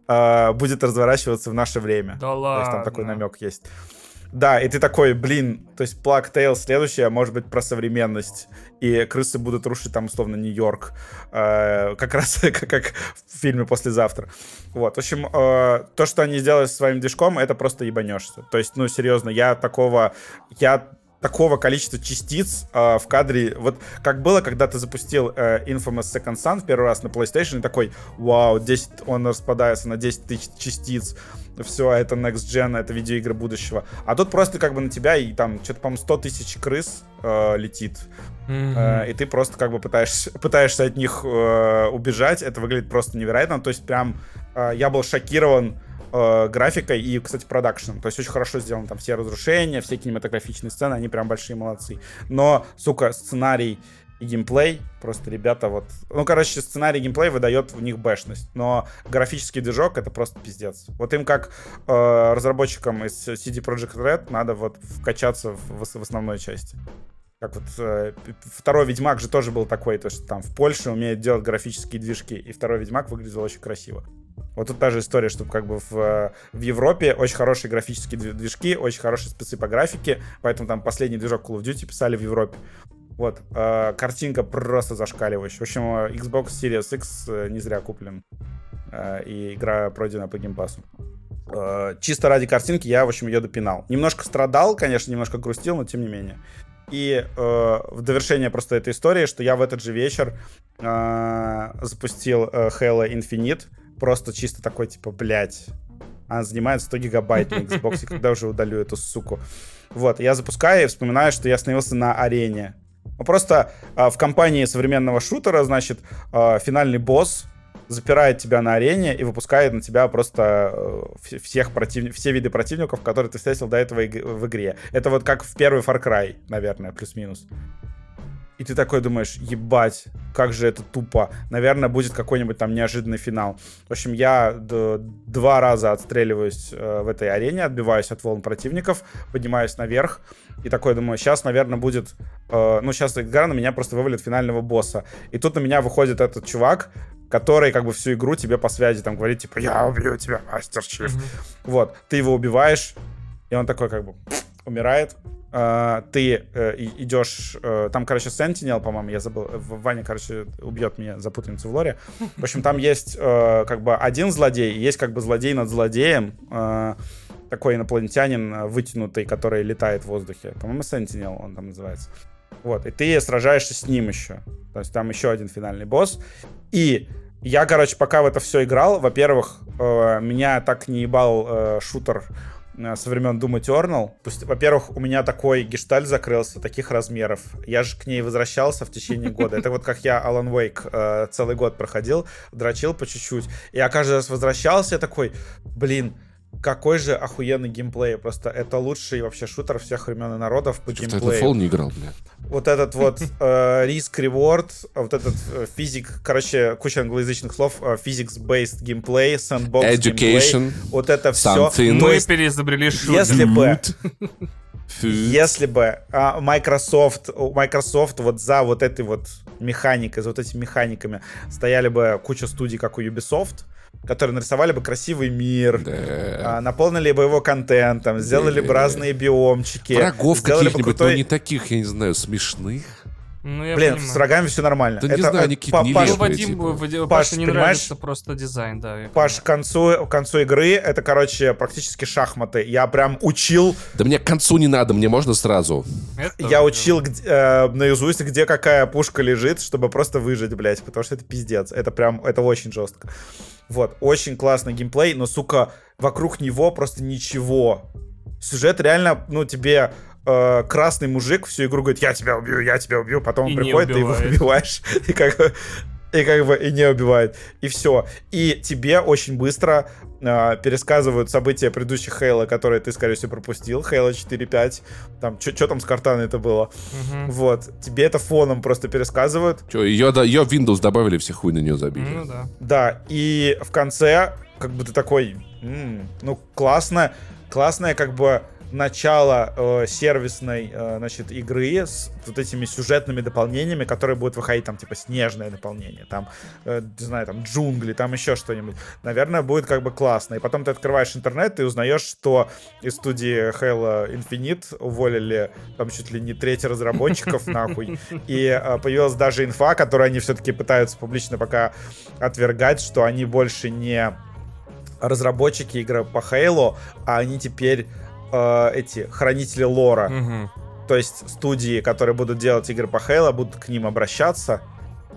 э, будет разворачиваться в наше время? Да То ладно. есть там такой намек есть. Да, и ты такой, блин, то есть Plague Tale следующая может быть про современность. И крысы будут рушить там, условно, Нью-Йорк. э, как раз как, как в фильме «Послезавтра». Вот, в общем, э, то, что они сделали со своим движком, это просто ебанешься. То есть, ну, серьезно, я такого... Я такого количества частиц э, в кадре, вот как было, когда ты запустил э, Infamous Second Son в первый раз на PlayStation, и такой, вау, 10, он распадается на 10 тысяч частиц, все, это Next Gen, это видеоигры будущего. А тут просто как бы на тебя и там что-то, по-моему, 100 тысяч крыс э, летит, Мгм. Э, и ты просто как бы пытаешься, пытаешься от них э, убежать, это выглядит просто невероятно, то есть прям э, я был шокирован э, графикой и, кстати, продакшеном. То есть очень хорошо сделано там все разрушения, все кинематографичные сцены, они прям большие молодцы. Но, сука, сценарий и геймплей, просто ребята вот... Ну, короче, сценарий геймплей выдает в них бэшность, но графический движок — это просто пиздец. Вот им как э, разработчикам из CD Projekt Red надо вот вкачаться в, в основной части. Как вот э, второй Ведьмак же тоже был такой, то что там в Польше умеет делать графические движки, и второй Ведьмак выглядел очень красиво. Вот тут та же история, что как бы в, э, в Европе очень хорошие графические дви- движки, очень хорошие спецы по графике, поэтому там последний движок Call of Duty писали в Европе. Вот, э, картинка просто зашкаливающая. В общем, э, Xbox Series X э, не зря куплен, э, и игра пройдена по геймпасу. Э, чисто ради картинки я, в общем, ее допинал. Немножко страдал, конечно, немножко грустил, но тем не менее. И э, в довершение просто этой истории, что я в этот же вечер э, запустил э, Halo Infinite просто чисто такой, типа, блядь, она занимает 100 гигабайт на Xbox, когда уже удалю эту суку. Вот, я запускаю и вспоминаю, что я остановился на арене. Ну, просто э, в компании современного шутера, значит, э, финальный босс запирает тебя на арене и выпускает на тебя просто э, всех против... все виды противников, которые ты встретил до этого в игре. Это вот как в первый Far Cry, наверное, плюс-минус. И ты такой думаешь, ебать, как же это тупо. Наверное, будет какой-нибудь там неожиданный финал. В общем, я два раза отстреливаюсь э, в этой арене, отбиваюсь от волн противников, поднимаюсь наверх. И такой думаю, сейчас, наверное, будет... Э, ну, сейчас игра на меня просто вывалит финального босса. И тут на меня выходит этот чувак, который как бы всю игру тебе по связи там говорит, типа, я убью тебя, мастер чиф. Mm-hmm. Вот, ты его убиваешь, и он такой как бы умирает, Uh, ты uh, идешь, uh, там, короче, Sentinel, по-моему, я забыл, Ваня, короче, убьет меня за путаницу в лоре. В общем, там есть как бы один злодей, есть как бы злодей над злодеем, такой инопланетянин вытянутый, который летает в воздухе. По-моему, Sentinel он там называется. Вот, и ты сражаешься с ним еще. То есть там еще один финальный босс. И я, короче, пока в это все играл, во-первых, меня так не ебал шутер Э, со времен Doom Eternal. Во-первых, у меня такой гешталь закрылся, таких размеров. Я же к ней возвращался в течение года. Это вот как я Alan Wake э, целый год проходил, дрочил по чуть-чуть. Я каждый раз возвращался, такой, блин, какой же охуенный геймплей. Просто это лучший вообще шутер всех времен и народов по геймплею. В Titanfall не играл, бля. Вот этот вот э, риск-реворд, вот этот э, физик, короче, куча англоязычных слов, э, physics-based геймплей, sandbox Education, вот это все. Мы переизобрели шутер. Если бы... Если бы а, Microsoft, Microsoft вот за вот этой вот механикой, за вот этими механиками стояли бы куча студий, как у Ubisoft, которые нарисовали бы красивый мир, да. а, наполнили бы его контентом, сделали да. бы разные биомчики. Врагов каких-нибудь, крутой... но не таких, я не знаю, смешных. Ну, я Блин, понимаю. с врагами все нормально. Да это, не знаю, они какие-то не Паш, Вадим, типа. Паш, не нравится просто дизайн, да. Паш, к концу, к концу игры это, короче, практически шахматы. Я прям учил... Да мне к концу не надо, мне можно сразу. Это я учил где, э, наизусть, где какая пушка лежит, чтобы просто выжить, блядь, потому что это пиздец. Это прям, это очень жестко. Вот, очень классный геймплей, но, сука, вокруг него просто ничего. Сюжет реально, ну, тебе э, красный мужик всю игру говорит, я тебя убью, я тебя убью, потом и он приходит, ты его убиваешь, и как бы и как бы и не убивает. И все. И тебе очень быстро э, пересказывают события предыдущих Хейла, которые ты, скорее всего, пропустил. Хейла 4.5. Там, что там с картаной это было? Угу. Вот. Тебе это фоном просто пересказывают. Че, ее, ее в Windows добавили, все хуй на нее забили. Ну да. Да. И в конце, как бы ты такой, м-м, ну, классно. Классная, как бы начало э, сервисной, э, значит, игры с вот этими сюжетными дополнениями, которые будут выходить, там, типа, снежное дополнение, там, э, не знаю, там, джунгли, там еще что-нибудь. Наверное, будет как бы классно. И потом ты открываешь интернет и узнаешь, что из студии Halo Infinite уволили там чуть ли не треть разработчиков, нахуй. И э, появилась даже инфа, которую они все-таки пытаются публично пока отвергать, что они больше не разработчики игры по Halo, а они теперь э, эти хранители лора. Угу. То есть студии, которые будут делать игры по Halo, будут к ним обращаться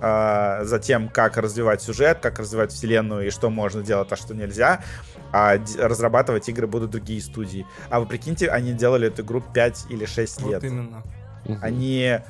э, за тем, как развивать сюжет, как развивать вселенную и что можно делать, а что нельзя. А разрабатывать игры будут другие студии. А вы прикиньте, они делали эту игру 5 или 6 лет. Вот именно. Они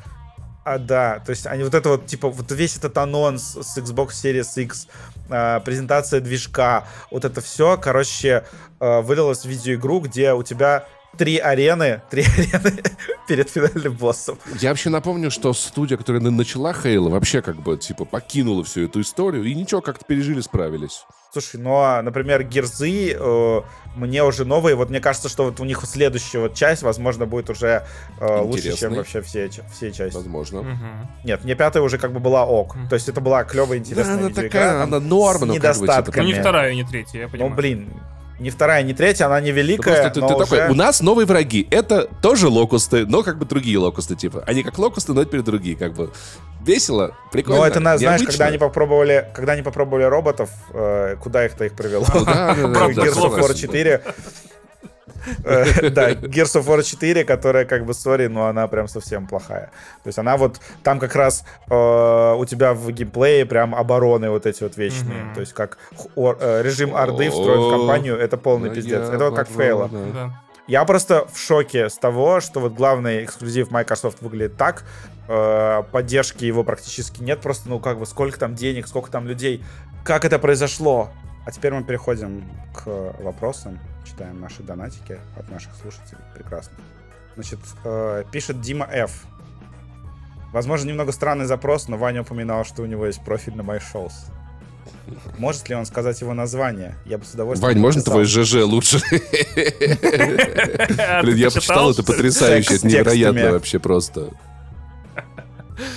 а, да, то есть они вот это вот, типа, вот весь этот анонс с Xbox Series X, э, презентация движка, вот это все, короче, э, вылилось в видеоигру, где у тебя три арены, три арены перед финальным боссом. Я вообще напомню, что студия, которая начала Хейла, вообще как бы, типа, покинула всю эту историю, и ничего, как-то пережили, справились. Слушай, ну, а, например, Герзы э, мне уже новые. Вот мне кажется, что вот у них следующая вот часть, возможно, будет уже э, лучше, чем вообще все, все части. Возможно. Угу. Нет, мне пятая уже как бы была ок. То есть это была клевая, интересная да, она такая, она норма, но недостатками. Как бы, ну, не вторая, не третья, я понимаю. Ну, блин, не вторая, не третья, она не великая. Ну, ты, ты уже... такой, у нас новые враги. Это тоже локусты, но как бы другие локусты, типа. Они как локусты, но теперь другие, как бы. Весело, прикольно. Ну, это, знаешь, когда они попробовали, когда они попробовали роботов, э, куда их-то их привело? Gears of War 4. Э, да, Gears of War 4, которая как бы, сори, но она прям совсем плохая. То есть она вот, там как раз э, у тебя в геймплее прям обороны вот эти вот вечные. То есть как э, режим орды встроен в компанию, это полный пиздец. Это вот как фейла. Я просто в шоке с того, что вот главный эксклюзив Microsoft выглядит так, э, поддержки его практически нет, просто, ну, как бы, сколько там денег, сколько там людей, как это произошло. А теперь мы переходим к вопросам, читаем наши донатики от наших слушателей, прекрасно. Значит, э, пишет Дима Ф. Возможно, немного странный запрос, но Ваня упоминал, что у него есть профиль на MyShows. Может ли он сказать его название? Я бы с удовольствием... Вань, можно твой ЖЖ лучше? Блин, я почитал, это потрясающе, это невероятно вообще просто.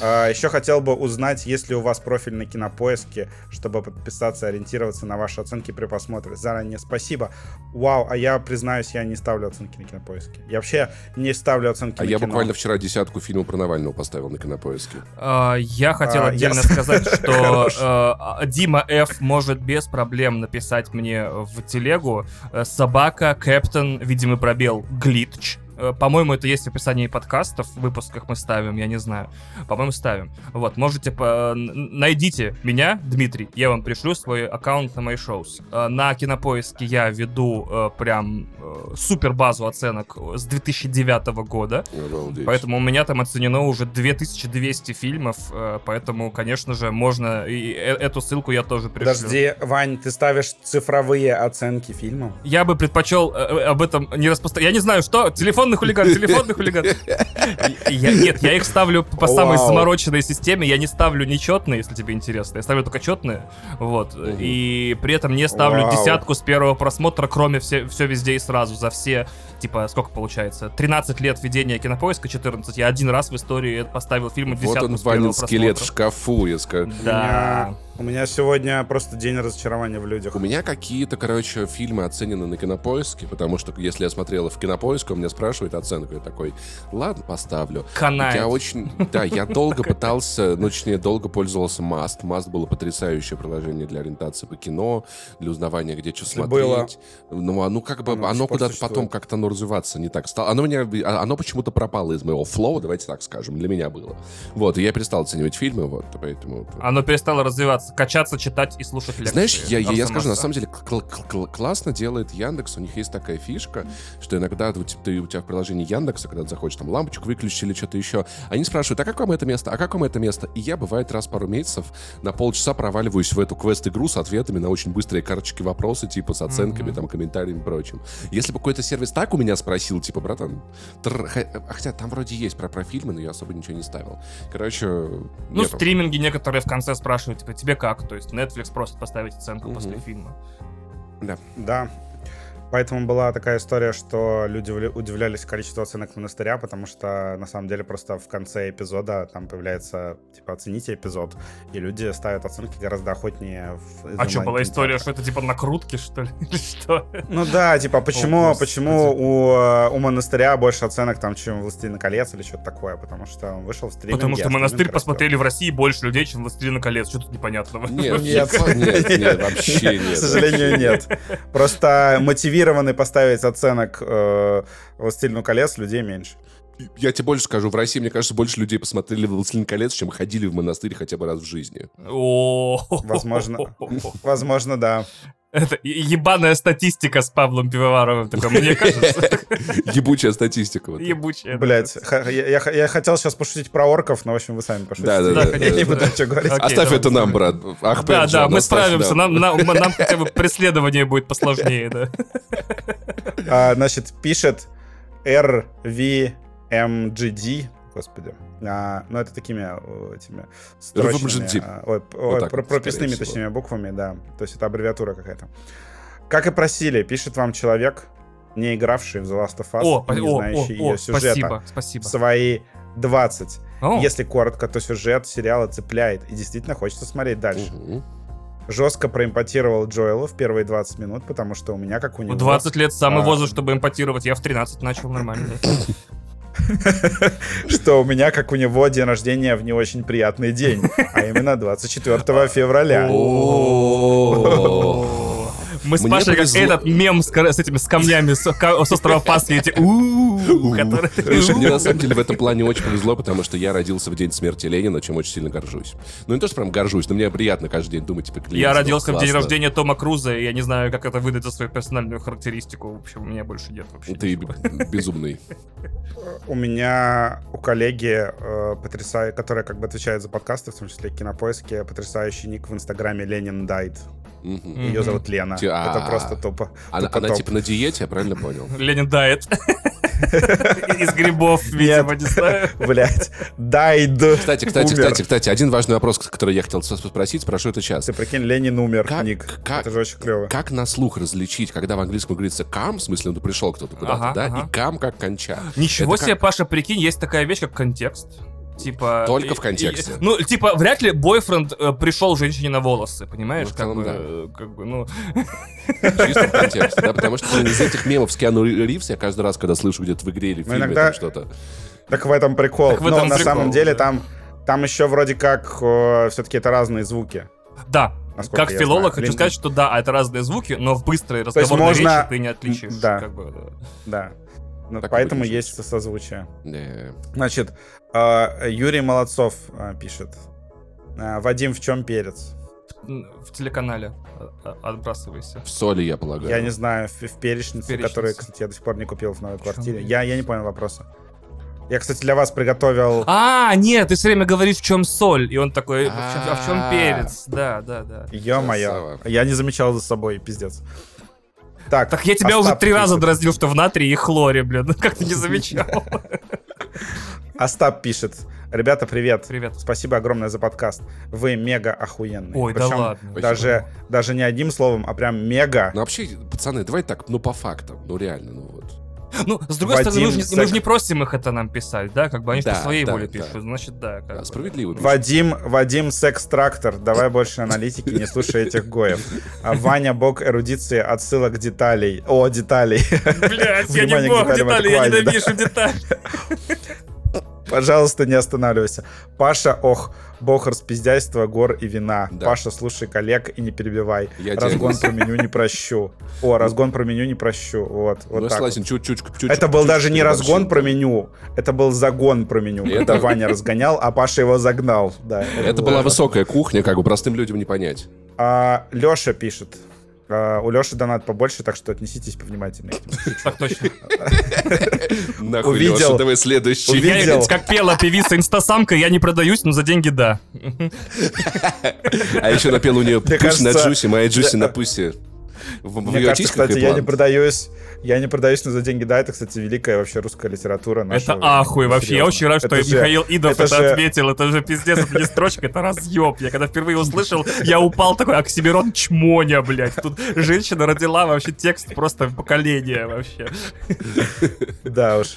А, еще хотел бы узнать, есть ли у вас профиль на кинопоиске, чтобы подписаться и ориентироваться на ваши оценки при просмотре. Заранее спасибо. Вау, а я признаюсь, я не ставлю оценки на кинопоиске. Я вообще не ставлю оценки а на я кино. буквально вчера десятку фильмов про Навального поставил на кинопоиске. А, я хотел а, отдельно я... сказать, что а, Дима Ф может без проблем написать мне в телегу э, собака, кэптон, видимый пробел, глитч Э, по-моему, это есть в описании подкастов, в выпусках мы ставим, я не знаю. По-моему, ставим. Вот, можете, по... найдите меня, Дмитрий, я вам пришлю свой аккаунт на мои шоу. Э, на Кинопоиске я веду э, прям супер базу оценок с 2009 года. Обалдеть. Поэтому у меня там оценено уже 2200 фильмов, поэтому, конечно же, можно... И эту ссылку я тоже пришлю. Подожди, Вань, ты ставишь цифровые оценки фильмов? Я бы предпочел об этом не распространять. Я не знаю, что, телефон телефонный хулиган, телефонный хулиган. Я, нет, я их ставлю по самой Вау. замороченной системе. Я не ставлю нечетные, если тебе интересно. Я ставлю только четные. Вот. Угу. И при этом не ставлю Вау. десятку с первого просмотра, кроме все, все везде и сразу, за все типа, сколько получается? 13 лет ведения кинопоиска, 14. Я один раз в истории поставил фильм Вот он, Ванин скелет в шкафу, я скажу. Да. У меня сегодня просто день разочарования в людях. У меня какие-то, короче, фильмы оценены на кинопоиске, потому что если я смотрел в кинопоиске, он меня спрашивает оценку. Я такой, ладно, поставлю. Канает. Я очень... Да, я долго пытался, ну, точнее, долго пользовался Mast. Mast было потрясающее приложение для ориентации по кино, для узнавания, где что смотреть. Было. Ну, а, ну, как бы, оно, оно куда-то потом как-то оно развиваться не так стало. Оно, меня, а, оно почему-то пропало из моего флоу, давайте так скажем, для меня было. Вот, и я перестал оценивать фильмы, вот, поэтому... Оно перестало развиваться, качаться, читать и слушать лекции. Знаешь, я, я, я скажу, на самом деле, кл- кл- классно делает Яндекс, у них есть такая фишка, что иногда ты, ты, у тебя в приложении Яндекса, когда ты заходишь, там, лампочку выключить или что-то еще, они спрашивают, а как вам это место, а как вам это место? И я, бывает, раз пару месяцев на полчаса проваливаюсь в эту квест-игру с ответами на очень быстрые карточки вопросы, типа с оценками, mm-hmm. там, комментариями и прочим. Если бы какой-то сервис так у меня спросил, типа, братан, тр... хотя там вроде есть про, про фильмы, но я особо ничего не ставил. Короче, Ну, нету. стриминги некоторые в конце спрашивают, типа, тебе как? То есть Netflix просит поставить оценку угу. после фильма. Да. Да, Поэтому была такая история, что люди удивлялись количеству оценок монастыря, потому что на самом деле просто в конце эпизода там появляется, типа, оцените эпизод, и люди ставят оценки гораздо охотнее. В, а что, была история, что это типа накрутки, что ли? Или что? Ну да, типа, почему, О, почему у, у монастыря больше оценок там, чем «Властелин колец» или что-то такое, потому что он вышел в стриминге. Потому что монастырь посмотрели в России больше людей, чем «Властелин колец», что тут непонятного? Нет, нет, нет, нет, вообще нет. К сожалению, нет. Просто мотивировать мотивированы поставить оценок э, «Властелину колец» людей меньше. Я тебе больше скажу, в России, мне кажется, больше людей посмотрели «Властелин колец», чем ходили в монастырь хотя бы раз в жизни. Возможно, возможно, да. Это ебаная статистика с Павлом Пивоваровым, такой, мне кажется. Ебучая статистика. Вот. Ебучая. Блять, я, я, я хотел сейчас пошутить про орков, но, в общем, вы сами пошутите. Да, да, да. Я не буду ничего говорить. Оставь это нам, брат. Ах, Да, да, мы справимся. Нам, нам, нам хотя бы преследование будет посложнее, да. А, значит, пишет RVMGD, господи. А, ну, это такими этими строчными, а, ой, вот ой, про, прописными, всего. точнее, буквами, да. То есть это аббревиатура какая-то. Как и просили, пишет вам человек, не игравший в The Last of Us, о, не о, знающий о, ее о, сюжета. Спасибо, спасибо. Свои 20. О. Если коротко, то сюжет сериала цепляет и действительно хочется смотреть дальше. Угу. Жестко проимпотировал Джоэла в первые 20 минут, потому что у меня, как у него... 20 лет самый а... возраст, чтобы импотировать. Я в 13 начал нормально. что у меня, как у него, день рождения в не очень приятный день, а именно 24 февраля. Мы с Мне Пашей как повезло. этот мем с, с этими с камнями с, с острова Пасхи, эти которые Слушай, мне на самом деле в этом плане очень повезло, потому что я родился в день смерти Ленина, чем очень сильно горжусь. Ну, не то, что прям горжусь, но мне приятно каждый день думать, типа, Я родился в день рождения Тома Круза, и я не знаю, как это выдать за свою персональную характеристику. В общем, у меня больше нет вообще. Ты безумный. У меня у коллеги, э, потрясая, которая как бы отвечает за подкасты, в том числе кинопоиски, потрясающий ник в инстаграме Ленин Дайт. Мгм. Ее зовут Лена. Ти- а. Это просто тупо. Она, тупо она топ. типа на диете, я правильно понял? Ленин дает. Из грибов, видимо, не знаю. Блять, Дайд. Кстати, кстати, умер. кстати, кстати, один важный вопрос, который я хотел спросить, спрошу это сейчас. Ты прикинь, Ленин умер, Как- ник. как- Это же очень клево. Как на слух различить, когда в английском говорится «кам», в смысле, ну, пришел кто-то куда-то, Ага, да, ага. и «кам» как «конча». Ничего Это как- себе, Паша, прикинь, есть такая вещь, как контекст. Типа... Только и- в контексте. и- ну, типа, вряд ли бойфренд э, пришел женщине на волосы, понимаешь? Ну, в как, целом, бы, да. э, как бы, ну... Чисто в контексте, да, потому что блин, из этих мемов с Киану Ривз я каждый раз, когда слышу где-то в игре или в Ну, фильме иногда- там что-то, Так в этом прикол. Так в Но этом на прикол, самом деле да. там, там еще вроде как все-таки это разные звуки. Да, Насколько как филолог знаю. хочу Блин, сказать, что да, это разные звуки, но в быстрой разговорной можно- речи ты не отличишь. Да. как бы, да. Да. Ну, Так поэтому есть созвучие. да. Значит, э, Юрий Молодцов э, пишет. Э, Вадим, в чем перец? В телеканале а, а, отбрасывайся. в соли, я полагаю. Я не знаю, в, в перечницу, Перечница. которую, кстати, я до сих пор не купил в новой квартире. Я, я не понял вопроса. Я, кстати, для вас приготовил... А, нет, ты все время говоришь, в чем соль. И он такой, а в чем, а в А. перец? Да, да, да. Ё-моё. Я не замечал за собой, пиздец. Так, Так я тебя уже три раза дразнил, что в натрии и хлоре, блин. Как ты не замечал? Остап пишет. Ребята, привет. Привет. Спасибо огромное за подкаст. Вы мега охуенные. Ой, да Причем ладно. Даже, даже не одним словом, а прям мега. Ну, вообще, пацаны, давай так, ну, по фактам, ну, реально, ну. Ну, с другой Вадим стороны, мы же, не- мы же не просим их это нам писать, да? Как бы они Да, по своей да, воле да. пишут. Значит, да. как Да, бы. справедливо. пишут. Вадим, Вадим секс-трактор. Давай больше аналитики, не слушай этих гоев. А Ваня бог эрудиции, отсылок деталей. О, деталей. Блять, я не бог деталей, я ненавижу детали. Пожалуйста, не останавливайся. Паша, ох, бог распиздяйства, гор и вина. Да. Паша, слушай коллег и не перебивай. Я разгон делюсь. про меню не прощу. О, разгон про меню не прощу. Вот, вот Ну, так согласен, вот. чуть-чуть. Это был чуть-чуть даже не разгон про меню, это был загон про меню. Это это- Ваня разгонял, а Паша его загнал. Да, Это было была высокая кухня, как бы простым людям не понять. А, Леша пишет. А, у Леши донат побольше, так что отнеситесь повнимательнее. Так точно. Нахуй, Увидел. Леша, давай следующий. Я, как пела певица инстасамка, я не продаюсь, но за деньги да. А еще напел у нее «Пусть на джуси, моя джуси на пусе». Мне ее кажется, кстати, я не продаюсь. Я не продаюсь, но за деньги да, это, кстати, великая вообще русская литература. Это нашего ахуй вообще. Я серьезно. очень рад, что Это же- Михаил Идов это это, же- отметил. Это же пиздец, это не строчка, это разъеб. Я когда впервые услышал, я упал такой, Оксимирон чмоня, блядь. Тут женщина родила вообще текст просто поколения вообще. Да уж.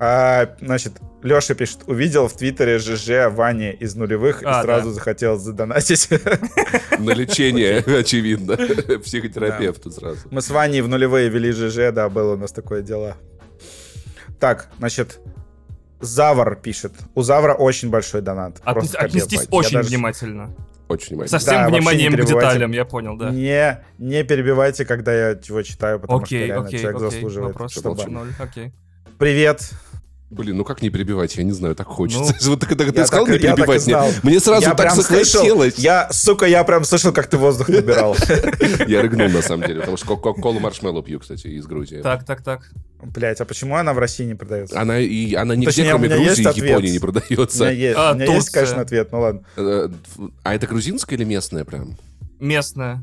А, значит, Леша пишет, увидел в Твиттере ЖЖ Вани из нулевых А, и сразу захотел задонатить. На лечение, очевидно. Психотерапевту сразу. Мы с Ваней в нулевые вели ЖЖ, да, было у нас такое дело. Так, значит, Завар пишет. У Завра очень большой донат. Отнес- Просто капец. Отнестись Я очень даже- внимательно. Очень внимательно. Со всем Да, вниманием к деталям, я понял, да. Не, не перебивайте, когда я его читаю, потому что реально окей, человек окей. заслуживает. Вопрос чтобы- окей. Привет. Блин, ну как не перебивать? Я не знаю, так хочется. Ну, Вот когда ты я сказал так- не так перебивать, мне- знал. мне сразу я так захотелось. я, сука, я прям слышал, как ты воздух набирал. Я рыгнул, на самом деле, потому что кока-колу маршмеллоу пью, кстати, из Грузии. Так, так, так. Блять, а почему она в России не продается? Она, и, она нигде, Точнее, кроме Грузии и. Японии не У меня продается. есть, А, у меня есть, конечно, ответ, ну ладно. Э, А это грузинская или местная прям? Местная.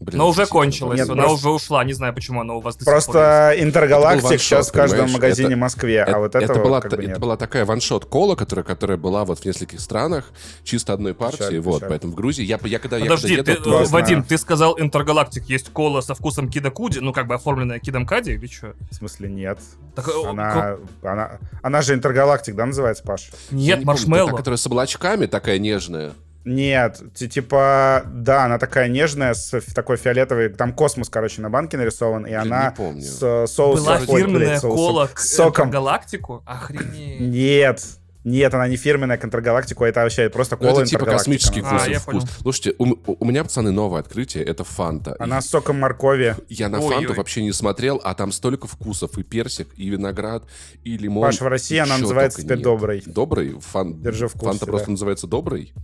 Блин, Но уже кончилась, Нет, она просто- уже ушла. Не знаю, почему она у вас до. Просто Это Интергалактик сейчас в каждом понимаешь? магазине Это- Москве, а Это, вот это была, как бы это нет. была такая ваншот кола, которая, которая была вот в нескольких странах, чисто одной партии, Печаль, вот, печаль. поэтому в Грузии, я, я когда, Подожди, я когда ты, еду, э, Классно. Вадим, ты сказал Интергалактик есть кола со вкусом Кида Куди, ну как бы оформленная Кидом Кади или что? В смысле нет. Так, э, Она, она, она же Интергалактик, да, называется, Паш? Нет, не помню, та, маршмеллоу. которая с облачками такая нежная. Нет, ти- типа, да, она такая нежная, с такой фиолетовой, там космос, короче, на банке нарисован, и Блин, она не помню. с соусом, Была ой, фирменная блядь, соусом, кола к соком. Интергалактику? Охренеть. Нет, Нет, она не фирменная контргалактику, это вообще просто Ну, кола это типа космический называется. А, вкус. вкус. Слушайте, у, у- меня, пацаны, новое открытие. Это фанта. Она с соком моркови. Я на Ой-ой. фанту вообще не смотрел, а там столько вкусов. И персик, и виноград, и лимон. Паш, в России она называется теперь нет. «Добрый». Добрый? Фан... Держи в курсе, Фанта просто да. называется добрый?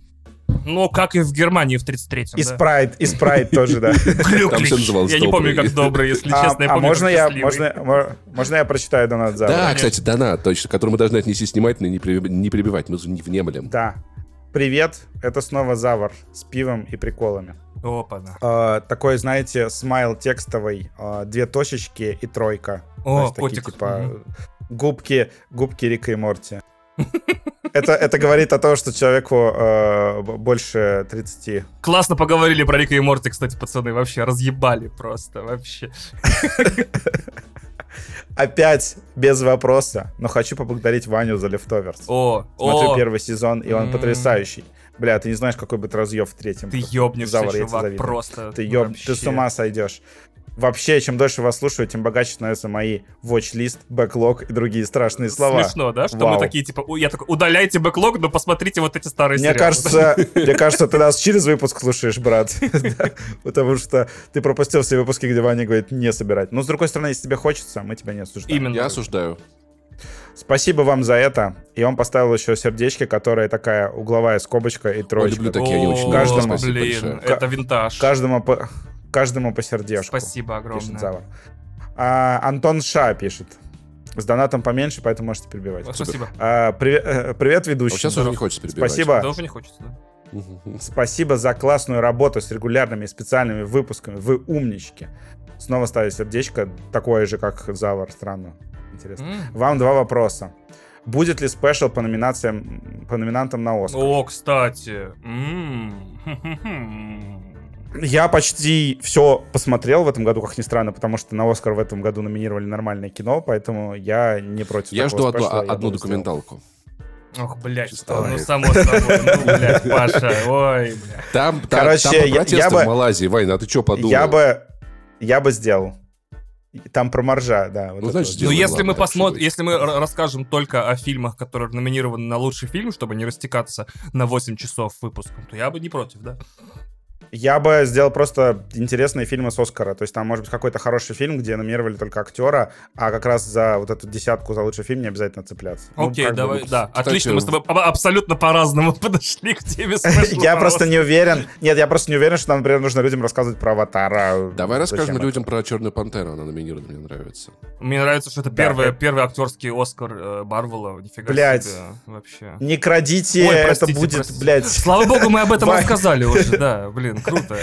Ну, как и в Германии в 33-м, И да. спрайт, и спрайт тоже, да. Глюклич. Я не помню, как добрый, если А честно. Я а можно я, можно, мо- можно я прочитаю донат за? Да, кстати, донат, точно, который мы должны отнестись внимательно и не, перебивать. Мы не внемлем. Да. Привет, это снова Завар с пивом и приколами. Опа-на. Э, такой, знаете, смайл текстовый, э, две точечки и тройка. О, Знаешь, такие, котик. типа Мгм. губки, губки Рика и Морти. Это, это говорит о том, что человеку э, больше 30. Классно поговорили про Рика и Морти, кстати, пацаны. Вообще разъебали просто, вообще. Опять без вопроса, но хочу поблагодарить Ваню за Leftovers. О, Смотрю о, первый сезон, и он М. потрясающий. Бля, ты не знаешь, какой будет разъев в третьем. ты ёбнешься, чувак, завидую. просто. Ты, ёб... ты с ума сойдешь. Вообще, чем дольше вас слушаю, тем богаче становятся мои watch-лист, бэклог и другие страшные слова. Смешно, да? Что Вау. мы такие, типа, «Ой, я такой, удаляйте бэклог, но посмотрите вот эти старые Мне сериалы». кажется, мне кажется, ты нас через выпуск слушаешь, брат. Потому что ты пропустил все выпуски, где Ваня говорит не собирать. Но, с другой стороны, если тебе хочется, мы тебя не осуждаем. Именно. Я осуждаю. Спасибо вам за это. И он поставил еще сердечки, которая такая угловая скобочка и троечка. люблю такие, они очень Каждому. Спасибо блин, большое. это винтаж. Каждому по, каждому по сердечку. Спасибо пишет огромное. Зава. А, Антон Ша пишет. С донатом поменьше, поэтому можете перебивать. Спасибо. А, привет, э, привет, А ведущий. сейчас уже не хочется перебивать. Спасибо. Да уже не хочется, да? Спасибо за классную работу с регулярными и специальными выпусками. Вы умнички. Снова ставит сердечко, такое же, как Завар. Странно. Интересно. М. Вам два вопроса. Будет ли спешл по номинациям, по номинантам на Оскар? О, кстати. М. Я почти все посмотрел в этом году, как ни странно, потому что на Оскар в этом году номинировали нормальное кино, поэтому я не против Я жду одну, я одну документалку. Ох, блядь, что, ну лайк. само собой, ну, блядь, Паша, ой, блядь. Там, там, Короче, там я- я бы- в Малайзии, Ваня, а ты что подумал? Я бы, я бы сделал. Там про моржа, да. вот Ну, значит, вот. Ну, если мы главное, посмотрим, если мы расскажем только о фильмах, которые номинированы на лучший фильм, чтобы не растекаться на 8 часов выпуском, то я бы не против, да? Я бы сделал просто интересные фильмы с Оскара. То есть там может быть какой-то хороший фильм, где номинировали только актера, а как раз за вот эту десятку за лучший фильм не обязательно цепляться. Ну, Окей, бы давай, вот. да. Кстати, Отлично, мы с тобой об- абсолютно по-разному подошли к теме спешла Я про просто не уверен. Нет, я просто не уверен, что нам, например, нужно людям рассказывать про аватара. Давай расскажем людям про Черную Пантеру, она номинирована, мне нравится. Мне нравится, что это первый, актерский Оскар э, Марвела. Нифига Блядь. Вообще. Не крадите, Ой, это простите, будет, простите. блядь. Слава богу, мы об этом рассказали уже, да. Блин, круто.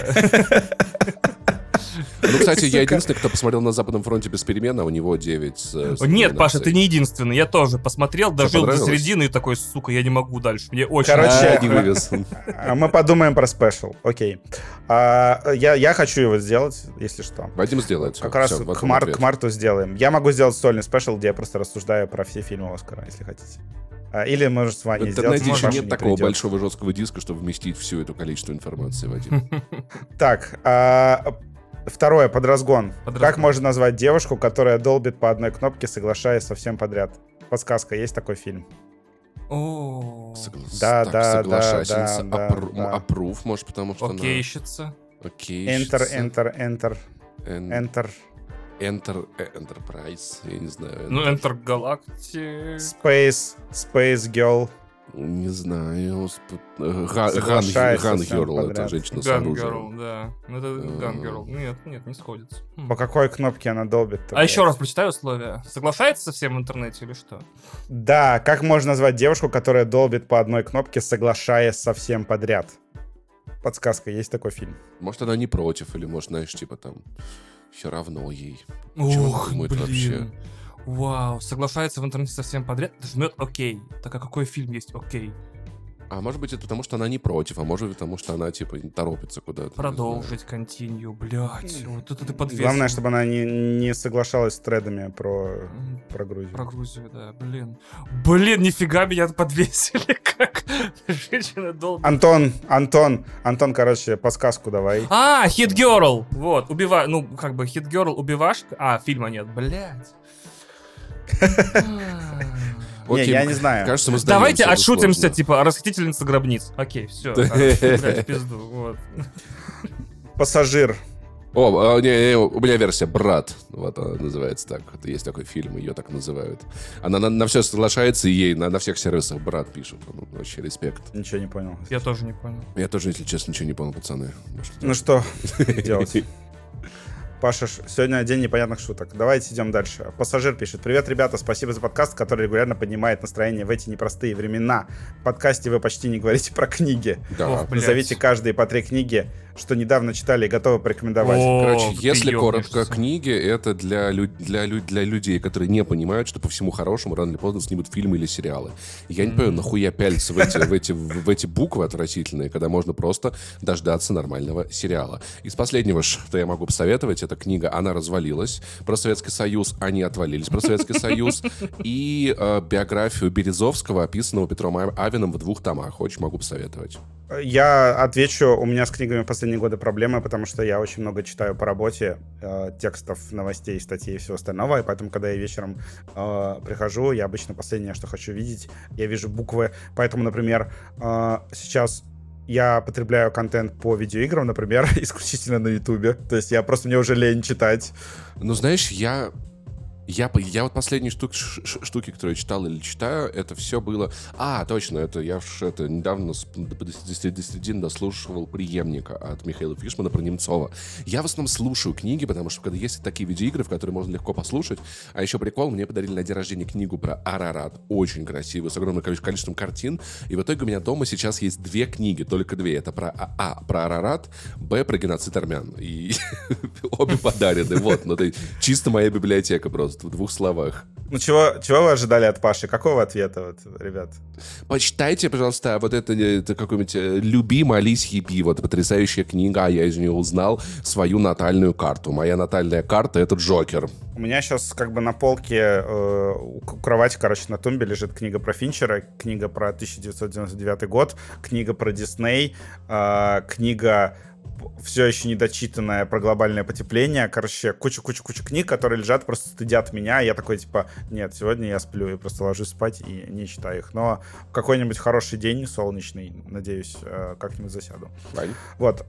Ну, кстати, я единственный, кто посмотрел на Западном фронте без перемен, а у него 9 Нет, Паша, ты не единственный. Я тоже посмотрел, дожил до середины и такой, сука, я не могу дальше. Мне очень Короче, не вывез. А Мы подумаем про special. Окей. А, я, я хочу его сделать, если что. Вадим сделает. Как раз к марту сделаем. Я могу сделать сольный special, где я просто рассуждаю про все фильмы Оскара, если хотите. А, или, может, с В Ваней сделать. интернете может, еще нет не такого придет. большого жесткого диска, чтобы вместить всю эту количество информации, Вадим. Так, а, второе, подразгон. Как можно назвать девушку, которая долбит по одной кнопке, соглашаясь со всем подряд? Подсказка, есть такой фильм? Да, да, соглашательница. да, да, Аппру- да. Approve, может, потому что она... Окейщица. Окей. Enter, enter, enter, enter. Enter, э, Enterprise, я не знаю. Ну, Enter Galactic. Space, Space Girl. Не знаю. Ган Ган Герл, это женщина с оружием. Girl, да. Ну, это. Gun Girl. Нет, нет, не сходится. Хм. По какой кнопке она долбит? А еще раз прочитаю условия. Соглашается со всем в интернете или что? Да, как можно назвать девушку, которая долбит по одной кнопке, соглашаясь со всем подряд? Подсказка, есть такой фильм. Может, она не против, или, может, знаешь, типа там, все равно ей. Ух, думает блин. вообще? Вау, соглашается в интернете со всем подряд, жмет окей. Так а какой фильм есть окей? А может быть, это потому, что она не против, а может быть, потому, что она, типа, торопится куда-то. Продолжить, континью, блядь. Вот это ты подвесил. Главное, чтобы она не, не соглашалась с тредами про, про Грузию. Про Грузию, да, блин. Блин, нифига меня подвесили, как женщина долбит. Антон, Антон, Антон, короче, подсказку давай. А, Hit Girl! Вот, убива... Ну, как бы Hit Girl убивашка. А, фильма нет, блядь. А, Не, Окей, я не знаю. Кажется, мы Давайте это отшутимся, сложно. типа, расхитительница гробниц. Окей, все. пизду. Вот. Пассажир. О, а, не, не, у меня версия «Брат». Вот она называется так. Вот есть такой фильм, ее так называют. Она на, все соглашается, и ей на, на всех сервисах «Брат» пишут. Ну, вообще респект. Ничего не понял. Я тоже не понял. Я тоже, если честно, ничего не понял, пацаны. Может, Ну что делать? Паша, сегодня день непонятных шуток. Давайте идем дальше. Пассажир пишет. Привет, ребята, спасибо за подкаст, который регулярно поднимает настроение в эти непростые времена. В подкасте вы почти не говорите про книги. Да. Ох. Назовите каждые по три книги, что недавно читали и готовы порекомендовать. О, Короче, если коротко, книги это для, лю- для, лю- для людей, которые не понимают, что по всему хорошему рано или поздно снимут фильмы или сериалы. Я не понимаю, нахуя пялиться в эти, в, эти, в эти буквы отвратительные, когда можно просто дождаться нормального сериала. Из последнего, что я могу посоветовать, это книга «Она развалилась». Про Советский Союз они отвалились. Про Советский Союз. И э, биографию Березовского, описанного Петром А- Авином в двух томах. Очень могу посоветовать. Я отвечу, у меня с книгами последние годы проблемы, потому что я очень много читаю по работе э, текстов, новостей, статей и всего остального, и поэтому, когда я вечером э, прихожу, я обычно последнее, что хочу видеть, я вижу буквы, поэтому, например, э, сейчас я потребляю контент по видеоиграм, например, исключительно на Ютубе. То есть я просто мне уже лень читать. Ну, знаешь, я... Я, я вот последние штук, ш- ш- штуки, которые читал или читаю, это все было... А, точно, это я это недавно середины дослушивал «Преемника» от Михаила Фишмана про Немцова. Я в основном слушаю книги, потому что когда есть такие видеоигры, в которые можно легко послушать, а еще прикол, мне подарили на день рождения книгу про Арарат, очень красивую, с огромным количе- количеством картин, и в итоге у меня дома сейчас есть две книги, только две. Это про А, А, про Арарат, Б, про геноцид армян. И обе подарены, вот, ну это чисто моя библиотека просто, в двух словах. Ну, чего, чего вы ожидали от Паши? Какого ответа, вот, ребят? Почитайте, пожалуйста, вот это, это какой-нибудь э, «Люби, молись, еби». Вот потрясающая книга, а я из нее узнал свою натальную карту. Моя натальная карта — это Джокер. У меня сейчас как бы на полке э, у кровати, короче, на тумбе лежит книга про Финчера, книга про 1999 год, книга про Дисней, э, книга все еще недочитанная про глобальное потепление. Короче, куча-куча-куча книг, которые лежат, просто стыдят меня. Я такой, типа, нет, сегодня я сплю и просто ложусь спать и не читаю их. Но какой-нибудь хороший день, солнечный, надеюсь, э, как-нибудь засяду. Вань? Вот,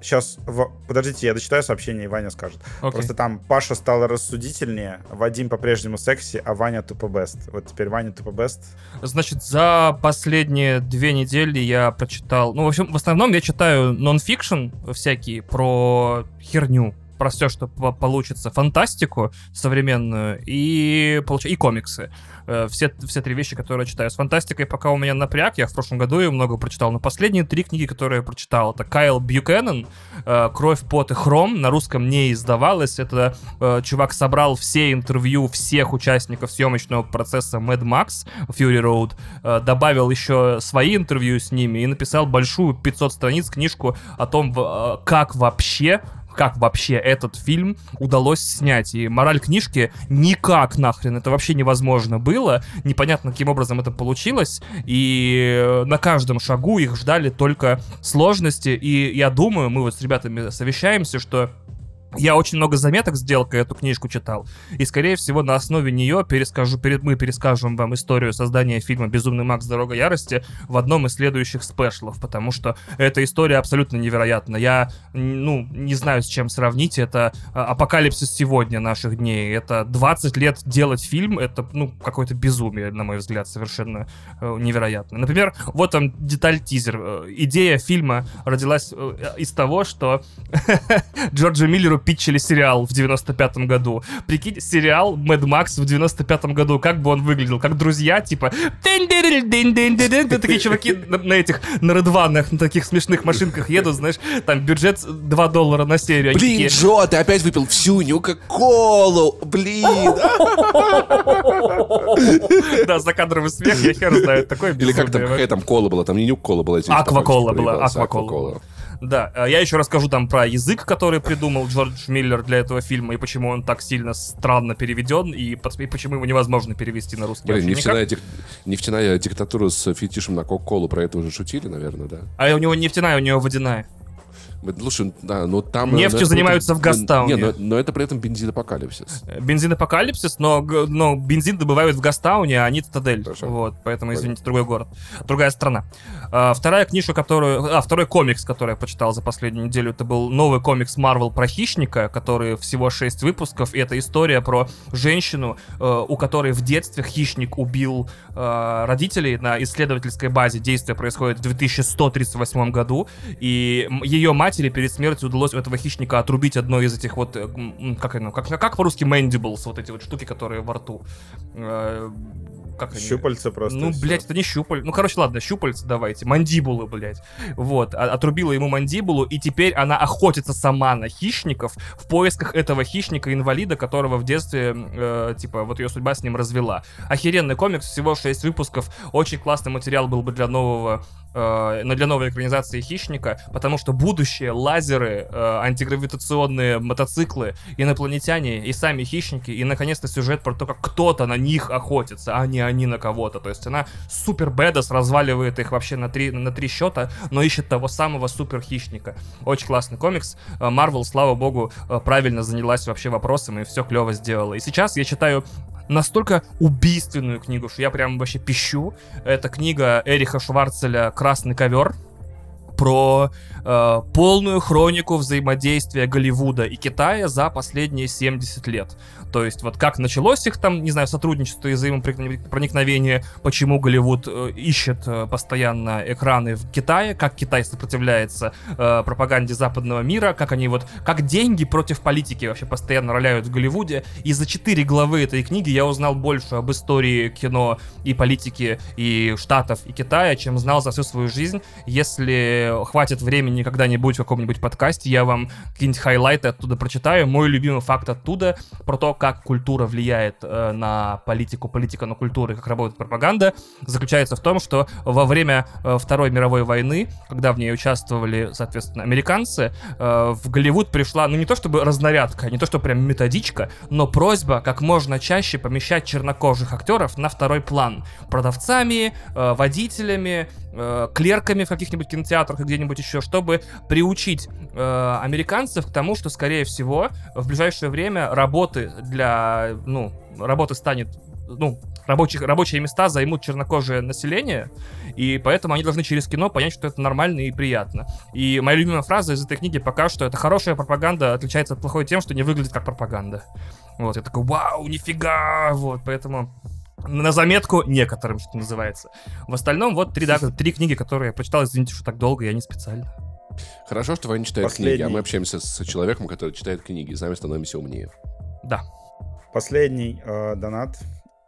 сейчас, подождите, я дочитаю сообщение, и Ваня скажет. Окей. Просто там Паша стал рассудительнее, Вадим по-прежнему секси, а Ваня тупо бест. Вот теперь Ваня тупо бест. Значит, за последние две недели я прочитал... Ну, в общем, в основном я читаю нон-фикшн всякие про херню, про все, что по- получится, фантастику современную и, получ- и комиксы. Э, Все, все три вещи, которые я читаю. С фантастикой пока у меня напряг, я в прошлом году ее много прочитал, но последние три книги, которые я прочитал, это Кайл Бьюкеннон, э, «Кровь, пот и хром», на русском не издавалось, это э, чувак собрал все интервью всех участников съемочного процесса Mad Max Fury Road, добавил еще свои интервью с ними и написал большую 500 страниц книжку о том, как вообще как вообще этот фильм удалось снять. И мораль книжки никак нахрен. Это вообще невозможно было. Непонятно, каким образом это получилось. И э, на каждом шагу их ждали только сложности. И я думаю, мы вот с ребятами совещаемся, что я очень много заметок сделал, когда эту книжку читал. И, скорее всего, на основе нее перескажу, перед, мы перескажем вам историю создания фильма «Безумный Макс. Дорога ярости» в одном из следующих спешлов, потому что эта история абсолютно невероятна. Я, ну, не знаю, с чем сравнить. Это а, апокалипсис сегодня наших дней. Это 20 лет делать фильм, это, ну, какое-то безумие, на мой взгляд, совершенно э, невероятно. Например, вот там деталь-тизер. Э, Идея фильма родилась э, из того, что Джорджу Миллеру питчили сериал в 95-м году. Прикинь, сериал Mad Max в 95-м году, как бы он выглядел? Как друзья, типа... Такие чуваки на, этих, на редванах, на таких смешных машинках едут, знаешь, там бюджет 2 доллара на серию. Блин, Джо, ты опять выпил всю Нюка-Колу! Блин! Да, закадровый смех, я хер знаю, такое Или как там, какая там кола была? Там не Нюк-кола была. Аквакола была, аквакола. Да, а я еще расскажу там про язык, который придумал Джордж Миллер для этого фильма, и почему он так сильно странно переведен, и, и почему его невозможно перевести на русский Блин, никак. нефтяная, дик- нефтяная диктатура с фетишем на Кока-Колу, про это уже шутили, наверное, да? А у него нефтяная, у него водяная. Слушай, да, но там... Нефтью но занимаются в Гастауне. Не, но, но это при этом бензин апокалипсис. Бензин апокалипсис, но, но бензин добывают в Гастауне, а не Цитадель. Хорошо. Вот, поэтому, извините, другой город. Другая страна. А, вторая книжка, которую... А, второй комикс, который я почитал за последнюю неделю, это был новый комикс Marvel про хищника, который всего 6 выпусков, и это история про женщину, э, у которой в детстве хищник убил э, родителей на исследовательской базе. Действие происходит в 2138 году, и ее матери перед смертью удалось у этого хищника отрубить одно из этих вот, э, как, оно, как, как по-русски mandibles, вот эти вот штуки, которые во рту. Э, как они? Щупальца просто. Ну, блядь, это не щупаль. Ну, короче, ладно, щупальца давайте. Мандибулы, блядь. Вот. а- Отрубила ему мандибулу, и теперь она охотится сама на хищников в поисках этого хищника-инвалида, которого в детстве, э, типа, вот ее судьба с ним развела. Охеренный комикс, всего 6 выпусков. Очень классный материал был бы для нового э, для новой экранизации хищника, потому что будущее, лазеры, э, антигравитационные мотоциклы, инопланетяне и сами хищники, и наконец-то сюжет про то, как кто-то на них охотится, а не они на кого-то. То есть она супер бедас, разваливает их вообще на три, на три счета, но ищет того самого супер хищника. Очень классный комикс. Э, Marvel, слава богу, э, правильно занялась вообще вопросом и все клево сделала. И сейчас я читаю настолько убийственную книгу, что я прям вообще пищу. Это книга Эриха Шварцеля «Красный ковер» про э, полную хронику взаимодействия Голливуда и Китая за последние 70 лет. То есть вот как началось их там, не знаю, сотрудничество и взаимопроникновение, почему Голливуд э, ищет э, постоянно экраны в Китае, как Китай сопротивляется э, пропаганде западного мира, как они вот, как деньги против политики вообще постоянно роляют в Голливуде. И за четыре главы этой книги я узнал больше об истории кино и политики и Штатов и Китая, чем знал за всю свою жизнь. Если хватит времени когда-нибудь в каком-нибудь подкасте, я вам какие-нибудь хайлайты оттуда прочитаю. Мой любимый факт оттуда про то, как культура влияет э, на политику, политика на культуру и как работает пропаганда, заключается в том, что во время э, Второй мировой войны, когда в ней участвовали, соответственно, американцы, э, в Голливуд пришла, ну не то чтобы разнарядка, не то что прям методичка, но просьба как можно чаще помещать чернокожих актеров на второй план. Продавцами, э, водителями, э, клерками в каких-нибудь кинотеатрах и где-нибудь еще, чтобы приучить э, американцев к тому, что, скорее всего, в ближайшее время работы для, ну, работы станет, ну, рабочих, рабочие места займут чернокожее население, и поэтому они должны через кино понять, что это нормально и приятно. И моя любимая фраза из этой книги пока что это хорошая пропаганда отличается от плохой тем, что не выглядит как пропаганда. Вот, я такой, вау, нифига, вот, поэтому на заметку некоторым, что называется. В остальном, вот три, да, три книги, которые я прочитал, извините, что так долго, я не специально. Хорошо, что Ваня читает книги, а Последний. мы общаемся с человеком, который читает книги, и сами становимся умнее. Да. Последний э, донат.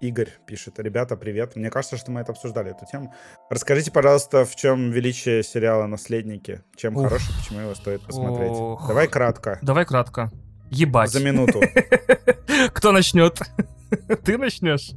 Игорь пишет. Ребята, привет. Мне кажется, что мы это обсуждали, эту тему. Расскажите, пожалуйста, в чем величие сериала «Наследники»? Чем Уф. хороший, почему его стоит посмотреть? Ох. Давай кратко. Давай кратко. Ебать. За минуту. Кто начнет? Ты начнешь?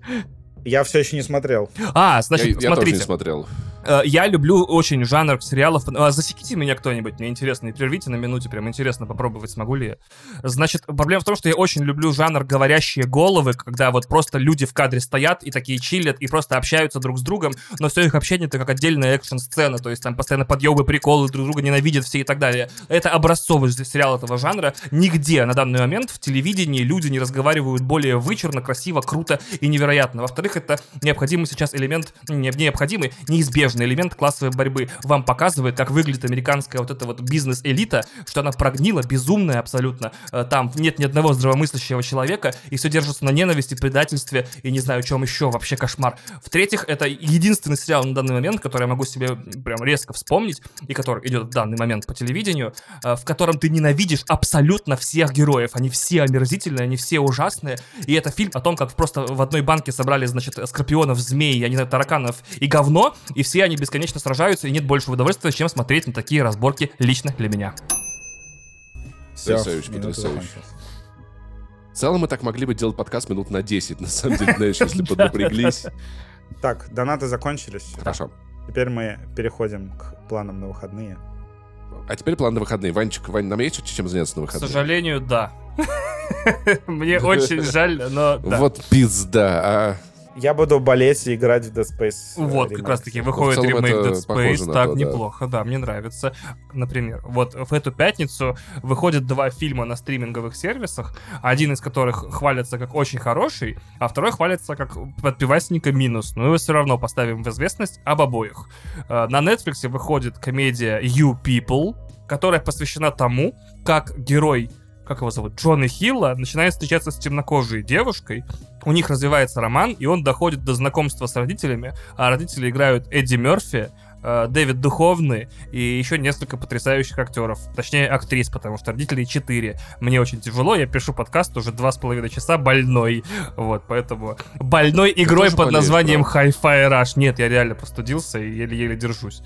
Я все еще не смотрел. А, значит, я, я тоже не смотрите. смотрел. Э, Я люблю очень жанр сериалов. А, Засеките меня кто-нибудь, мне интересно, и прервите на минуте, прям интересно попробовать, смогу ли я. Значит, проблема в том, что я очень люблю жанр говорящие головы, когда вот просто люди в кадре стоят и такие чилят, и просто общаются друг с другом, но все их общение это как отдельная экшн-сцена, то есть там постоянно подъебы, приколы, друг друга ненавидят все и так далее. Это образцовый сериал этого жанра. Нигде на данный момент в телевидении люди не разговаривают более вычурно, красиво, круто и невероятно. Во-вторых, это необходимый сейчас элемент, не необходимый, неизбежный элемент классовой борьбы. Вам показывает, как выглядит американская вот эта вот бизнес-элита, что она прогнила, безумная абсолютно. Э, Там нет ни одного здравомыслящего человека, и все держится на ненависти, предательстве и не знаю, чем еще, вообще кошмар. В-третьих, это единственный сериал на данный момент, который я могу себе прям резко вспомнить, и который идет в данный момент по телевидению, э, в котором ты ненавидишь абсолютно всех героев. Они все омерзительные, они все ужасные. И это фильм о том, как просто в одной банке собрали, значит, скорпионов, змей, я не знаю, тараканов и говно, и все они бесконечно сражаются, и нет большего удовольствия, чем смотреть на такие разборки лично для меня. Все, Потрясающе, потрясающе. В целом мы так могли бы делать подкаст минут на 10, на самом деле, знаешь, если бы напряглись. Так, донаты закончились. Хорошо. Теперь мы переходим к планам на выходные. А теперь план на выходные. Ванечка, Вань, нам есть чем заняться на К выходные? сожалению, да. Мне очень жаль, но. Вот пизда, а... Я буду болеть и играть в Dead Space. э, Вот, как ремейк. раз таки Ну, в выходит целом ремейк Dead Space, так то, да. неплохо, да, мне нравится. Например, вот в эту пятницу выходят два фильма на стриминговых сервисах, один из которых хвалится как очень хороший, а второй хвалится как подпивасника минус. Но его все равно поставим в известность об обоих. Э, На Netflix выходит комедия You People, которая посвящена тому, как герой как его зовут, Джона Хилла, начинает встречаться с темнокожей девушкой, у них развивается роман, и он доходит до знакомства с родителями, а родители играют Эдди Мерфи, э, Дэвид Духовный и еще несколько потрясающих актеров. Точнее, актрис, потому что родителей четыре. Мне очень тяжело, я пишу подкаст уже два с половиной часа больной. Вот, поэтому больной игрой под болеешь, названием да? Hi-Fi Rush. Нет, я реально простудился и еле-еле держусь.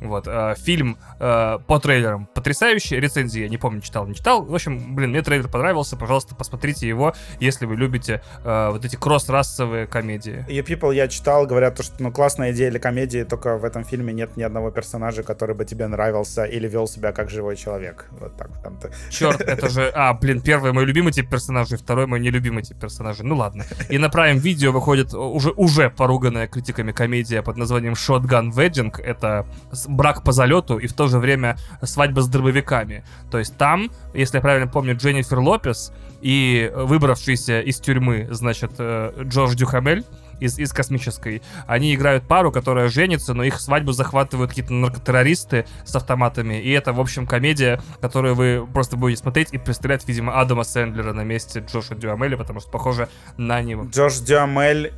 Вот, э, фильм э, по трейлерам потрясающий, рецензии я не помню, читал, не читал. В общем, блин, мне трейлер понравился, пожалуйста, посмотрите его, если вы любите э, вот эти кросс-расовые комедии. You People я читал, говорят, то, что ну, классная идея для комедии, только в этом фильме нет ни одного персонажа, который бы тебе нравился или вел себя как живой человек. Вот так вот там-то. Черт, это же... А, блин, первый мой любимый тип персонажей, второй мой нелюбимый тип персонажей. Ну ладно. И на Prime Video выходит уже, уже поруганная критиками комедия под названием Shotgun Wedding. Это брак по залету и в то же время свадьба с дробовиками. То есть там, если я правильно помню, Дженнифер Лопес и выбравшийся из тюрьмы, значит, э, Джордж Дюхамель, из, из космической. Они играют пару, которая женится, но их свадьбу захватывают какие-то наркотеррористы с автоматами. И это, в общем, комедия, которую вы просто будете смотреть и представлять, видимо, Адама Сэндлера на месте Джоша Дюамеля, потому что похоже на него. Джош Дюамель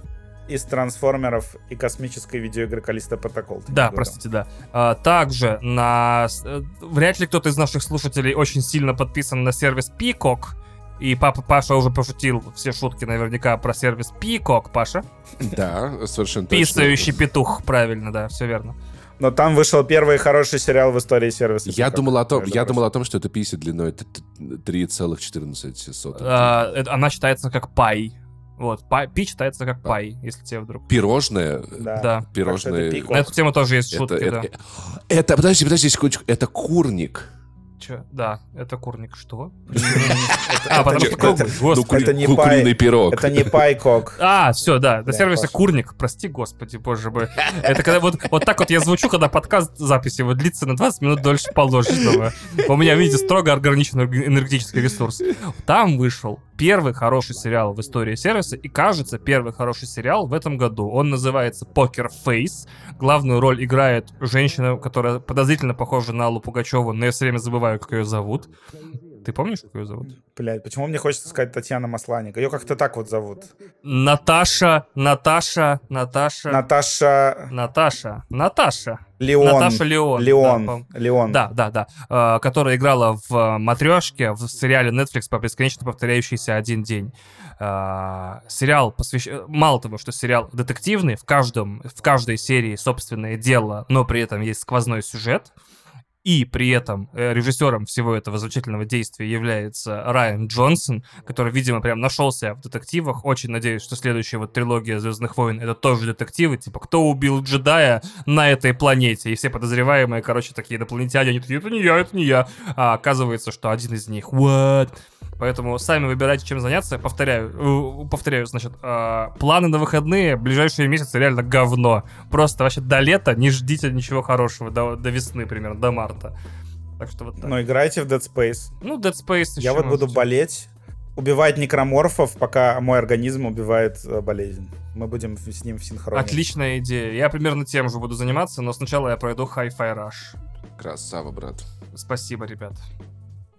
из трансформеров и космической видеоигры Калиста Протокол. Да, простите, да. А, также на... э, Вряд ли кто-то из наших слушателей очень сильно подписан на сервис Peacock. И папа Паша уже пошутил все шутки наверняка про сервис Peacock, Паша. Да, совершенно точно. Писающий петух, правильно, да, все верно. Но там вышел первый хороший сериал в истории сервиса. Я Peacock, думал о том, я думал о том, что это пися длиной т- т- 3,14. А, она читается как пай. Вот, пай, пи читается как пай, если тебе вдруг... Пирожное. Да. Да. Пирожное. это. На эту тему тоже есть шутки, это, да. это, подожди, подожди секундочку, это курник. Чё? Да, это курник. Что? А, потому это- что круглый, Ну, господи. это не куриный пирог. Это не пайкок. А, все, да, сервисе Паша. Курник, прости, господи, боже мой. Это когда вот, вот так вот я звучу, когда подкаст записи вот длится на 20 минут дольше положенного. У меня, видите, строго ограниченный энергетический ресурс. Там вышел первый хороший сериал в истории сервиса, и кажется, первый хороший сериал в этом году. Он называется Poker Face. Главную роль играет женщина, которая подозрительно похожа на Аллу Пугачеву, но я все время забываю, как ее зовут. Ты помнишь, как ее зовут? Блять, почему мне хочется сказать Татьяна Масланик? Ее как-то так вот зовут. Наташа, Наташа, Наташа, Наташа Наташа, Наташа. Леон. Наташа Леон. Да, Леон. по- Леон. Да, да, да. Э, которая играла в Матрешке в сериале Netflix по бесконечно повторяющийся один день. Э, сериал посвящен... Мало того, что сериал детективный, в, каждом, в каждой серии собственное дело, но при этом есть сквозной сюжет. И при этом э, режиссером всего этого замечательного действия является Райан Джонсон, который, видимо, прям нашелся в детективах. Очень надеюсь, что следующая вот трилогия Звездных войн это тоже детективы. Типа, кто убил джедая на этой планете? И все подозреваемые, короче, такие инопланетяне, они такие, это не я, это не я. А оказывается, что один из них. What? Поэтому сами выбирайте, чем заняться. Повторяю, э, повторяю, значит, э, планы на выходные, ближайшие месяцы реально говно. Просто вообще до лета не ждите ничего хорошего, до, до весны примерно, до марта. Так что вот так. Но играйте в Dead Space. Ну, Dead Space Я вот буду можете. болеть, убивать некроморфов, пока мой организм убивает э, болезнь. Мы будем с ним в синхроне. Отличная идея. Я примерно тем же буду заниматься, но сначала я пройду Hi-Fi Rush. Красава, брат. Спасибо, ребят.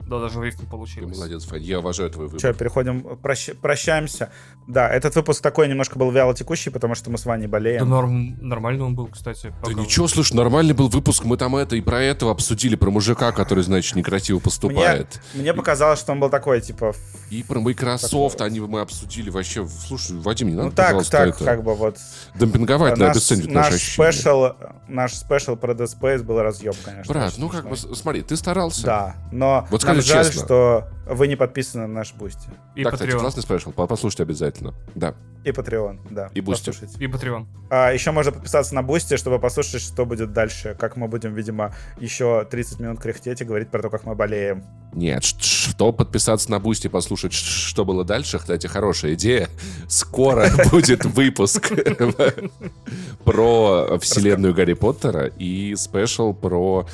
Да, даже в рифме Ты получилось. молодец, Фань. Я уважаю твой выбор. Че, переходим, прощ- прощаемся. Да, этот выпуск такой немножко был вяло текущий, потому что мы с Ваней Да болеем. норм, нормально он был, кстати. Да ничего, слушай, нормальный был выпуск. Мы там это и про этого обсудили, про мужика, который, значит, некрасиво поступает. Мне показалось, что он был такой, типа... И про Microsoft Такое. они мы обсудили вообще. Слушай, Вадим, не надо, Ну так, так, это как бы вот. демпинговать, на наш, обесценивать наш наши special, наш special про Dead Space был разъёб, конечно. Брат, ну как бы, смотри, ты старался. Да, но Вот наш Нам скажу жаль, честно. что вы не подписаны на наш Бусти. И так, кстати, Patreon. классный special. По- Послушайте обязательно. Да. И Patreon, да. И послушайте. И Patreon. А, еще можно подписаться на Бусти, чтобы послушать, что будет дальше. Как мы будем, видимо, еще 30 минут кряхтеть и говорить про то, как мы болеем. Нет, что подписаться на Бусти, послушать, что было дальше, кстати, хорошая идея. Скоро будет выпуск про вселенную Гарри Поттера и special про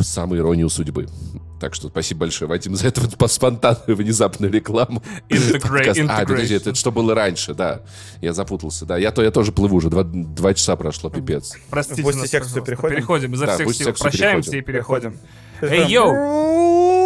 самую иронию судьбы. Так что спасибо большое, Вадим, за эту вот по- спонтанную внезапную рекламу. Integra- А, подожди, integration. это что было раньше, да. Я запутался, да. Я, то, я тоже плыву уже, два, два часа прошло, пипец. Простите В Бусти нас, переходим? Переходим. Изо Да, всех сил. Прощаемся переходим. и переходим. Переходим. Эй, yo!